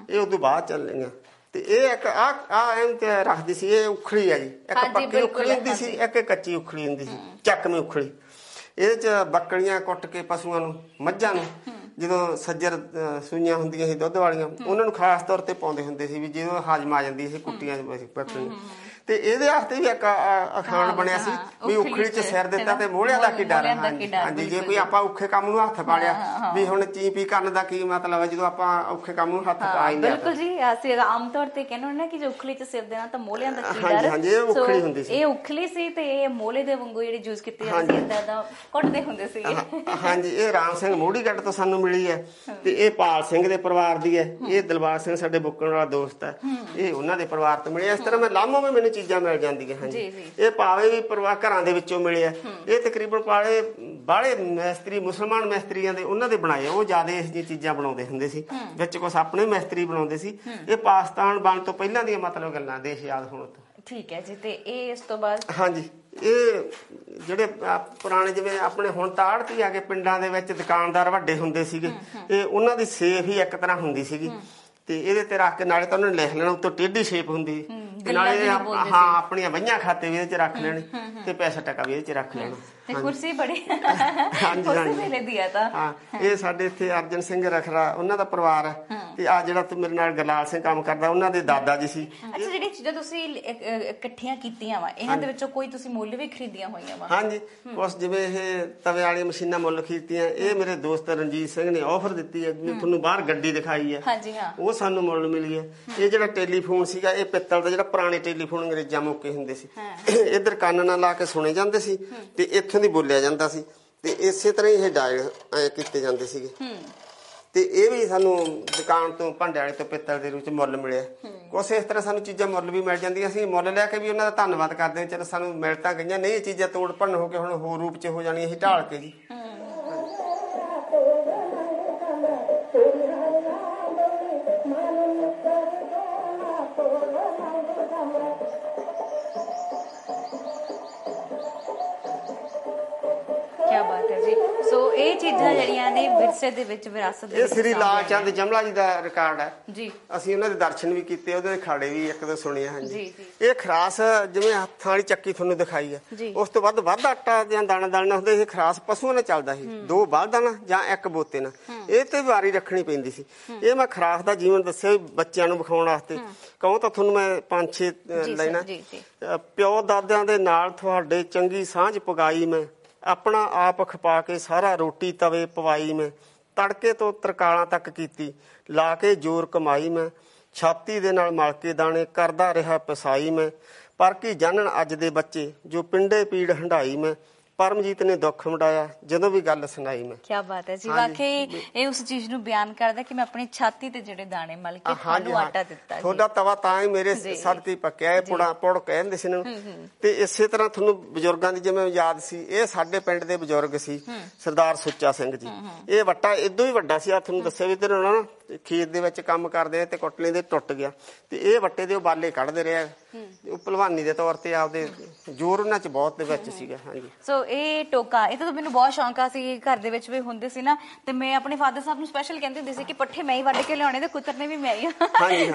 ਇਹ ਉਦੋਂ ਬਾਅਦ ਚੱਲੀਆਂ ਤੇ ਇਹ ਇੱਕ ਆ ਆ ਐਂ ਤੇ ਰੱਖਦੀ ਸੀ ਇਹ ਉਖੜੀ ਆ ਜੀ। ਇੱਕ ਪੱਕੀ ਉਖੜੀ ਹੁੰਦੀ ਸੀ ਇੱਕ ਕੱਚੀ ਉਖੜੀ ਹੁੰਦੀ ਸੀ ਚੱਕਵੀਂ ਉਖੜੀ ਇਹਦੇ ਚ ਬੱਕਰੀਆਂ ਕੁੱਟ ਕੇ ਪਸ਼ੂਆਂ ਨੂੰ ਮੱਝਾਂ ਨੂੰ ਜਦੋਂ ਸੱਜਰ ਸੂਈਆਂ ਹੁੰਦੀਆਂ ਸੀ ਦੁੱਧ ਵਾਲੀਆਂ ਉਹਨਾਂ ਨੂੰ ਖਾਸ ਤੌਰ ਤੇ ਪਾਉਂਦੇ ਹੁੰਦੇ ਸੀ ਵੀ ਜਦੋਂ ਹਾਜ਼ਮ ਆ ਜਾਂਦੀ ਸੀ ਕੁੱਟੀਆਂ ਬੱਕਰੀਆਂ। ਤੇ ਇਹਦੇ ਵਾਸਤੇ ਵੀ ਇੱਕ ਅਖਾਣ ਬਣਿਆ ਸੀ ਵੀ ਉਖੜੀ 'ਚ ਸਿਰ ਦਿੱਤਾ ਤੇ ਮੋਹਲਿਆਂ ਦਾ ਕੀ ਡਰ ਹਾਂਜੀ ਜੇ ਕੋਈ ਆਪਾਂ ਔਖੇ ਕੰਮ ਨੂੰ ਹੱਥ ਪਾ ਲਿਆ ਵੀ ਹੁਣ ਚੀਪੀ ਕਰਨ ਦਾ ਕੀ ਮਤਲਬ ਹੈ? ਜਦੋਂ ਆਪਾਂ ਔਖੇ ਕੰਮ ਨੂੰ ਹੱਥ ਪਾ ਹਾਂ ਹੀ ਲਿਆ ਬਿਲਕੁਲ ਜੀ ਅਸੀਂ ਆਮ ਤੌਰ ਤੇ ਕਹਿੰਦੇ ਹੁੰਦੇ ਨਾ ਕਿ ਜੇ ਉਖਲੀ ਚ ਸਿਰ ਦੇਣਾ ਤਾਂ ਮੋਹਲਿਆਂ ਦਾ ਕੀ ਡਰ? ਹਾਂਜੀ, ਇਹ ਉਖਲੀ ਹੁੰਦੀ ਸੀ। ਇਹ ਉਖਲੀ ਸੀ ਤੇ ਇਹ ਮੋਹਲੇ ਦੇ ਵਾਂਗੂ ਜਿਹੜੀ ਯੂਜ਼ ਕੀਤੀ ਜਾਂਦੀ ਸੀ ਇਦਾਂ ਦਾ ਕੁੱਟਦੇ ਹੁੰਦੇ ਸੀ। ਹਾਂਜੀ ਇਹ ਰਾਮ ਸਿੰਘ ਮੋੜੀਗੱਟ ਤੋਂ ਸਾਨੂੰ ਮਿਲੀ ਹੈ ਤੇ ਇਹ ਪਾਲ ਸਿੰਘ ਦੇ ਪਰਿਵਾਰ ਦੀ ਹੈ। ਇਹ ਦਿਲਬਾਗ ਸਿੰਘ ਸਾਡੇ ਬੁੱਕਣ ਵਾਲਾ ਦੋਸਤ ਹੈ। ਇਹ ਉਹਨਾਂ ਦੇ ਪਰਿਵਾਰ ਤੋਂ ਮਿਲਿਆ। ਇਸ ਤਰ੍ਹਾਂ ਮੈਂ ਲਾਮੋਂ ਵੀ ਮੈਨੂੰ ਚੀਜ਼ਾਂ ਮਿਲ ਜਾਂਦੀਆਂ ਜੀ, ਜੀ। ਇਹ ਪਾਵੇ ਵੀ ਪਰਿਵਾਰ ਘਰਾਂ ਦੇ ਵਿੱਚੋਂ ਮਿਲੇ ਆ। ਇਹ ਤਕਰੀਬਨ ਪਾਲੇ ਬਾਹਲੇ ਮਿਸਤਰੀ ਮੁਸਲਮਾਨ ਮਿਸਤਰੀਆਂ ਦੇ ਉਹਨਾਂ ਦੇ ਬਣਾਏ। ਉਹ ਜ਼ਿਆਦਾ ਇਸ ਜਿਹੀਆਂ ਚੀਜ਼ਾਂ ਬਣਾਉਂਦੇ ਹੁੰਦੇ ਸੀ। ਵਿੱਚ ਕੁਝ ਆਪਣੇ ਮਿਸਤਰੀ ਬਣਾਉਂਦੇ ਸੀ। ਇਹ ਪਾਕਿਸਤਾਨ ਬਣ ਤੋਂ ਪਹਿਲਾਂ ਦੀਆਂ ਮਤਲਬ ਗੱਲਾਂ ਦੇਸ਼ ਯਾਦ ਹੋਣ ਤੋਂ। ਠੀਕ ਹੈ ਜੀ ਤੇ ਇਹ ਇਸ ਤੋਂ ਬਾਅਦ? ਹਾਂਜੀ। ਇਹ ਜਿਹੜੇ ਪੁਰਾਣੇ ਜਿਵੇਂ ਆਪਣੇ ਹੁਣ ਤਾਂ ਆੜਤੀ ਆ ਕੇ ਪਿੰਡਾਂ ਦੇ ਵਿੱਚ ਦੁਕਾਨਦਾਰ ਵੱਡੇ ਹੁੰਦੇ ਸੀਗੇ। ਇਹ ਉਹਨਾਂ ਦੀ ਸੇਫ ਹੀ ਇੱਕ ਤਰ੍ਹਾਂ ਹੁੰਦੀ ਸੀਗੀ। ਤੇ ਇਹਦੇ ਤੇ ਰੱਖ ਕੇ ਨਾਲੇ ਤਾਂ ਉਹਨਾਂ ਨੇ ਲਿਖ ਲੈਣਾ ਉੱਤੋਂ ਟੇਢੀ ਸ਼ੇਪ ਹੁੰਦੀ ਤੇ ਨਾਲੇ ਹਾਂ ਆਪਣੀਆਂ ਵਈਆਂ ਖਾਤੇ ਵੀ ਇਹਦੇ ਚ ਰੱਖ ਲੈਣੇ ਤੇ ਪੈਸਾ ਟਕਾ ਵੀ ਇਹਦੇ ਚ ਰੱਖ ਲੈਣਾ। ਤੇ ਕੁਰਸੀ ਬੜੀ। [laughs] ਉਸੇ ਹਾਂਜੀ। ਵੇਲੇ ਦੀ ਆ ਤਾਂ। ਹਾਂ ਇਹ ਸਾਡੇ ਇੱਥੇ ਅਰਜਨ ਸਿੰਘ ਰਖੜਾ ਉਹਨਾਂ ਦਾ ਪਰਿਵਾਰ ਹੈ। ਤੇ ਆ ਜਿਹੜਾ ਤੂੰ ਮੇਰੇ ਨਾਲ ਗਰਲਾਲ ਸਿੰਘ ਕੰਮ ਕਰਦਾ ਉਹਨਾਂ ਦੇ ਦਾਦਾ ਜੀ ਸੀ। ਅੱਛਾ ਜਿਹੜੀਆਂ ਚੀਜ਼ਾਂ ਤੁਸੀਂ ਇਕੱਠੀਆਂ ਕੀਤੀਆਂ ਵਾ ਇਹਨਾਂ ਦੇ ਵਿੱਚੋਂ ਕੋਈ ਤੁਸੀਂ ਮੁੱਲ ਵੀ ਖਰੀਦੀਆਂ ਹੋਈਆਂ ਵਾ? ਹਾਂਜੀ। ਕੁਛ ਜਿਵੇਂ ਇਹ ਤਵੇ ਵਾਲੀ ਮਸ਼ੀਨਾਂ ਮੁੱਲ ਖਰੀਦੀਆਂ ਇਹ ਮੇਰੇ ਦੋਸਤ ਰਣਜੀਤ ਸਿੰਘ ਨੇ ਆਫਰ ਦਿੱਤੀ ਹੈ। ਤੁਹਾਨੂੰ ਬਾਹਰ ਗੱਡੀ ਦਿਖਾਈ ਹੈ। ਹਾਂਜੀ ਹਾਂ। ਉਹ ਸਾਨੂੰ ਮੁੱਲ ਮਿਲੀ ਹੈ। ਇਹ ਜਿਹੜਾ ਟੈਲੀਫੋਨ ਸੀਗਾ ਇਹ ਪਿੱਤਲ ਦਾ ਜਿਹੜਾ ਪੁਰਾਣੇ ਟੈਲੀਫੋਨ ਅੰਗਰੇਜ਼ਾਂ ਮੌਕੇ ਹੁੰਦੇ ਸੀ। [coughs] ਇੱਧਰ ਕੰਨ ਨਾਲ ਲਾ ਕੇ ਸੁਣੇ ਜਾਂਦੇ ਸੀ ਤੇ ਇੱਥੋਂ ਦੀ ਬੋਲਿਆ ਜਾਂਦਾ ਸੀ। ਤੇ ਇਸੇ ਤਰ੍ਹਾਂ ਹੀ ਇਹ ਡਾਇਲ ਐ ਕੀਤੇ ਜਾਂਦੇ ਸੀਗੇ। ਤੇ ਇਹ ਵੀ ਸਾਨੂੰ ਦੁਕਾਨ ਤੋਂ ਭਾਂਡਿਆਂ ਵਾਲੇ ਤੋਂ ਪਿੱਤਲ ਦੇ ਰੂਪ ਚ ਮੁੱਲ ਮਿਲਿਆ। ਕੁਛ ਇਸ ਤਰ੍ਹਾਂ ਸਾਨੂੰ ਚੀਜ਼ਾਂ ਮੁੱਲ ਵੀ ਮਿਲ ਜਾਂਦੀਆਂ ਅਸੀਂ ਮੁੱਲ ਲੈ ਕੇ ਵੀ ਉਹਨਾਂ ਦਾ ਧੰਨਵਾਦ ਕਰਦੇ ਹਾਂ। ਚਲੋ ਸਾਨੂੰ ਮਿਲ ਤਾਂ ਗਈਆਂ। ਨਹੀਂ ਇਹ ਚੀਜ਼ਾਂ ਤੋੜ ਭੰਨ ਹੋ ਕੇ ਹੁਣ ਹੋਰ ਰੂਪ ਚ ਹੋ ਜਾਣੀਆਂ ਅਸੀਂ ਢਾਲ ਕੇ ਜੀ। ਇਹ ਚੀਜ਼ਾਂ ਜਿਹੜੀਆਂ ਨੇ ਵਿਰਸੇ ਦੇ ਵਿੱਚ ਵਿਰਾਸਤ ਦੇ ਇਹ ਵਿੱਚ ਸ੍ਰੀ ਸਾਂਭੀਆਂ ਚੰਦ ਜਮਲਾ ਜੀ ਦਾ ਰਿਕਾਰਡ ਹੈ। ਨੇ। ਜੀ। ਅਸੀਂ ਉਹਨਾਂ ਦੇ ਦਰਸ਼ਨ ਵੀ ਕੀਤੇ ਉਹਦੇ ਖਾੜੇ ਵੀ ਇੱਕ ਦੋ ਸੁਣੇ ਆ, ਜੀ। ਇਹ ਖਰਾਸ ਜਿਵੇਂ ਹੱਥਾਂ ਵਾਲੀ ਚੱਕੀ ਤੁਹਾਨੂੰ ਦਿਖਾਈ ਹੈ। ਉਸ ਤੋਂ ਵੱਧ ਵੱਧ ਆਟਾ ਜਾਂ ਦਾਣਾ ਦਾਣਾ ਹੁੰਦਾ ਇਹ ਖਰਾਸ ਪਸ਼ੂਆਂ ਨਾਲ ਚੱਲਦਾ ਸੀ। ਦੋ ਬਲਦਾਂ ਨਾਲ ਜਾਂ ਇੱਕ ਬੋਤੇ ਨਾਲ। ਇਹ ਤੇ ਵਾਰੀ ਰੱਖਣੀ ਪੈਂਦੀ ਸੀ। ਇਹ ਮੈਂ ਖਰਾਸ ਦਾ ਜੀਵਨ ਦੱਸਿਆ ਬੱਚਿਆਂ ਨੂੰ ਵਿਖਾਉਣ ਵਾਸਤੇ। ਕਹੂੰ ਤਾਂ ਤੁਹਾਨੂੰ ਮੈਂ ਪੰਜ ਛੇ ਲੈਣਾ ਪਿਓ ਦਾਦਿਆਂ ਦੇ ਨਾਲ ਤੁਹਾਡੇ ਚੰਗੀ ਸਾਂਝ ਪਗਾਈ ਮੈਂ। ਆਪਣਾ ਆਪ ਖਪਾ ਕੇ ਸਾਰਾ ਰੋਟੀ, ਤਵੇ ਪਵਾਈ ਮੈਂ। ਤੜਕੇ ਤੋਂ ਤਰਕਾਲਾਂ ਤੱਕ ਕੀਤੀ। ਲਾ ਕੇ ਜ਼ੋਰ ਕਮਾਈ ਮੈਂ। ਛਾਤੀ ਦੇ ਨਾਲ ਮਲ ਕੇ ਦਾਣੇ ਕਰਦਾ ਰਿਹਾ, ਪਸਾਈ ਮੈਂ। ਪਰ ਕੀ ਜਾਣਨ ਅੱਜ ਦੇ ਬੱਚੇ, ਜੋ ਪਿੰਡੇ ਪੀੜ ਹੰਡਾਈ ਮੈਂ। ਪਰਮਜੀਤ ਨੇ ਦੁੱਖ ਵੰਡਾਇਆ ਜਦੋਂ ਵੀ ਗੱਲ ਸੁਣਾਈ ਮੈਂ। ਕੀ ਬਾਤ ਹੈ ਜੀ। ਵਾਕਈ ਇਹ ਉਸ ਚੀਜ਼ ਨੂੰ ਬਿਆਨ ਕਰਦਾ ਕਿ ਮੈਂ ਆਪਣੀ ਛਾਤੀ ਤੇ ਜਿਹੜੇ ਦਾਣੇ ਮਲ ਕੇ ਤੁਹਾਨੂੰ ਆਟਾ ਦਿੱਤਾ ਜੀ। ਤੁਹਾਡਾ ਤਵਾ ਤਾਂ ਹੀ ਮੇਰੇ। ਸਰ ਤੇ ਪੱਕਿਆ ਇਹ ਪੁੜਾ ਪੁੜ ਕਹਿੰਦੇ ਸੀ ਇਹਨੂੰ ਤੇ ਇਸੇ ਤਰ੍ਹਾਂ ਤੁਹਾਨੂੰ ਬਜ਼ੁਰਗਾਂ ਦੀ ਜਿਵੇਂ ਯਾਦ ਸੀ ਇਹ ਸਾਡੇ ਪਿੰਡ ਦੇ ਬਜ਼ੁਰਗ ਸੀ ਸਰਦਾਰ ਸੁੱਚਾ ਸਿੰਘ ਜੀ। ਇਹ ਵੱਟਾ ਇਦੋਂ ਹੀ ਵੱਡਾ ਸੀ ਆ ਤੁਹਾਨੂੰ ਦੱਸਿਆ ਵੀ ਤੇ ਨਾ ਖੇਤ ਦੇ ਵਿੱਚ ਕੰਮ ਕਰਦੇ ਤੇ ਕੁੱਟਲੇ ਦੇ ਟੁੱਟ ਗਿਆ। ਤੇ ਇਹ ਵੱਟੇ ਦੇ ਉਹ ਬਾਲੇ ਕੱਢਦੇ ਰਿਹਾ ਉਹ ਭਲਵਾਨੀ ਦੇ ਤੌਰ ਤੇ ਆਪਦੇ ਜ਼ੋਰ ਉਹਨਾਂ ਚ ਬਹੁਤ ਦੇ ਵਿੱਚ ਸੀਗਾ ਹਾਂਜੀ। ਸੋ ਇਹ ਟੋਕਾ ਇਹ ਤਾਂ ਮੈਨੂੰ ਬਹੁਤ ਸ਼ੌਂਕ ਆ ਸੀ ਘਰ ਦੇ ਵਿੱਚ ਵੀ ਹੁੰਦੇ ਸੀ ਨਾ। ਤੇ ਮੈਂ ਆਪਣੇ ਫਾਦਰ ਸਾਹਿਬ ਨੂੰ ਸਪੈਸ਼ਲ ਕਹਿੰਦੀ ਹੁੰਦੀ ਸੀ ਕਿ ਪੱਠੇ ਮੈਂ ਹੀ ਵੱਢ ਕੇ ਲਿਆਉਣੇ ਤੇ ਕੁਤਰਨੇ ਵੀ ਮੈਂ ਹੀ।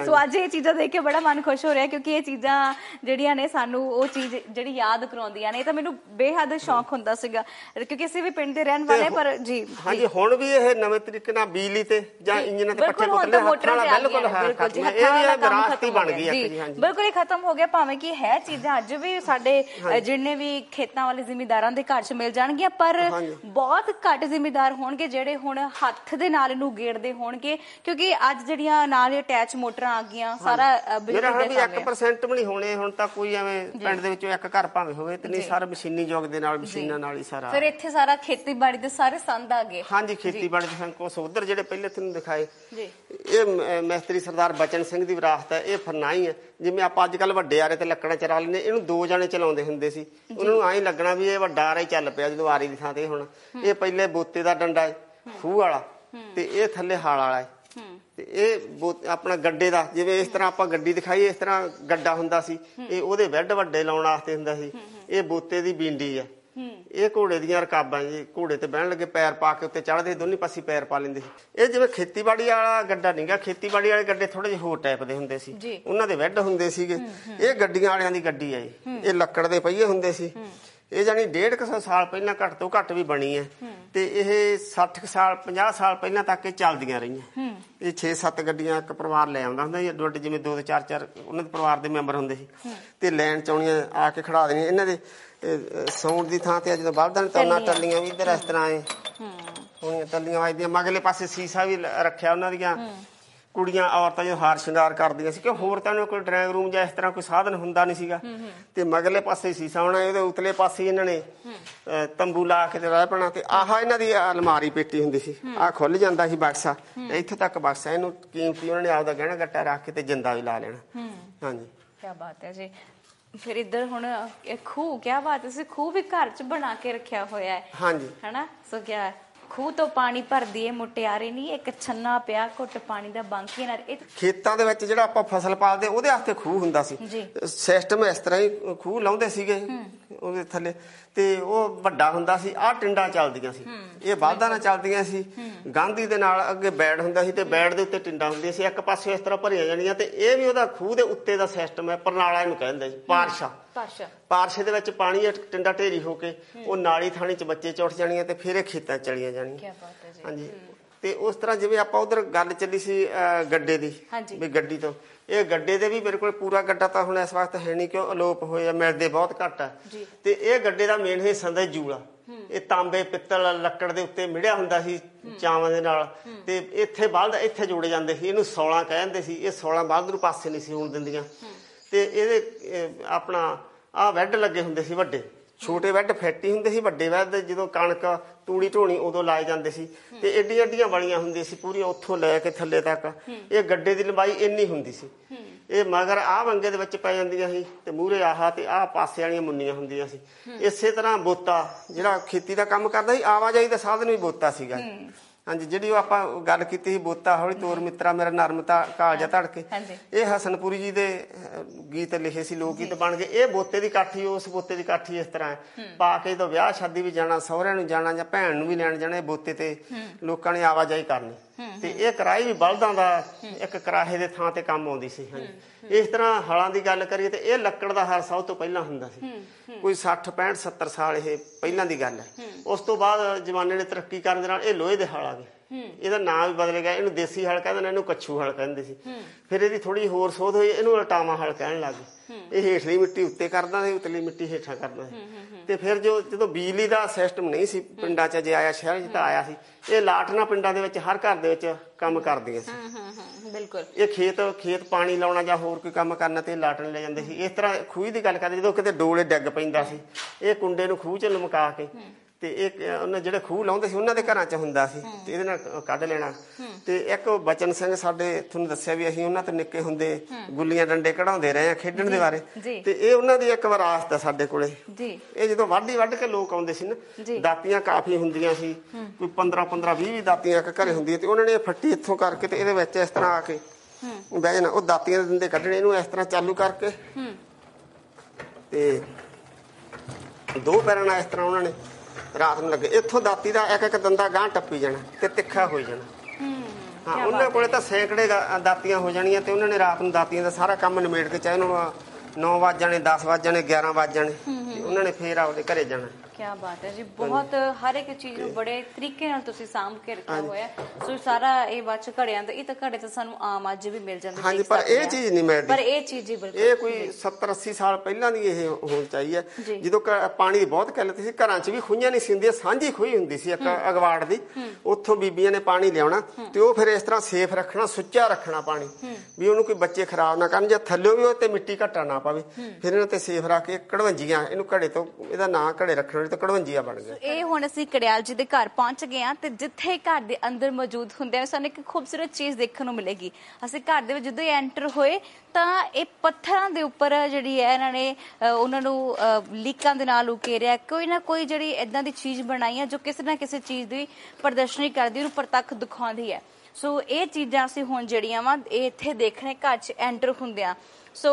ਸੋ ਅੱਜ ਇਹ ਚੀਜ਼ਾਂ ਦੇਖ ਕੇ ਬੜਾ ਮਨ ਖੁਸ਼ ਹੋ ਰਿਹਾ ਕਿਉਂਕਿ ਇਹ ਚੀਜ਼ਾਂ ਜਿਹੜੀਆਂ ਨੇ ਸਾਨੂੰ ਉਹ ਚੀਜ਼ ਜਿਹੜੀ ਯਾਦ ਕਰਾਉਂਦੀਆਂ ਨੇ ਇਹ ਤਾਂ ਮੈਨੂੰ ਬੇਹੱਦ ਸ਼ੌਂਕ ਹੁੰਦਾ ਸੀਗਾ। ਕਿਉਂਕਿ ਅਸੀਂ ਵੀ ਪਿੰਡ ਦੇ ਰਹਿਣ ਵਾਲੇ ਪਰ ਜੀ ਹਾਂਜੀ ਹੁਣ ਵੀ ਇਹ ਨਵੇਂ ਤਰੀਕੇ ਨਾਲ ਬਿਜਲੀ ਤੇ ਜੀ, ਇੰਜਨਾਂ ਤੇ ਬਿਲਕੁਲ ਹੁਣ ਤਾਂ ਮੋਟਰਾਂ ਤੇ ਆ ਬਿਲਕੁਲ ਬਿਲਕੁਲ ਜੀ। ਹੱਥਾਂ ਇਹ ਵਾਲਾ ਇਹ ਕੰਮ ਖਤਮ ਬਣ ਗਿਆ ਗਈ ਜੀ ਹਾਂਜੀ। ਬਿਲਕੁਲ ਹੀ ਖਤਮ ਹੋ ਗਿਆ ਭਾਵੇਂ ਕਿ ਹੈ ਚੀਜ਼ਾਂ ਅੱਜ ਵੀ ਸਾਡੇ ਜਿੰਨੇ ਵੀ ਖੇਤਾਂ ਵਾਲੇ ਜ਼ਿਮੀਂਦਾਰਾਂ ਦੇ ਘਰ 'ਚ ਮਿਲ ਜਾਣਗੀਆਂ ਪਰ। ਬਹੁਤ ਘੱਟ ਜ਼ਿਮੀਂਦਾਰ ਹੋਣਗੇ ਜਿਹੜੇ ਹੁਣ ਹੱਥ ਦੇ ਨਾਲ ਇਹਨੂੰ ਗੇੜਦੇ ਹੋਣਗੇ ਕਿਉਂਕਿ ਅੱਜ ਜਿਹੜੀਆਂ ਨਾਲ ਅਟੈਚ ਮੋਟਰਾਂ ਆ ਗਈਆਂ ਸਾਰਾ ਬਿਜਲੀ ਦੇ ਹੈ 1% ਵੀ ਨਹੀਂ ਹੋਣੇ ਹੁਣ ਤਾਂ ਕੋਈ ਐਵੇਂ ਪਿੰਡ ਦੇ ਵਿੱਚੋਂ ਇੱਕ ਘਰ ਭਾਵੇਂ ਹੋਵੇ ਤੇ ਨਹੀਂ ਸਾਰਾ ਮਸ਼ੀਨੀ ਯੁੱਗ ਦੇ ਨਾਲ ਮਸ਼ੀਨਾਂ ਨਾਲ ਹੀ ਸਾਰਾ। ਫਿਰ ਇੱਥੇ ਸਾਰਾ ਖੇਤੀਬਾੜੀ ਦੇ ਸਾਰੇ ਸੰਦ ਆ ਗਏ। ਹਾਂਜੀ ਖੇਤੀਬਾੜੀ ਦੇ ਸੰਕੋਸ ਉਧਰ ਜਿਹੜੇ ਪਹਿਲੇ ਤੁਹਾਨੂੰ ਦਿਖਾਏ ਇਹ ਮ- ਮਿਸਤਰੀ ਸਰਦਾਰ ਬਚਨ ਸਿੰਘ ਦੀ ਵਿਰਾਸਤ ਹੈ ਇਹ ਫਰਨਾਈ ਹੈ। ਜਿਵੇਂ ਆਪਾਂ ਅੱਜ ਕੱਲ ਵੱਡੇ ਆਰੇ ਤੇ ਲੱਕੜਾਂ ਚਰਾ ਲੈਂਦੇ ਇਹਨੂੰ ਦੋ ਜਣੇ ਚਲਾਉਂਦੇ ਹੁੰਦੇ ਸੀ। ਉਹਨਾਂ ਨੂੰ ਐਂ ਲੱਗਣਾ ਵੀ ਇਹ ਵੱਡਾ ਆਰਾ ਹੀ ਚੱਲ ਪਿਆ ਜਦੋਂ ਆਰੀ ਦੀ ਥਾਂ ਤੇ ਹੁਣ। ਇਹ ਪਹਿਲੇ ਬੋਤੇ ਦਾ ਡੰਡਾ ਹੈ ਖੂਹ ਵਾਲਾ। ਤੇ ਇਹ ਥੱਲੇ ਹਾਲ ਵਾਲਾ ਹੈ। ਤੇ ਇਹ ਆਪਣਾ ਗੱਡੇ ਦਾ ਜਿਵੇਂ ਇਸ ਤਰ੍ਹਾਂ ਆਪਾਂ ਗੱਡੀ ਦਿਖਾਈ ਇਸ ਤਰ੍ਹਾਂ ਗੱਡਾ ਹੁੰਦਾ ਸੀ। ਇਹ ਉਹਦੇ ਬੈੱਡ ਵੱਡੇ ਲਾਉਣ ਵਾਸਤੇ ਹੁੰਦਾ ਸੀ। ਇਹ ਬੋਤੇ ਦੀ ਬੀਂਡੀ ਹੈ। ਇਹ ਘੋੜੇ ਦੀਆਂ ਰਕਾਬਾਂ ਜੀ ਘੋੜੇ ਤੇ ਬਹਿਣ ਲੱਗੇ ਪੈਰ ਪਾ ਕੇ ਉੱਤੇ ਚੜ੍ਹਦੇ ਦੋਨੀ ਪਾਸੇ ਪੈਰ ਪਾ ਲੈਂਦੇ ਸੀ। ਇਹ ਜਿਵੇਂ ਖੇਤੀਬਾੜੀ ਵਾਲਾ ਗੱਡਾ ਨਹੀਂਗਾ ਖੇਤੀਬਾੜੀ ਵਾਲੇ ਗੱਡੇ ਥੋੜੇ ਜਿਹੇ ਹੋਰ ਟਾਈਪ ਦੇ ਹੁੰਦੇ ਸੀ। ਉਹਨਾਂ ਦੇ ਬੈੱਡ ਹੁੰਦੇ ਸੀਗੇ। ਇਹ ਗੱਡੀਆਂ ਵਾਲਿਆਂ ਦੀ ਗੱਡੀ ਹੈ। ਇਹ ਲੱਕੜ ਦੇ ਪਹੀਏ ਹੁੰਦੇ ਸੀ। ਇਹ ਜਾਨੀ 150 ਸਾਲ ਪਹਿਲਾਂ ਘੱਟ ਤੋਂ ਘੱਟ ਵੀ ਬਣੀ ਹੈ। ਤੇ ਇਹ 60 ਕੁ ਸਾਲ 50 ਸਾਲ ਪਹਿਲਾਂ ਤੱਕ ਇਹ ਚੱਲਦੀਆਂ ਰਹੀਆਂ। ਇਹ 6-7 ਗੱਡੀਆਂ ਇੱਕ ਪਰਿਵਾਰ ਲੈ ਆਉਂਦਾ ਹੁੰਦਾ ਸੀ। ਅੱਡ ਜਿਵੇਂ ਦੋ ਦੋ ਚਾਰ ਚਾਰ ਉਹਨਾਂ ਦੇ ਪਰਿਵਾਰ ਦੇ ਮੈਂਬਰ ਹੁੰਦੇ ਸੀ। ਤੇ ਲੈਣ ਚਾਉਣੀਆਂ ਆ ਕੇ ਖੜਾ ਦੇਣੀਆਂ ਇਹਨਾਂ ਦੇ ਸਾਊਂਡ ਦੀ ਥਾਂ ਤੇ ਜਦੋਂ ਬਲਦਾਂ ਨੇ ਤਾਉਣਾ ਟੱਲੀਆਂ ਵੀ ਇੱਧਰ ਇਸ ਤਰ੍ਹਾਂ ਐ। ਹੁਣ ਟੱਲੀਆਂ ਵੱਜਦੀਆਂ। ਮਗਲੇ ਪਾਸੇ ਸੀਸਾ ਵੀ ਰੱਖਿਆ ਉਹਨਾਂ ਦੀਆਂ। ਕੁੜੀਆਂ ਔਰਤਾਂ ਜੋ ਹਾਰ ਸ਼ਿੰਗਾਰ ਕਰਦੀਆਂ ਸੀ ਕਿ ਹੋਰ ਤਾਂ ਕੋਈ ਡਰਾਇੰਗ ਰੂਮ ਜਾਂ ਇਸ ਤਰ੍ਹਾਂ ਕੋਈ ਸਾਧਨ ਹੁੰਦਾ ਨਹੀਂ ਸੀਗਾ। ਤੇ ਮਗਲੇ ਪਾਸੇ ਸੀਸਾ ਹੋਣਾ ਇਹਦੇ ਉਤਲੇ ਪਾਸੇ ਇਹਨਾਂ ਨੇ ਤੰਬੂ ਲਾ ਕੇ ਤੇ ਰਹਿ ਪੈਣਾ ਤੇ ਆਹ ਇਹਨਾਂ ਦੀ ਅਲਮਾਰੀ ਪੇਟੀ ਹੁੰਦੀ ਸੀ। ਆਹ ਖੁੱਲ ਜਾਂਦਾ ਸੀ ਬਕਸਾ। ਇੱਥੇ ਤੱਕ ਬਕਸਾ ਇਹਨੂੰ ਕੀਮਤੀ ਉਹਨਾਂ ਨੇ ਆਪਦਾ ਗਹਿਣਾ ਗੱਟਾ ਰੱਖ ਕੇ ਤੇ ਜਿੰਦਾ ਵੀ ਲਾ ਲੈਣਾ। ਹਾਂਜੀ। ਕੀ ਬਾਤ ਹੈ ਜੀ। ਫਿਰ ਇੱਧਰ ਹੁਣ ਇਹ ਖੂਹ ਕੀ ਬਾਤ ਹੈ ਸੀ ਖੂਹ ਵੀ ਘਰ 'ਚ ਬਣਾ ਕੇ ਰੱਖਿਆ ਹੋਇਆ ਹੈ। ਹਾਂਜੀ। ਹਨਾ? ਸੋ ਕਿਆ ਖੂਹ ਤੋਂ ਪਾਣੀ ਭਰਦੀ ਏ ਮੁਟਿਆਰੇ ਨਹੀਂ ਇੱਕ ਛੰਨਾ ਪਿਆ ਘੁੱਟ ਪਾਣੀ ਦਾ ਬਾਂਕੀ ਨਾਲ ਇਹ ਖੇਤਾਂ ਦੇ ਵਿੱਚ ਜਿਹੜਾ ਆਪਾਂ ਫਸਲ ਪਾਲਦੇ ਉਹਦੇ ਵਾਸਤੇ ਖੂਹ ਹੁੰਦਾ ਸੀ। ਸਿਸਟਮ ਇਸ ਤਰ੍ਹਾਂ ਹੀ ਖੂਹ ਲਾਉਂਦੇ ਸੀਗੇ ਉਹਦੇ ਥੱਲੇ। ਤੇ ਉਹ ਵੱਡਾ ਹੁੰਦਾ ਸੀ ਆਹ ਟਿੰਡਾਂ ਚੱਲਦੀਆਂ ਸੀ। ਇਹ ਬਲਦਾਂ ਨਾਲ ਚੱਲਦੀਆਂ ਸੀ। ਗਾਂਧੀ ਦੇ ਨਾਲ ਅੱਗੇ ਬੈੜ ਹੁੰਦਾ ਸੀ ਤੇ ਬੈੜ ਦੇ ਉੱਤੇ ਟਿੰਡਾਂ ਹੁੰਦੀਆਂ ਸੀ। ਇੱਕ ਪਾਸੇ ਇਸ ਤਰ੍ਹਾਂ ਭਰੀਆਂ ਜਾਣੀਆਂ ਤੇ ਇਹ ਵੀ ਉਹਦਾ ਖੂਹ ਦੇ ਉੱਤੇ ਦਾ ਸਿਸਟਮ ਹੈ ਪਰਨਾਲਾ ਇਹਨੂੰ ਕਹਿੰਦੇ ਸੀ ਪਾਰਸ਼ਾ ਪਾਸ਼ਾ। ਪਾਰਸ਼ੇ ਦੇ ਵਿੱਚ ਪਾਣੀ ਟਿੰਡਾ ਢੇਰੀ ਹੋ ਕੇ ਉਹ ਨਾਲੀ ਥਾਣੀ ਚ ਬੱਚੇ ਚੁੱਟ ਜਾਣੀਆਂ ਤੇ ਫਿਰ ਇਹ ਖੇਤਾਂ ਚਲੀਆਂ ਜਾਣੀਆਂ। ਕੀ ਬਾਤ ਹੈ ਜੀ। ਹਾਂਜੀ। ਤੇ ਉਸ ਤਰ੍ਹਾਂ ਜਿਵੇਂ ਆਪਾਂ ਉਧਰ ਗੱਲ ਚੱਲੀ ਸੀ ਗੱਡੇ ਦੀ। ਵੀ ਗੱਡੀ ਤੋਂ। ਇਹ ਗੱਡੇ ਦੇ ਵੀ ਮੇਰੇ ਕੋਲ ਪੂਰਾ ਗੱਡਾ ਤਾਂ ਹੁਣ ਇਸ ਵਕਤ ਹੈ ਨਹੀਂ ਕਿਉਂ ਅਲੋਪ ਹੋਏ ਆ ਮਿਲਦੇ ਬਹੁਤ ਘੱਟ ਆ। ਤੇ ਇਹ ਗੱਡੇ ਦਾ ਮੇਨ ਹਿੱਸਾ ਹੁੰਦਾ ਜੂਲਾ। ਇਹ ਤਾਂਬੇ ਪਿੱਤਲ ਲੱਕੜ ਦੇ ਉੱਤੇ ਮਿੜਿਆ ਹੁੰਦਾ ਸੀ ਚਾਵਾਂ ਦੇ ਨਾਲ। ਤੇ ਇੱਥੇ ਬਲਦ ਇੱਥੇ ਜੋੜੇ ਜਾਂਦੇ ਸੀ। ਇਹਨੂੰ 16 ਕਹਿੰਦੇ ਸੀ। ਇਹ 16 ਬਲਦ ਨੂੰ ਪਾਸੇ ਨਹੀਂ ਸੀ ਹੋਣ ਦਿੰਦੀਆਂ। ਤੇ ਇਹਦੇ ਇਹ, ਆਪਣਾ ਆਹ ਵੈੱਡ ਲੱਗੇ ਹੁੰਦੇ ਸੀ ਵੱਡੇ। ਛੋਟੇ ਬੈੱਡ ਫਿੱਟ ਹੀ ਹੁੰਦੇ ਸੀ ਵੱਡੇ ਬੈੱਡ ਜਦੋਂ ਕਣਕ ਤੂੜੀ ਢੋਣੀ ਉਦੋਂ ਲਾਏ ਜਾਂਦੇ ਸੀ। ਤੇ ਏਡੀਆਂ ਏਡੀਆਂ ਬਲੀਆਂ ਹੁੰਦੀਆਂ ਸੀ ਪੂਰੀਆਂ ਉੱਥੋਂ ਲੈ ਕੇ ਥੱਲੇ ਤੱਕ। ਇਹ ਗੱਡੇ ਦੀ ਲੰਬਾਈ ਇੰਨੀ ਹੁੰਦੀ ਸੀ। ਇਹ ਮਗਰ ਆਹ ਵੰਗੇ ਦੇ ਵਿੱਚ ਪੈ ਜਾਂਦੀਆਂ ਸੀ ਤੇ ਮੂਹਰੇ ਆਹ ਤੇ ਆਹ ਪਾਸੇ ਵਾਲੀਆਂ ਮੁੰਨੀਆਂ ਹੁੰਦੀਆਂ ਸੀ। ਇਸੇ ਤਰ੍ਹਾਂ ਬੋਤਾ ਜਿਹੜਾ ਖੇਤੀ ਦਾ ਕੰਮ ਕਰਦਾ ਸੀ ਆਵਾਜਾਈ ਦਾ ਸਾਧਨ ਵੀ ਬੋਤਾ ਸੀਗਾ। ਹਾਂਜੀ ਜਿਹੜੀ ਉਹ ਆਪਾਂ ਗੱਲ ਕੀਤੀ ਸੀ ਬੋਤਾ ਹੌਲੀ ਤੋਰ ਮਿੱਤਰਾ ਮੇਰਾ ਨਰਮਤਾ ਕਾਲਜਾ ਧੜਕੇ। ਇਹ ਹਸਨਪੁਰੀ ਜੀ ਦੇ ਗੀਤ ਲਿਖੇ ਸੀ ਲੋਕ ਗੀਤ ਬਣ ਗਏ। ਇਹ ਬੋਤੇ ਦੀ ਕਾਠੀ ਉਸ ਬੋਤੇ ਦੀ ਕਾਠੀ ਇਸ ਤਰ੍ਹਾਂ ਪਾ ਕੇ ਜਦੋਂ ਵਿਆਹ ਸ਼ਾਦੀ ਵੀ ਜਾਣਾ ਸਹੁਰਿਆਂ ਨੂੰ ਜਾਣਾ ਜਾਂ ਭੈਣ ਨੂੰ ਵੀ ਲੈਣ ਜਾਣਾ ਇਹ ਬੋਤੇ ਤੇ ਲੋਕਾਂ ਨੇ ਆਵਾਜਾਈ ਕਰਨੀ। ਤੇ ਇਹ ਕਰਾਈ ਵੀ ਬਲਦਾਂ ਦਾ ਇੱਕ ਕਰਾਹੇ ਦੇ ਥਾਂ ਤੇ ਕੰਮ ਆਉਂਦੀ ਸੀ ਹਾਂਜੀ। ਇਸ ਤਰ੍ਹਾਂ ਹਲਾਂ ਦੀ ਗੱਲ ਕਰੀਏ ਤੇ ਇਹ ਲੱਕੜ ਦਾ ਹਲ ਸਭ ਤੋਂ ਪਹਿਲਾਂ ਹੁੰਦਾ ਸੀ। ਕੋਈ 60 65 70 ਸਾਲ ਇਹ ਪਹਿਲਾਂ ਦੀ ਗੱਲ ਹੈ। ਉਸ ਤੋਂ ਬਾਅਦ ਜਮਾਨੇ ਨੇ ਤਰੱਕੀ ਕਰਨ ਦੇ ਨਾਲ ਇਹ ਲੋਹੇ ਦੇ ਹਲ ਆ ਗਏ। ਇਹਦਾ ਨਾਮ ਵੀ ਬਦਲ ਗਿਆ ਇਹਨੂੰ ਦੇਸੀ ਹਲ ਕਹਿੰਦੇ ਨੇ ਇਹਨੂੰ ਕੱਛੂ ਹਲ ਕਹਿੰਦੇ ਸੀ। ਫਿਰ ਇਹਦੀ ਥੋੜੀ ਹੋਰ ਸੋਧ ਹੋਈ ਇਹਨੂੰ ਅਲਟਾਵਾ ਹਲ ਕਹਿਣ ਲੱਗ ਗਏ। ਇਹ ਹੇਠਲੀ ਮਿੱਟੀ ਉੱਤੇ ਕਰਦਾ ਸੀ ਉਤਲੀ ਮਿੱਟੀ ਹੇਠਾਂ ਕਰਦਾ ਸੀ। ਤੇ ਫਿਰ ਜੋ ਜਦੋਂ ਬਿਜਲੀ ਦਾ ਸਿਸਟਮ ਨਹੀਂ ਸੀ ਪਿੰਡਾਂ 'ਚ ਜੇ ਆਇਆ ਸ਼ਹਿਰ 'ਚ ਤਾਂ ਆਇਆ ਸੀ ਇਹ ਲਾਟਣਾ ਪਿੰਡਾਂ ਦੇ ਵਿੱਚ ਹਰ ਘਰ ਦੇ ਵਿੱਚ ਕੰਮ ਕਰਦੀਆਂ ਸੀ। ਬਿਲਕੁਲ। ਇਹ ਖੇਤ ਖੇਤ ਪਾਣੀ ਲਾਉਣਾ ਜਾਂ ਹੋਰ ਕੋਈ ਕੰਮ ਕਰਨਾ ਤੇ ਲਾਟਣ ਲੈ ਜਾਂਦੇ ਸੀ। ਇਸ ਤਰ੍ਹਾਂ ਖੂਹ ਦੀ ਗੱਲ ਕਰਦੇ ਜਦੋਂ ਕਿਤੇ ਡੋਲੇ ਡਿੱਗ ਪੈਂਦਾ ਸੀ ਇਹ ਕੁੰਡੇ ਨੂੰ ਖੂਹ 'ਚ ਲਮਕਾ ਕੇ ਤੇ ਇਹ ਕ- ਉਹਨਾਂ ਜਿਹੜੇ ਖੂਹ ਲਾਉਂਦੇ ਸੀ ਉਹਨਾਂ ਦੇ ਘਰਾਂ 'ਚ ਹੁੰਦਾ ਸੀ ਤੇ ਇਹਦੇ ਨਾਲ ਕੱਢ ਲੈਣਾ। ਤੇ ਇੱਕ ਬਚਨ ਸਿੰਘ ਸਾਡੇ ਤੁਹਾਨੂੰ ਦੱਸਿਆ ਵੀ ਅਸੀਂ ਉਹਨਾਂ ਤੋਂ ਨਿੱਕੇ ਹੁੰਦੇ ਗੁੱਲੀਆਂ ਡੰਡੇ ਕਢਾਉਂਦੇ ਰਹੇ ਆ ਖੇਡਣ ਦੇ ਬਾਰੇ। ਤੇ ਇਹ ਉਹਨਾਂ ਦੀ ਇੱਕ ਵਿਰਾਸਤ ਆ ਸਾਡੇ ਕੋਲੇ। ਜੀ। ਇਹ ਜਦੋਂ ਵਾਢੀ ਵੱਢ ਕੇ ਲੋਕ ਆਉਂਦੇ ਸੀ। ਨਾ ਦਾਤੀਆਂ ਕਾਫੀ ਹੁੰਦੀਆਂ ਸੀ। ਕੋਈ 15 15 20 20 ਦਾਤੀਆਂ ਇੱਕ ਘਰੇ ਹੁੰਦੀਆਂ ਤੇ ਉਹਨਾਂ ਨੇ ਫੱਟੀ ਇੱਥੋਂ ਕਰਕੇ ਤੇ ਇਹਦੇ ਵਿੱਚ ਇਸ ਤਰ੍ਹਾਂ ਆ ਕੇ ਬਹਿ ਜਾਣਾ। ਉਹ ਦਾਤੀਆਂ ਦੇ ਦਿੰਦੇ ਕੱਢਣੇ ਇਹਨੂੰ ਇਸ ਤਰ੍ਹਾਂ ਚਾਲੂ ਕਰਕੇ। ਤੇ ਦੋ ਪੈਰਾਂ ਨਾਲ ਇਸ ਤਰ੍ਹਾਂ ਉਹਨਾਂ ਨੇ ਰਾਤ ਨੂੰ ਲੱਗੇ। ਇੱਥੋਂ ਦਾਤੀ ਦਾ ਇੱਕ ਇੱਕ ਦੰਦਾ ਗਾਂ ਟੱਪੀ ਜਾਣਾ ਤੇ ਤਿੱਖਾ ਹੋਈ ਜਾਣਾ। ਹਾਂ ਉਹਨਾਂ ਕੋਲੇ ਤਾਂ ਸੈਂਕੜੇ ਦਾ- ਦਾਤੀਆਂ ਹੋ ਜਾਣੀਆਂ ਤੇ ਉਹਨਾਂ ਨੇ ਰਾਤ ਨੂੰ ਦਾਤੀਆਂ ਦਾ ਸਾਰਾ ਕੰਮ ਨਿਬੇੜ ਕੇ ਚਾਹੇ ਉਹਨਾਂ ਨੂੰ 9 ਵਜ ਜਾਣੇ 10 ਵਜ ਜਾਣੇ 11 ਵਜ ਜਾਣੇ ਤੇ ਉਹਨਾਂ ਨੇ ਫੇਰ ਆਪਦੇ ਘਰੇ ਜਾਣਾ। ਕੀ ਬਾਤ ਹੈ ਜੀ। ਬਹੁਤ ਹਰ ਇੱਕ ਚੀਜ਼ ਨੂੰ ਬੜੇ ਤਰੀਕੇ ਨਾਲ ਤੁਸੀਂ ਸਾਂਭ ਕੇ ਰੱਖਿਆ ਹੋਇਆ। ਸੋ ਸਾਰਾ ਇਹ ਬਾਅਦ ਚ ਘੜਿਆਂ ਦਾ ਇਹ ਤਾਂ ਘੜੇ ਤਾਂ ਸਾਨੂੰ ਆਮ ਅੱਜ ਵੀ ਮਿਲ ਜਾਂਦੇ ਹਾਂਜੀ ਪਰ ਇਹ। ਚੀਜ਼ ਨਹੀਂ ਮਿਲਦੀ। ਪਰ ਇਹ ਚੀਜ਼ ਹੀ ਬਿਲਕੁਲ ਇਹ ਕੋਈ 70 80 ਸਾਲ ਪਹਿਲਾਂ ਦੀ ਇਹ ਹੋਣ ਜੀ। ਜਦੋਂ ਪਾਣੀ ਦੀ ਬਹੁਤ ਕਿੱਲਤ ਸੀ ਘਰਾਂ 'ਚ ਵੀ ਖੂਹਾਂ ਨਹੀਂ ਸੀ ਹੁੰਦੀਆਂ ਸਾਂਝੀ ਖੂਹੀ ਹੁੰਦੀ ਸੀ ਇੱਕ ਅਗਵਾੜ ਦੀ। ਉੱਥੋਂ ਬੀਬੀਆਂ ਨੇ ਪਾਣੀ ਲਿਆਉਣਾ ਤੇ ਉਹ ਫਿਰ ਇਸ ਤਰ੍ਹਾਂ ਸੇਫ ਰੱਖਣਾ ਸੁੱਚਾ ਰੱਖਣਾ ਪਾਣੀ। ਵੀ ਉਹਨੂੰ ਕੋਈ ਬੱਚੇ ਖਰਾਬ ਨਾ ਕਰਨ ਜਾਂ ਥੱਲਿਓਂ ਵੀ ਉਹ ਤੇ ਮਿੱਟੀ ਘਟਾ ਨਾ ਪਵੇ। ਫਿਰ ਇਹਨਾਂ ਤੇ ਸੇਫ ਰੱਖ ਕੇ ਕੜਵੰਜੀਆਂ ਇਹਨੂੰ ਘੜੇ ਤੋਂ ਇਹਦਾ ਨਾਂ ਘੜੇ ਰੱਖਣ ਵਾਲੀ ਤੇ ਕੜਵੰਜੀਆਂ ਬਣ ਗਿਆ ਇਹ ਹੁਣ ਅਸੀਂ ਕੜਿਆਲ ਜੀ ਦੇ ਘਰ ਪਹੁੰਚ ਗਏ ਹਾਂ ਤੇ ਜਿੱਥੇ ਘਰ ਦੇ ਅੰਦਰ ਮੌਜੂਦ ਹੁੰਦੇ ਆ ਸਾਨੂੰ ਇੱਕ ਖੂਬਸੂਰਤ ਚੀਜ਼ ਦੇਖਣ ਨੂੰ ਮਿਲੇਗੀ। ਅਸੀਂ ਘਰ ਦੇ ਵਿੱਚ ਜਦੋਂ ਹੀ ਐਂਟਰ ਹੋਏ ਤਾਂ ਇਹ ਪੱਥਰਾਂ ਦੇ ਉੱਪਰ ਜਿਹੜੀ ਹੈ ਇਹਨਾਂ ਨੇ ਅ, ਉਹਨਾਂ ਨੂੰ ਅ, ਲੀਕਾਂ ਦੇ ਨਾਲ ਉਕੇਰਿਆ। ਕੋਈ ਨਾ ਕੋਈ ਜਿਹੜੀ ਇਦਾਂ ਦੀ ਚੀਜ਼ ਬਣਾਈ ਹੈ ਜੋ ਕਿਸੇ ਨਾ ਕਿਸੇ ਚੀਜ਼ ਦੀ ਪ੍ਰਦਰਸ਼ਨੀ ਕਰਦੀ ਉਹਨੂੰ ਪ੍ਰਤੱਖ ਦਿਖਾਉਂਦੀ ਹੈ। ਸੋ ਇਹ ਚੀਜ਼ਾਂ ਅਸੀਂ ਹੁਣ ਜਿਹੜੀਆਂ ਵਾ ਇਹ ਇੱਥੇ ਦੇਖਣੇ ਘਰ 'ਚ ਐਂਟਰ ਹੁੰਦੇ ਆ ਸੋ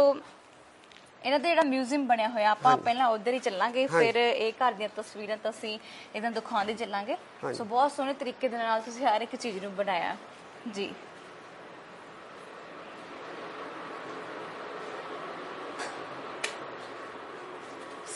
ਇਹਨਾਂ ਦਾ ਜਿਹੜਾ ਮਿਊਜ਼ੀਅਮ ਬਣਿਆ ਹੋਇਆ ਆਪਾਂ ਪਹਿਲਾਂ ਉਧਰ ਹੀ ਚੱਲਾਂਗੇ ਫਿਰ ਇਹ ਘਰ ਦੀਆਂ ਤਸਵੀਰਾਂ ਤਾਂ ਅਸੀਂ ਇਹਨਾਂ ਦਿਖਾਉਂਦੇ ਚੱਲਾਂਗੇ। ਸੋ ਬਹੁਤ ਸੋਹਣੇ ਤਰੀਕੇ ਦੇ ਨਾਲ ਤੁਸੀਂ ਹਰ ਇੱਕ ਚੀਜ਼ ਨੂੰ ਬਣਾਇਆ। ਜੀ।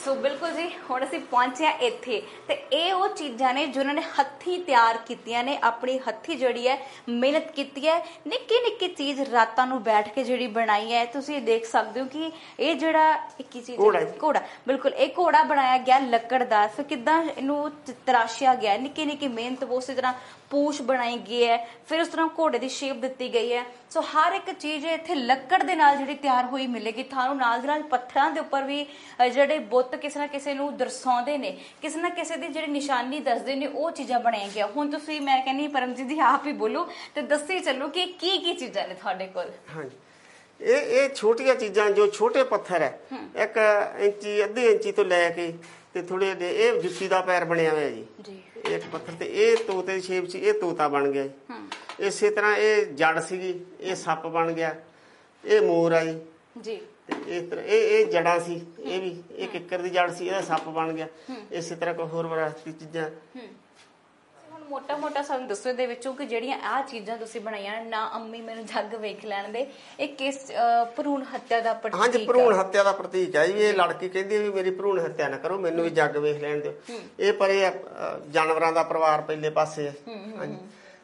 ਸੋ ਬਿਲਕੁਲ ਜੀ ਹੁਣ ਅਸੀਂ ਪਹੁੰਚੇ ਹਾਂ ਇੱਥੇ। ਤੇ ਇਹ ਉਹ ਚੀਜ਼ਾਂ ਨੇ ਜਿਨ੍ਹਾਂ ਨੇ ਹੱਥੀਂ ਤਿਆਰ ਕੀਤੀਆਂ ਨੇ ਆਪਣੀ ਹੱਥੀ ਜਿਹੜੀ ਹੈ ਮਿਹਨਤ ਕੀਤੀ ਹੈ। ਨਿੱਕੀ ਨਿੱਕੀ ਚੀਜ਼ ਰਾਤਾਂ ਨੂੰ ਬੈਠ ਕੇ ਜਿਹੜੀ ਬਣਾਈ ਹੈ ਤੁਸੀਂ ਦੇਖ ਸਕਦੇ ਹੋ ਕਿ ਇਹ ਜਿਹੜਾ ਇਹ ਕੀ ਚੀਜ਼ ਹੈ। ਘੋੜਾ ਬਿਲਕੁਲ ਇਹ ਘੋੜਾ ਬਣਾਇਆ ਗਿਆ ਲੱਕੜ ਦਾ। ਫਿਰ ਕਿਦਾਂ ਇਹਨੂੰ ਤਰਾਸ਼ਿਆ ਗਿਆ ਨਿੱਕੀ ਨਿੱਕੀ ਮਿਹਨਤ ਉਸੇ ਤਰ੍ਹਾਂ ਪੂਛ ਬਣਾਈ ਗਈ ਹੈ ਫਿਰ ਉਸ ਤਰ੍ਹਾਂ ਘੋੜੇ ਦੀ ਸ਼ੇਪ ਦਿੱਤੀ ਗਈ ਹੈ। ਸੋ ਹਰ ਇੱਕ ਚੀਜ਼ ਇੱਥੇ ਲੱਕੜ ਦੇ ਨਾਲ ਜਿਹੜੀ ਤਿਆਰ ਹੋਈ ਮਿਲੇਗੀ। ਤੁਹਾਨੂੰ ਨਾਲ ਦੇ ਨਾਲ ਪੱਥਰਾਂ ਦੇ ਉੱਪਰ ਵੀ ਜਿਹੜੇ ਬੁੱਤ ਕਿਸੇ ਨਾ ਕਿਸੇ ਨੂੰ ਦਰਸਾਉਂਦੇ ਨੇ ਕਿਸੇ ਨਾ ਕਿਸੇ ਦੀ ਜਿਹੜੀ ਨਿਸ਼ਾਨੀ ਦੱਸਦੇ ਨੇ ਉਹ ਚੀਜ਼ਾਂ ਬਣਾਈਆਂ ਗਿਆ ਹੁਣ ਤੁਸੀਂ ਮੈਂ ਕਹਿੰਨੀ ਪਰਮਜੀਤ ਜੀ ਆਪ ਹੀ ਬੋਲੋ ਤੇ ਦੱਸੀ ਚੱਲੋ ਕਿ ਕੀ ਕੀ ਚੀਜ਼ਾਂ ਨੇ ਤੁਹਾਡੇ ਕੋਲ। ਹਾਂਜੀ। ਇਹ ਇਹ ਛੋਟੀਆਂ ਚੀਜ਼ਾਂ ਜੋ ਛੋਟੇ ਪੱਥਰ ਹੈ। ਇੱਕ ਇੰਚੀ ਅੱਧੀ ਇੰਚੀ ਤੋਂ ਲੈ ਕੇ ਤੇ ਥੋੜੇ ਜਿਹੇ ਇਹ ਜੁੱਤੀ ਦਾ ਪੈਰ ਬਣਿਆ ਹੋਇਆ ਜੀ। ਜੀ। ਇੱਕ ਪੱਥਰ ਤੇ ਇਹ ਤੋਤੇ ਦੀ ਸ਼ੇਪ ਸੀ ਇਹ ਤੋਤਾ ਬਣ ਗਿਆ ਜੀ। ਇਸੇ ਤਰ੍ਹਾਂ ਇਹ ਜੜ ਸੀਗੀ ਇਹ ਸੱਪ ਬਣ ਗਿਆ ਇਹ ਮੋਰ ਆ ਜੀ। ਜੀ। ਇਸ ਤਰ੍ਹਾਂ ਇਹ ਇਹ ਜੜਾਂ ਸੀ ਇਹ ਵੀ ਇਹ ਕਿੱਕਰ ਦੀ ਜੜ ਸੀ ਇਹਦਾ ਸੱਪ ਬਣ ਗਿਆ। ਇਸੇ ਤਰ੍ਹਾਂ ਕੋਈ ਹੋਰ ਵਿਰਾਸਤੀ ਚੀਜ਼ਾਂ। ਹੁਣ ਮੋਟਾ ਮੋਟਾ ਸਾਨੂੰ ਦੱਸੋ ਇਹਦੇ ਵਿੱਚੋਂ ਕਿ ਜਿਹੜੀਆਂ ਆਹ ਚੀਜ਼ਾਂ ਤੁਸੀਂ ਬਣਾਈਆਂ ਨੇ, ਅੰਮੀ ਮੈਨੂੰ ਜੱਗ ਵੇਖ ਲੈਣ ਦੇ ਇਹ ਕਿਸ ਭਰੂਣ ਹੱਤਿਆ ਦਾ ਪ੍ਰਤੀਕ ਹਾਂਜੀ? ਭਰੂਣ ਹੱਤਿਆ ਦਾ ਪ੍ਰਤੀਕ ਹੈ ਇਹ ਲੜਕੀ ਕਹਿੰਦੀ ਵੀ ਮੇਰੀ ਭਰੂਣ ਹੱਤਿਆ ਨਾ ਕਰੋ ਮੈਨੂੰ ਵੀ ਜੱਗ ਵੇਖ ਲੈਣ ਦਿਓ। ਇਹ ਪਰ ਜਾਨਵਰਾਂ ਦਾ ਪਰਿਵਾਰ ਪਹਿਲੇ ਪਾਸੇ ਹੈ ਹਾਂਜੀ।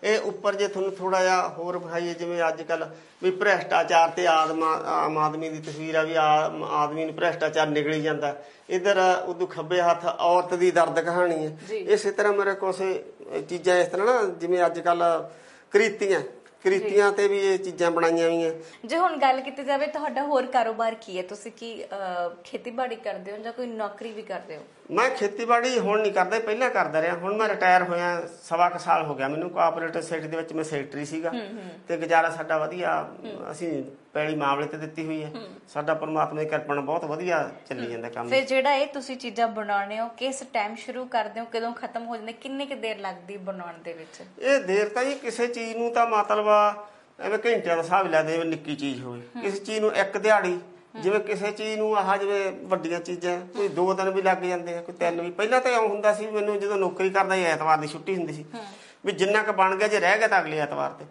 ਇਹ ਉੱਪਰ ਜੇ ਤੁਹਾਨੂੰ ਥੋੜਾ ਜਿਹਾ ਹੋਰ ਵਿਖਾਈਏ ਜਿਵੇਂ ਅੱਜ ਕੱਲ ਵੀ ਭ੍ਰਿਸ਼ਟਾਚਾਰ ਤੇ ਆਮ ਆਦਮੀ ਦੀ ਤਸਵੀਰ ਆ ਵੀ ਆਦਮੀ ਨੂੰ ਭ੍ਰਿਸ਼ਟਾਚਾਰ ਨਿਕਲੀ ਜਾਂਦਾ। ਇਧਰ ਉਦੋਂ ਖੱਬੇ ਹੱਥ ਔਰਤ ਦੀ ਦਰਦ ਕਹਾਣੀ ਹੈ। ਇਸੇ ਤਰ੍ਹਾਂ ਮੇਰੇ ਕੋਲ ਸੇ ਚੀਜ਼ਾਂ ਇਸ ਤਰ੍ਹਾਂ ਨਾ ਜਿਵੇਂ ਅੱਜ ਕੱਲ ਕ੍ਰੀਤੀਆਂ ਕ੍ਰਿਤੀਆਂ ਤੇ ਵੀ ਇਹ ਚੀਜ਼ਾਂ ਬਣਾਈਆਂ ਹੋਈਆਂ। ਜੇ ਹੁਣ ਗੱਲ ਕੀਤੀ ਜਾਵੇ ਤੁਹਾਡਾ ਹੋਰ ਕਾਰੋਬਾਰ ਕੀ ਹੈ? ਤੁਸੀਂ ਕੀ ਖੇਤੀਬਾੜੀ ਕਰਦੇ ਹੋ ਜਾਂ ਕੋਈ ਨੌਕਰੀ ਵੀ ਕਰਦੇ ਹੋ? ਮੈਂ ਖੇਤੀਬਾੜੀ ਹੁਣ ਨਹੀਂ ਕਰਦਾ ਪਹਿਲਾਂ ਕਰਦਾ ਰਿਹਾ। ਹੁਣ ਮੈਂ ਰਿਟਾਇਰ ਹੋਇਆ ਸਵਾ ਕੁ ਸਾਲ ਹੋ ਗਿਆ। ਮੈਨੂੰ ਕੋਆਪਰੇਟਿਵ ਸੋਸਾਇਟੀ ਦੇ ਵਿੱਚ ਮੈਂ ਸੈਕਟਰੀ ਸੀਗਾ ਤੇ ਗੁਜ਼ਾਰਾ ਸਾਡਾ ਵਧੀਆ। ਅਸੀਂ ਪੈਲੀ ਮਾਮਲੇ ਤੇ ਦਿੱਤੀ ਹੋਈ ਹੈ। ਸਾਡਾ ਪਰਮਾਤਮਾ ਦੀ ਕਿਰਪਾ ਨਾਲ ਬਹੁਤ ਵਧੀਆ ਚੱਲੀ ਜਾਂਦਾ ਕੰਮ। ਫਿਰ ਜਿਹੜਾ ਇਹ ਤੁਸੀਂ ਚੀਜ਼ਾਂ ਬਣਾਉਣੇ ਹੋ ਕਿਸ ਟਾਈਮ ਸ਼ੁਰੂ ਕਰਦੇ ਹੋ ਕਦੋਂ ਖਤਮ ਹੋ ਜਾਂਦੇ ਕਿੰਨੇ ਕੁ ਦੇਰ ਲੱਗਦੀ ਬਣਾਉਣ ਦੇ ਵਿੱਚ? ਇਹ ਦੇਰ ਤਾਂ ਜੀ ਕਿਸੇ ਚੀਜ਼ ਨੂੰ ਤਾਂ ਮਤਲਬ ਐਵੇਂ ਘੰਟਿਆਂ ਦਾ ਹਿਸਾਬ ਲਾ ਦੇ ਨਿੱਕੀ ਚੀਜ਼ ਹੋਵੇ। ਕਿਸੇ ਚੀਜ਼ ਨੂੰ ਇੱਕ ਦਿਹਾੜੀ ਜਿਵੇਂ ਕਿਸੇ ਚੀਜ਼ ਨੂੰ ਆਹ ਜਿਵੇਂ ਵੱਡੀਆਂ ਚੀਜ਼ਾਂ, ਕੋਈ ਦੋ ਦਿਨ ਵੀ ਲੱਗ ਜਾਂਦੇ ਆ, ਕੋਈ ਤਿੰਨ ਵੀ। ਪਹਿਲਾਂ ਤਾਂ ਇਉਂ ਹੁੰਦਾ ਸੀ ਮੈਨੂੰ ਜਦੋਂ ਨੌਕਰੀ ਕਰਦਾ ਸੀ, ਐਤਵਾਰ ਦੀ ਛੁੱਟੀ ਹੁੰਦੀ ਸੀ। ਵੀ ਜਿੰਨਾ ਕ ਬਣ ਗਿਆ ਜੇ ਰਹਿ ਗਿਆ ਤਾਂ ਅਗਲੇ ਐਤਵਾਰ ਤੇ।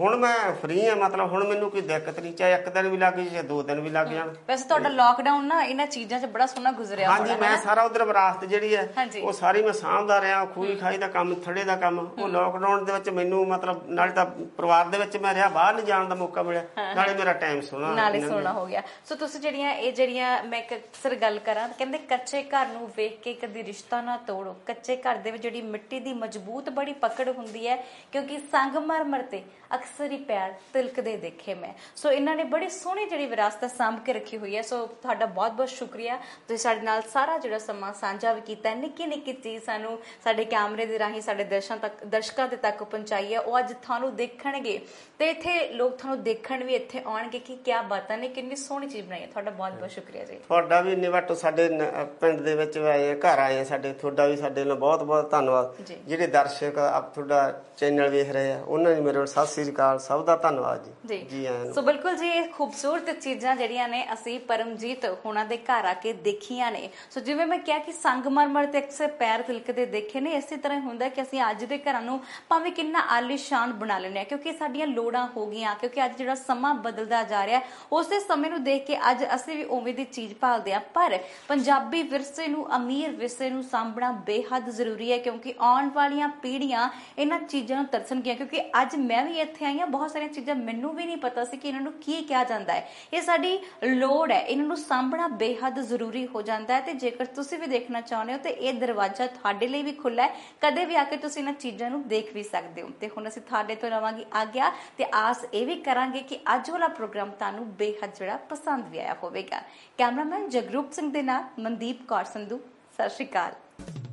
ਹੁਣ ਮੈਂ ਫ੍ਰੀ ਆ ਮਤਲਬ ਹੁਣ ਮੈਨੂੰ ਕੋਈ ਦਿੱਕਤ ਨਹੀਂ ਚਾਹੇ ਇੱਕ ਦਿਨ ਵੀ ਲੱਗ ਜੇ ਚਾਹੇ ਦੋ ਦਿਨ ਵੀ ਲੱਗ ਜਾਣ। ਵੈਸੇ ਤੁਹਾਡਾ ਲਾਕਡਾਊਨ ਨਾ ਇਹਨਾਂ ਚੀਜ਼ਾਂ 'ਚ ਬੜਾ ਸੋਹਣਾ ਗੁਜ਼ਰਿਆ ਹਾਂਜੀ ਮੈਂ ਸਾਰਾ ਉਧਰ ਵਿਰਾਸਤ ਜਿਹੜੀ ਹੈ। ਉਹ ਸਾਰੀ ਮੈਂ ਸਾਂਭਦਾ ਰਿਹਾ ਖੂਹੀ ਖਾਈ ਦਾ ਕੰਮ ਥੜੇ ਦਾ ਕੰਮ ਉਹ ਲੋਕਡਾਊਨ ਦੇ ਵਿੱਚ ਮੈਨੂੰ ਮਤਲਬ ਨਾਲੇ ਤਾਂ ਪਰਿਵਾਰ ਦੇ ਵਿੱਚ ਮੈਂ ਰਿਹਾ ਬਾਹਰ ਨਹੀਂ ਜਾਣ ਦਾ ਮੌਕਾ ਮਿਲਿਆ ਨਾਲੇ ਮੇਰਾ ਟਾਈਮ ਸੋਹਣਾ ਨਾਲੇ। ਸੋਹਣਾ ਹੋ ਗਿਆ। ਸੋ ਤੁਸੀਂ ਜਿਹੜੀਆਂ ਇਹ ਜਿਹੜੀਆਂ ਮੈਂ ਇੱਕ ਅਕਸਰ ਗੱਲ ਕਰਾਂ ਕਹਿੰਦੇ ਕੱਚੇ ਘਰ ਨੂੰ ਵੇਖ ਕੇ ਕਦੀ ਰਿਸ਼ਤਾ ਨਾ ਤੋੜੋ। ਕੱਚੇ ਘਰ ਦੇ ਵਿੱਚ ਜਿਹੜੀ ਮਿੱਟੀ ਦੀ ਮਜ਼ਬੂਤ ਬੜੀ ਪਕੜ ਹੁੰਦੀ ਹੈ ਕਿਉਂਕਿ ਸੰਗਮਰਮਰ ਤੇ ਅਕਸਰ ਹੀ ਪੈਰ ਤਿਲਕਦੇ ਦੇਖੇ ਮੈਂ। ਸੋ ਇਹਨਾਂ ਨੇ ਬੜੀ ਸੋਹਣੀ ਜਿਹੜੀ ਵਿਰਾਸਤ ਸਾਂਭ ਕੇ ਰੱਖੀ ਹੋਈ ਹੈ। ਸੋ ਤੁਹਾਡਾ ਬਹੁਤ ਬਹੁਤ ਸ਼ੁਕਰੀਆ। ਤੁਸੀਂ ਸਾਡੇ ਨਾਲ ਸਾਰਾ ਜਿਹੜਾ ਸਮਾਂ ਸਾਂਝਾ ਵੀ ਕੀਤਾ। ਨਿੱਕੀ ਨਿੱਕੀ ਚੀਜ਼ ਸਾਨੂੰ ਸਾਡੇ ਕੈਮਰੇ ਦੇ ਰਾਹੀਂ ਸਾਡੇ ਦਰਸ਼ਕਾਂ ਤੱਕ ਦਰਸ਼ਕਾਂ ਦੇ ਤੱਕ ਪਹੁੰਚਾਈ ਹੈ। ਉਹ ਅੱਜ ਤੁਹਾਨੂੰ ਦੇਖਣਗੇ। ਤੇ ਇੱਥੇ ਲੋਕ ਤੁਹਾਨੂੰ ਦੇਖਣ ਵੀ ਇੱਥੇ ਆਉਣਗੇ ਕਿ ਕੀ ਬਾਤਾਂ ਨੇ ਕਿੰਨੀ ਸੋਹਣੀ ਚੀਜ਼ ਬਣਾਈ ਹੈ। ਤੁਹਾਡਾ ਬਹੁਤ ਬਹੁਤ ਸ਼ੁਕਰੀਆ ਜੀ। ਤੁਹਾਡਾ ਵੀ ਨਿਵਾਟੋ ਸਾਡੇ ਪਿੰਡ ਦੇ ਵਿੱਚ ਆਏ ਘਰ ਆਏ ਸਾਡੇ। ਤੁਹਾਡਾ ਵੀ ਸਾਡੇ ਨਾਲ ਬਹੁਤ ਬਹੁਤ ਧੰਨਵਾਦ। ਜਿਹੜੇ ਦਰਸ਼ਕ ਆਪ ਤੁਹਾਡਾ ਚੈਨਲ ਵੇਖ ਰਹੇ ਆ ਉਹਨਾਂ ਨੂੰ ਮੇਰੇ ਵੱਲ ਸਤਿ ਸ੍ਰੀ ਅਕਾਲ ਸਭ ਦਾ ਧੰਨਵਾਦ ਜੀ। ਜੀ। ਆਇਆਂ ਨੂੰ। ਸੋ ਬਿਲਕੁਲ ਜੀ ਇਹ ਖੂਬਸੂਰਤ ਚੀਜ਼ਾਂ ਜਿਹੜੀਆਂ ਨੇ ਅਸੀਂ ਪਰਮਜੀਤ ਹੁਣਾਂ ਦੇ ਘਰ ਆ ਕੇ ਦੇਖੀਆਂ ਨੇ। ਸੋ ਜਿਵੇਂ ਮੈਂ ਕਿਹਾ ਕਿ ਸੰਗਮਰਮਰ ਤੇ ਅਕਸਰ ਪੈਰ ਤਿਲਕਦੇ ਦੇਖੇ ਨੇ ਇਸੇ ਤਰ੍ਹਾਂ ਹੁੰਦਾ ਕਿ ਅਸੀਂ ਅੱਜ ਦੇ ਘਰਾਂ ਨੂੰ ਭਾਵੇਂ ਕਿੰਨਾ ਆਲੀਸ਼ਾਨ ਬਣਾ ਲੈਂਦੇ ਆ ਕਿਉਂਕਿ ਸਾਡੀਆਂ ਲੋੜਾਂ ਹੋ ਗਈਆਂ ਕਿਉਂਕਿ ਅੱਜ ਜਿਹੜਾ ਸਮਾਂ ਬਦਲਦਾ ਜਾ ਰਿਹਾ ਉਸੇ ਸਮੇਂ ਨੂੰ ਦੇਖ ਕੇ ਅੱਜ ਅਸੀਂ ਵੀ ਉਵੇਂ ਦੀ ਚੀਜ਼ ਭਾਲਦੇ ਆ ਪਰ ਪੰਜਾਬੀ ਵਿਰਸੇ ਨੂੰ ਅਮੀਰ ਵਿਰਸੇ ਨੂੰ ਸਾਂਭਣਾ ਬੇਹੱਦ ਜ਼ਰੂਰੀ ਹੈ ਕਿਉਂਕਿ ਆਉਣ ਵਾਲੀਆਂ ਪੀੜ੍ਹੀਆਂ ਇਹਨਾਂ ਚੀਜ਼ਾਂ ਨੂੰ ਤਰਸਣਗੀਆਂ ਕਿਉਂਕਿ ਅੱਜ ਮੈਂ ਵੀ ਇੱਥੇ ਆਈ ਹਾਂ ਬਹੁਤ ਸਾਰੀਆਂ ਚੀਜ਼ਾਂ ਮੈਨੂੰ ਵੀ ਨਹੀਂ ਪਤਾ ਸੀ ਕਿ ਇਹਨਾਂ ਨੂੰ ਕੀ ਕਿਹਾ ਜਾਂਦਾ ਹੈ। ਇਹ ਸਾਡੀ ਲੋੜ ਹੈ, ਇਹਨਾਂ ਨੂੰ ਸਾਂਭਣਾ ਬੇਹੱਦ ਜ਼ਰੂਰੀ ਹੋ ਜਾਂਦਾ ਹੈ ਤੇ ਜੇਕਰ ਤੁਸੀਂ ਵੀ ਦੇਖਣਾ ਚਾਹੁੰਦੇ ਹੋ ਤੇ ਇਹ ਦਰਵਾਜ਼ਾ ਤੁਹਾਡੇ ਲਈ ਵੀ ਖੁੱਲਾ ਹੈ, ਕਦੇ ਵੀ ਆ ਕੇ ਤੁਸੀਂ ਇਹਨਾਂ ਚੀਜ਼ਾਂ ਨੂੰ ਦੇਖ ਵੀ ਸਕਦੇ ਹੋ। ਤੇ ਹੁਣ ਅਸੀਂ ਤੁਹਾਡੇ ਤੋਂ ਰਵਾਂਗੇ ਆਗਿਆ ਤੇ ਆਸ ਇਹ ਵੀ ਕਰਾਂਗੇ ਕਿ ਅੱਜ ਵਾਲਾ ਪ੍ਰੋਗਰਾਮ ਤੁਹਾਨੂੰ ਬੇਹੱਦ ਜਿਹੜਾ ਪਸੰਦ ਵੀ ਆਇਆ ਹੋਵੇਗਾ। ਕੈਮਰਾਮੈਨ ਜਗਰੂਪ ਸਿੰਘ ਦੇ ਨਾਲ ਮਨਦੀਪ ਕੌਰ ਸੰਧੂ, ਸਤਿ ਸ਼੍ਰੀ ਅਕਾਲ।